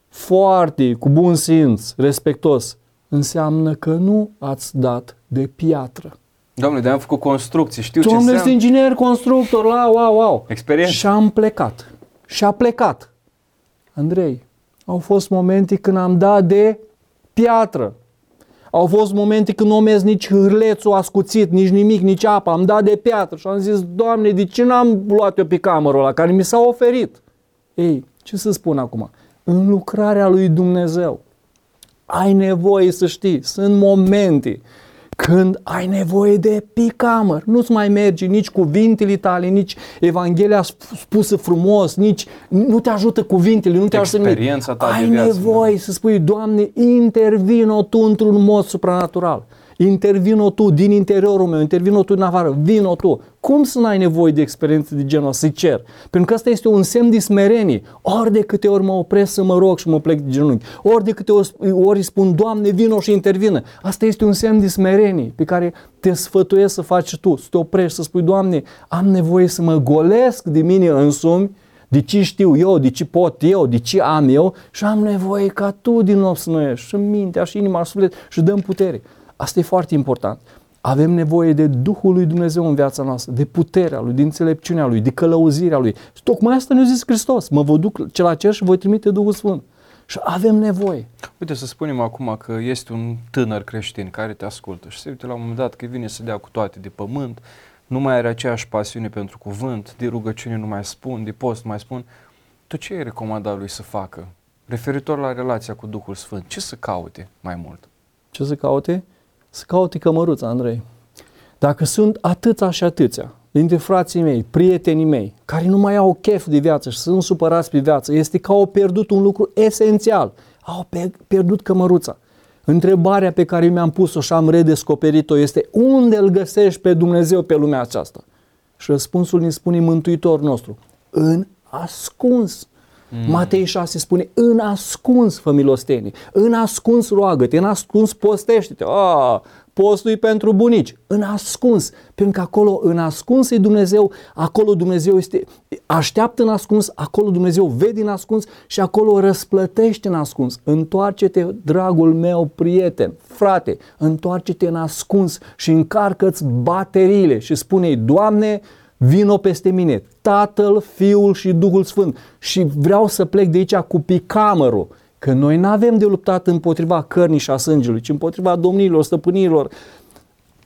foarte, cu bun simț, respectos, înseamnă că nu ați dat de piatră. Domnule, de am făcut construcții, știu Domnule, ce sunt înseamnă. inginer, constructor, la, wow, wow. Experiență. Și am plecat. Și a plecat. Andrei, au fost momente când am dat de piatră. Au fost momente când nu mers nici hârlețul ascuțit, nici nimic, nici apă. Am dat de piatră și am zis, Doamne, de ce n-am luat eu pe camerul ăla care mi s-a oferit? Ei, ce să spun acum? În lucrarea lui Dumnezeu ai nevoie să știi, sunt momente când ai nevoie de picamăr. Nu-ți mai merge nici cuvintele tale, nici Evanghelia spusă frumos, nici nu te ajută cuvintele, nu te ajută nimic. Experiența ta de Ai viață, nevoie să spui, Doamne, intervino Tu într-un mod supranatural. Intervino Tu din interiorul meu, intervino Tu din afară, vino Tu. Cum să n-ai nevoie de experiențe de genul ăsta? Să cer. Pentru că asta este un semn de smerenie. Ori de câte ori mă opresc să mă rog și mă plec de genunchi, ori de câte ori, ori spun, Doamne, vino și intervină. Asta este un semn de smerenie pe care te sfătuiesc să faci tu, să te oprești, să spui, Doamne, am nevoie să mă golesc de mine însumi, de ce știu eu, de ce pot eu, de ce am eu și am nevoie ca tu din nou să nu ești și mintea și inima și suflet și dăm putere. Asta e foarte important. Avem nevoie de Duhul lui Dumnezeu în viața noastră, de puterea Lui, de înțelepciunea Lui, de călăuzirea Lui. Și tocmai asta ne-a zis Hristos. Mă vă duc ce la cer și voi trimite Duhul Sfânt. Și avem nevoie. Uite, să spunem acum că este un tânăr creștin care te ascultă și se uite la un moment dat că vine să dea cu toate de pământ, nu mai are aceeași pasiune pentru cuvânt, de rugăciune nu mai spun, de post nu mai spun. Tu ce ai recomandat lui să facă? Referitor la relația cu Duhul Sfânt, ce să caute mai mult? Ce să caute? Să caute cămăruța, Andrei. Dacă sunt atâția și atâția dintre frații mei, prietenii mei, care nu mai au chef de viață și sunt supărați pe viață, este că au pierdut un lucru esențial. Au pierdut cămăruța. Întrebarea pe care mi-am pus-o și am redescoperit-o este unde îl găsești pe Dumnezeu pe lumea aceasta? Și răspunsul ne spune Mântuitor nostru, în ascuns. Mm. Matei 6 spune, în ascuns fă milostenie, în ascuns roagă-te, în ascuns postește-te. Ah, postul e pentru bunici, în ascuns, pentru că acolo în ascuns e Dumnezeu, acolo Dumnezeu este, așteaptă în ascuns, acolo Dumnezeu vede în ascuns și acolo răsplătește în ascuns. Întoarce-te, dragul meu prieten, frate, întoarce-te în ascuns și încarcă-ți bateriile și spune Doamne, vino peste mine, Tatăl, Fiul și Duhul Sfânt. Și vreau să plec de aici cu picamărul Că noi nu avem de luptat împotriva cărnii și a sângelui, ci împotriva domnilor, stăpânilor,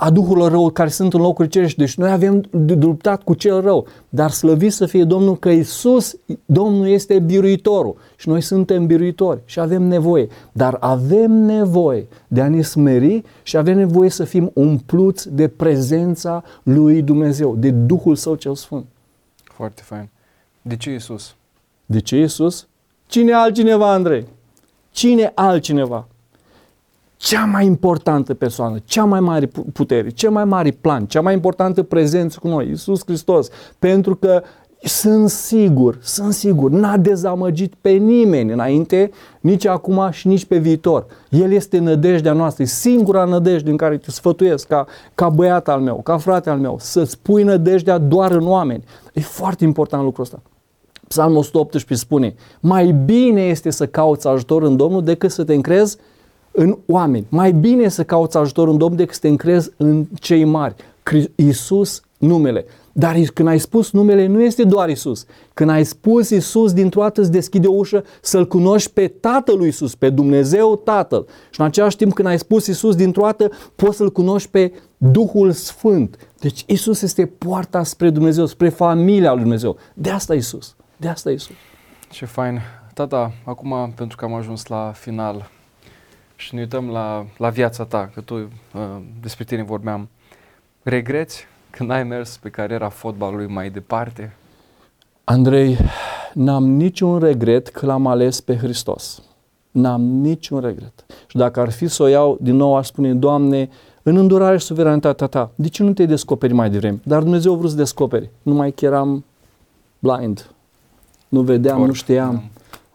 a duhurilor rău care sunt în locuri cerești. Deci noi avem de luptat cu cel rău. Dar slăvit să fie Domnul că Isus, Domnul este biruitorul și noi suntem biruitori și avem nevoie. Dar avem nevoie de a ne smeri și avem nevoie să fim umpluți de prezența lui Dumnezeu, de Duhul Său cel Sfânt. Foarte fain. De ce Isus? De ce Isus? Cine altcineva, Andrei? Cine altcineva? Cea mai importantă persoană, cea mai mare putere, cel mai mare plan, cea mai importantă prezență cu noi, Iisus Hristos, pentru că sunt sigur, sunt sigur, n-a dezamăgit pe nimeni înainte, nici acum și nici pe viitor. El este nădejdea noastră, e singura nădejde în care te sfătuiesc ca, ca băiat al meu, ca frate al meu, să-ți pui nădejdea doar în oameni. E foarte important lucrul ăsta. Psalmul 118 spune, mai bine este să cauți ajutor în Domnul decât să te încrezi în oameni. Mai bine să cauți ajutor în Domnul decât să te încrezi în cei mari. Iisus numele. Dar când ai spus numele, nu este doar Isus. Când ai spus Isus, dintr-o dată îți deschide o ușă să-L cunoști pe Tatăl lui Isus, pe Dumnezeu Tatăl. Și în același timp, când ai spus Isus, dintr-o dată poți să-L cunoști pe Duhul Sfânt. Deci Isus este poarta spre Dumnezeu, spre familia lui Dumnezeu. De asta Isus. De asta Isus. Ce fain. Tata, acum pentru că am ajuns la final și ne uităm la, la viața ta, că tu uh, despre tine vorbeam, regreți când ai mers pe cariera fotbalului mai departe? Andrei, n-am niciun regret că l-am ales pe Hristos. N-am niciun regret. Și dacă ar fi să o iau, din nou aș spune, Doamne, în îndurare și suveranitatea ta, de ce nu te descoperi mai devreme? Dar Dumnezeu a vrut să descoperi. Numai că eram blind, nu vedeam, Orc, nu știam.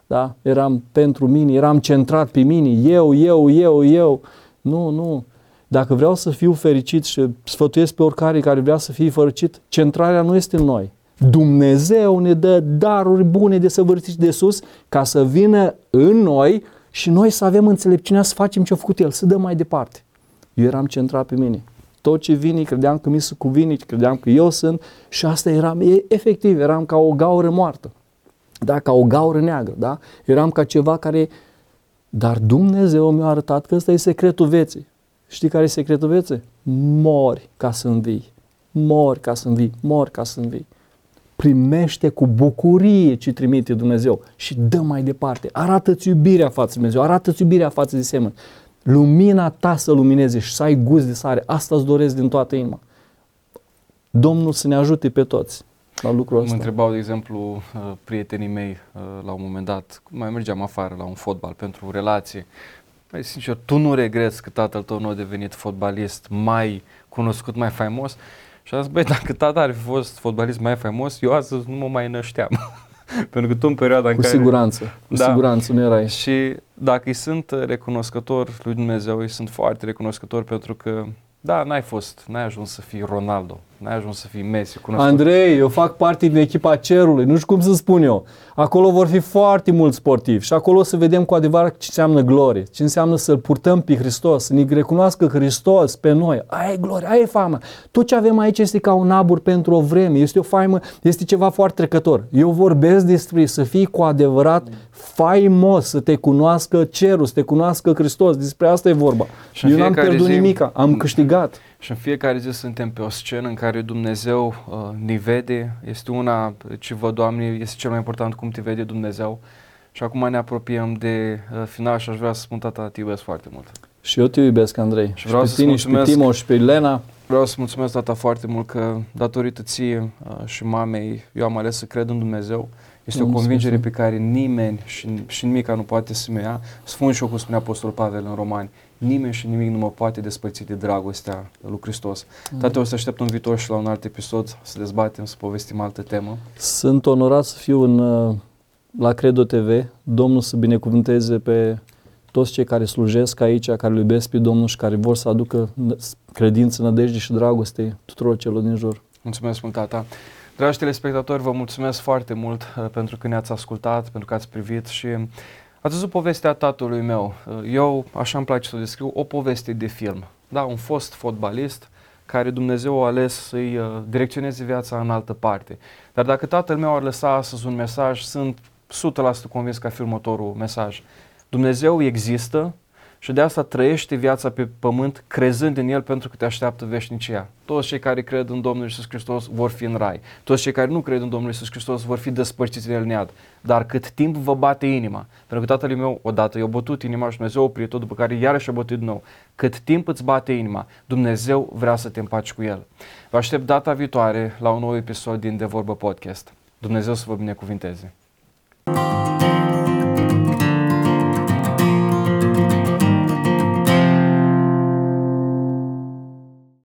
Da. da? Eram pentru mine, eram centrat pe mine, eu, eu, eu, eu. Nu, nu. Dacă vreau să fiu fericit și sfătuiesc pe oricare care vrea să fie fericit, centrarea nu este în noi. Dumnezeu ne dă daruri bune de săvârșit de sus ca să vină în noi și noi să avem înțelepciunea să facem ce a făcut El, să dăm mai departe. Eu eram centrat pe mine. Tot ce vine, credeam că mi se cuvine, credeam că eu sunt și asta eram, efectiv, eram ca o gaură moartă da? ca o gaură neagră, da? Eram ca ceva care... Dar Dumnezeu mi-a arătat că ăsta e secretul vieții. Știi care e secretul vieții? Mori ca să învii. Mori ca să învii. Mori ca să învii. Primește cu bucurie ce trimite Dumnezeu și dă mai departe. Arată-ți iubirea față de Dumnezeu, arată-ți iubirea față de semeni. Lumina ta să lumineze și să ai gust de sare. Asta îți doresc din toată inima. Domnul să ne ajute pe toți la lucrul ăsta. Mă întrebau, de exemplu, uh, prietenii mei uh, la un moment dat, mai mergeam afară la un fotbal pentru relație. Mai sincer, tu nu regreți că tatăl tău nu a devenit fotbalist mai cunoscut, mai faimos? Și am zis, băi, dacă tata ar fi fost fotbalist mai faimos, eu astăzi nu mă mai nășteam. (laughs) pentru că tu în perioada în cu care... Siguranță, cu da, siguranță, nu erai. Și dacă îi sunt recunoscător lui Dumnezeu, îi sunt foarte recunoscător pentru că da, n-ai fost, n-ai ajuns să fii Ronaldo, n-ai ajuns să fii Messi, cunoscut. Andrei, eu fac parte din echipa cerului, nu știu cum să spun eu. Acolo vor fi foarte mulți sportivi și acolo o să vedem cu adevărat ce înseamnă glorie, ce înseamnă să-L purtăm pe Hristos, să ne recunoască Hristos pe noi. Aia e glorie, aia e famă. Tot ce avem aici este ca un abur pentru o vreme, este o faimă, este ceva foarte trecător. Eu vorbesc despre să fii cu adevărat faimos, să te cunoască cerul, să te cunoască Hristos. Despre asta e vorba. Și în eu n-am fiecare pierdut zi- nimic, am câștigat. Și în fiecare zi suntem pe o scenă în care Dumnezeu uh, ne vede. Este una ce văd, Doamne, este cel mai important cum te vede Dumnezeu. Și acum ne apropiem de uh, final și aș vrea să spun, tata, te iubesc foarte mult. Și eu te iubesc, Andrei. Și, vreau pe să-ți tine, și pe mulțumesc. Timo, și pe Elena. Vreau să mulțumesc, tata, foarte mult că datorită ție uh, și mamei, eu am ales să cred în Dumnezeu. Este o Mulțumesc. convingere pe care nimeni și, și nimica nu poate să mi ia. Spun și eu cum spunea Apostolul Pavel în Romani, nimeni și nimic nu mă poate despărți de dragostea lui Hristos. Tată, o să aștept un viitor și la un alt episod să dezbatem, să povestim altă temă. Sunt onorat să fiu în, uh, la Credo TV. Domnul să binecuvânteze pe toți cei care slujesc aici, care îl iubesc pe Domnul și care vor să aducă n- credință, nădejde și dragoste tuturor celor din jur. Mulțumesc mult, tata. Dragi telespectatori, vă mulțumesc foarte mult uh, pentru că ne-ați ascultat, pentru că ați privit și ați văzut povestea tatălui meu. Uh, eu, așa îmi place să o descriu, o poveste de film. Da, un fost fotbalist care Dumnezeu a ales să-i uh, direcționeze viața în altă parte. Dar dacă tatăl meu ar lăsa astăzi un mesaj, sunt 100% convins că ar fi următorul mesaj. Dumnezeu există și de asta trăiește viața pe pământ crezând în El pentru că te așteaptă veșnicia. Toți cei care cred în Domnul Iisus Hristos vor fi în rai. Toți cei care nu cred în Domnul Iisus Hristos vor fi despărțiți de El nead. Dar cât timp vă bate inima, pentru că tatăl meu odată i-a bătut inima și Dumnezeu a oprit-o, după care iarăși a bătut din nou. Cât timp îți bate inima, Dumnezeu vrea să te împaci cu El. Vă aștept data viitoare la un nou episod din De Vorbă Podcast. Dumnezeu să vă binecuvinteze!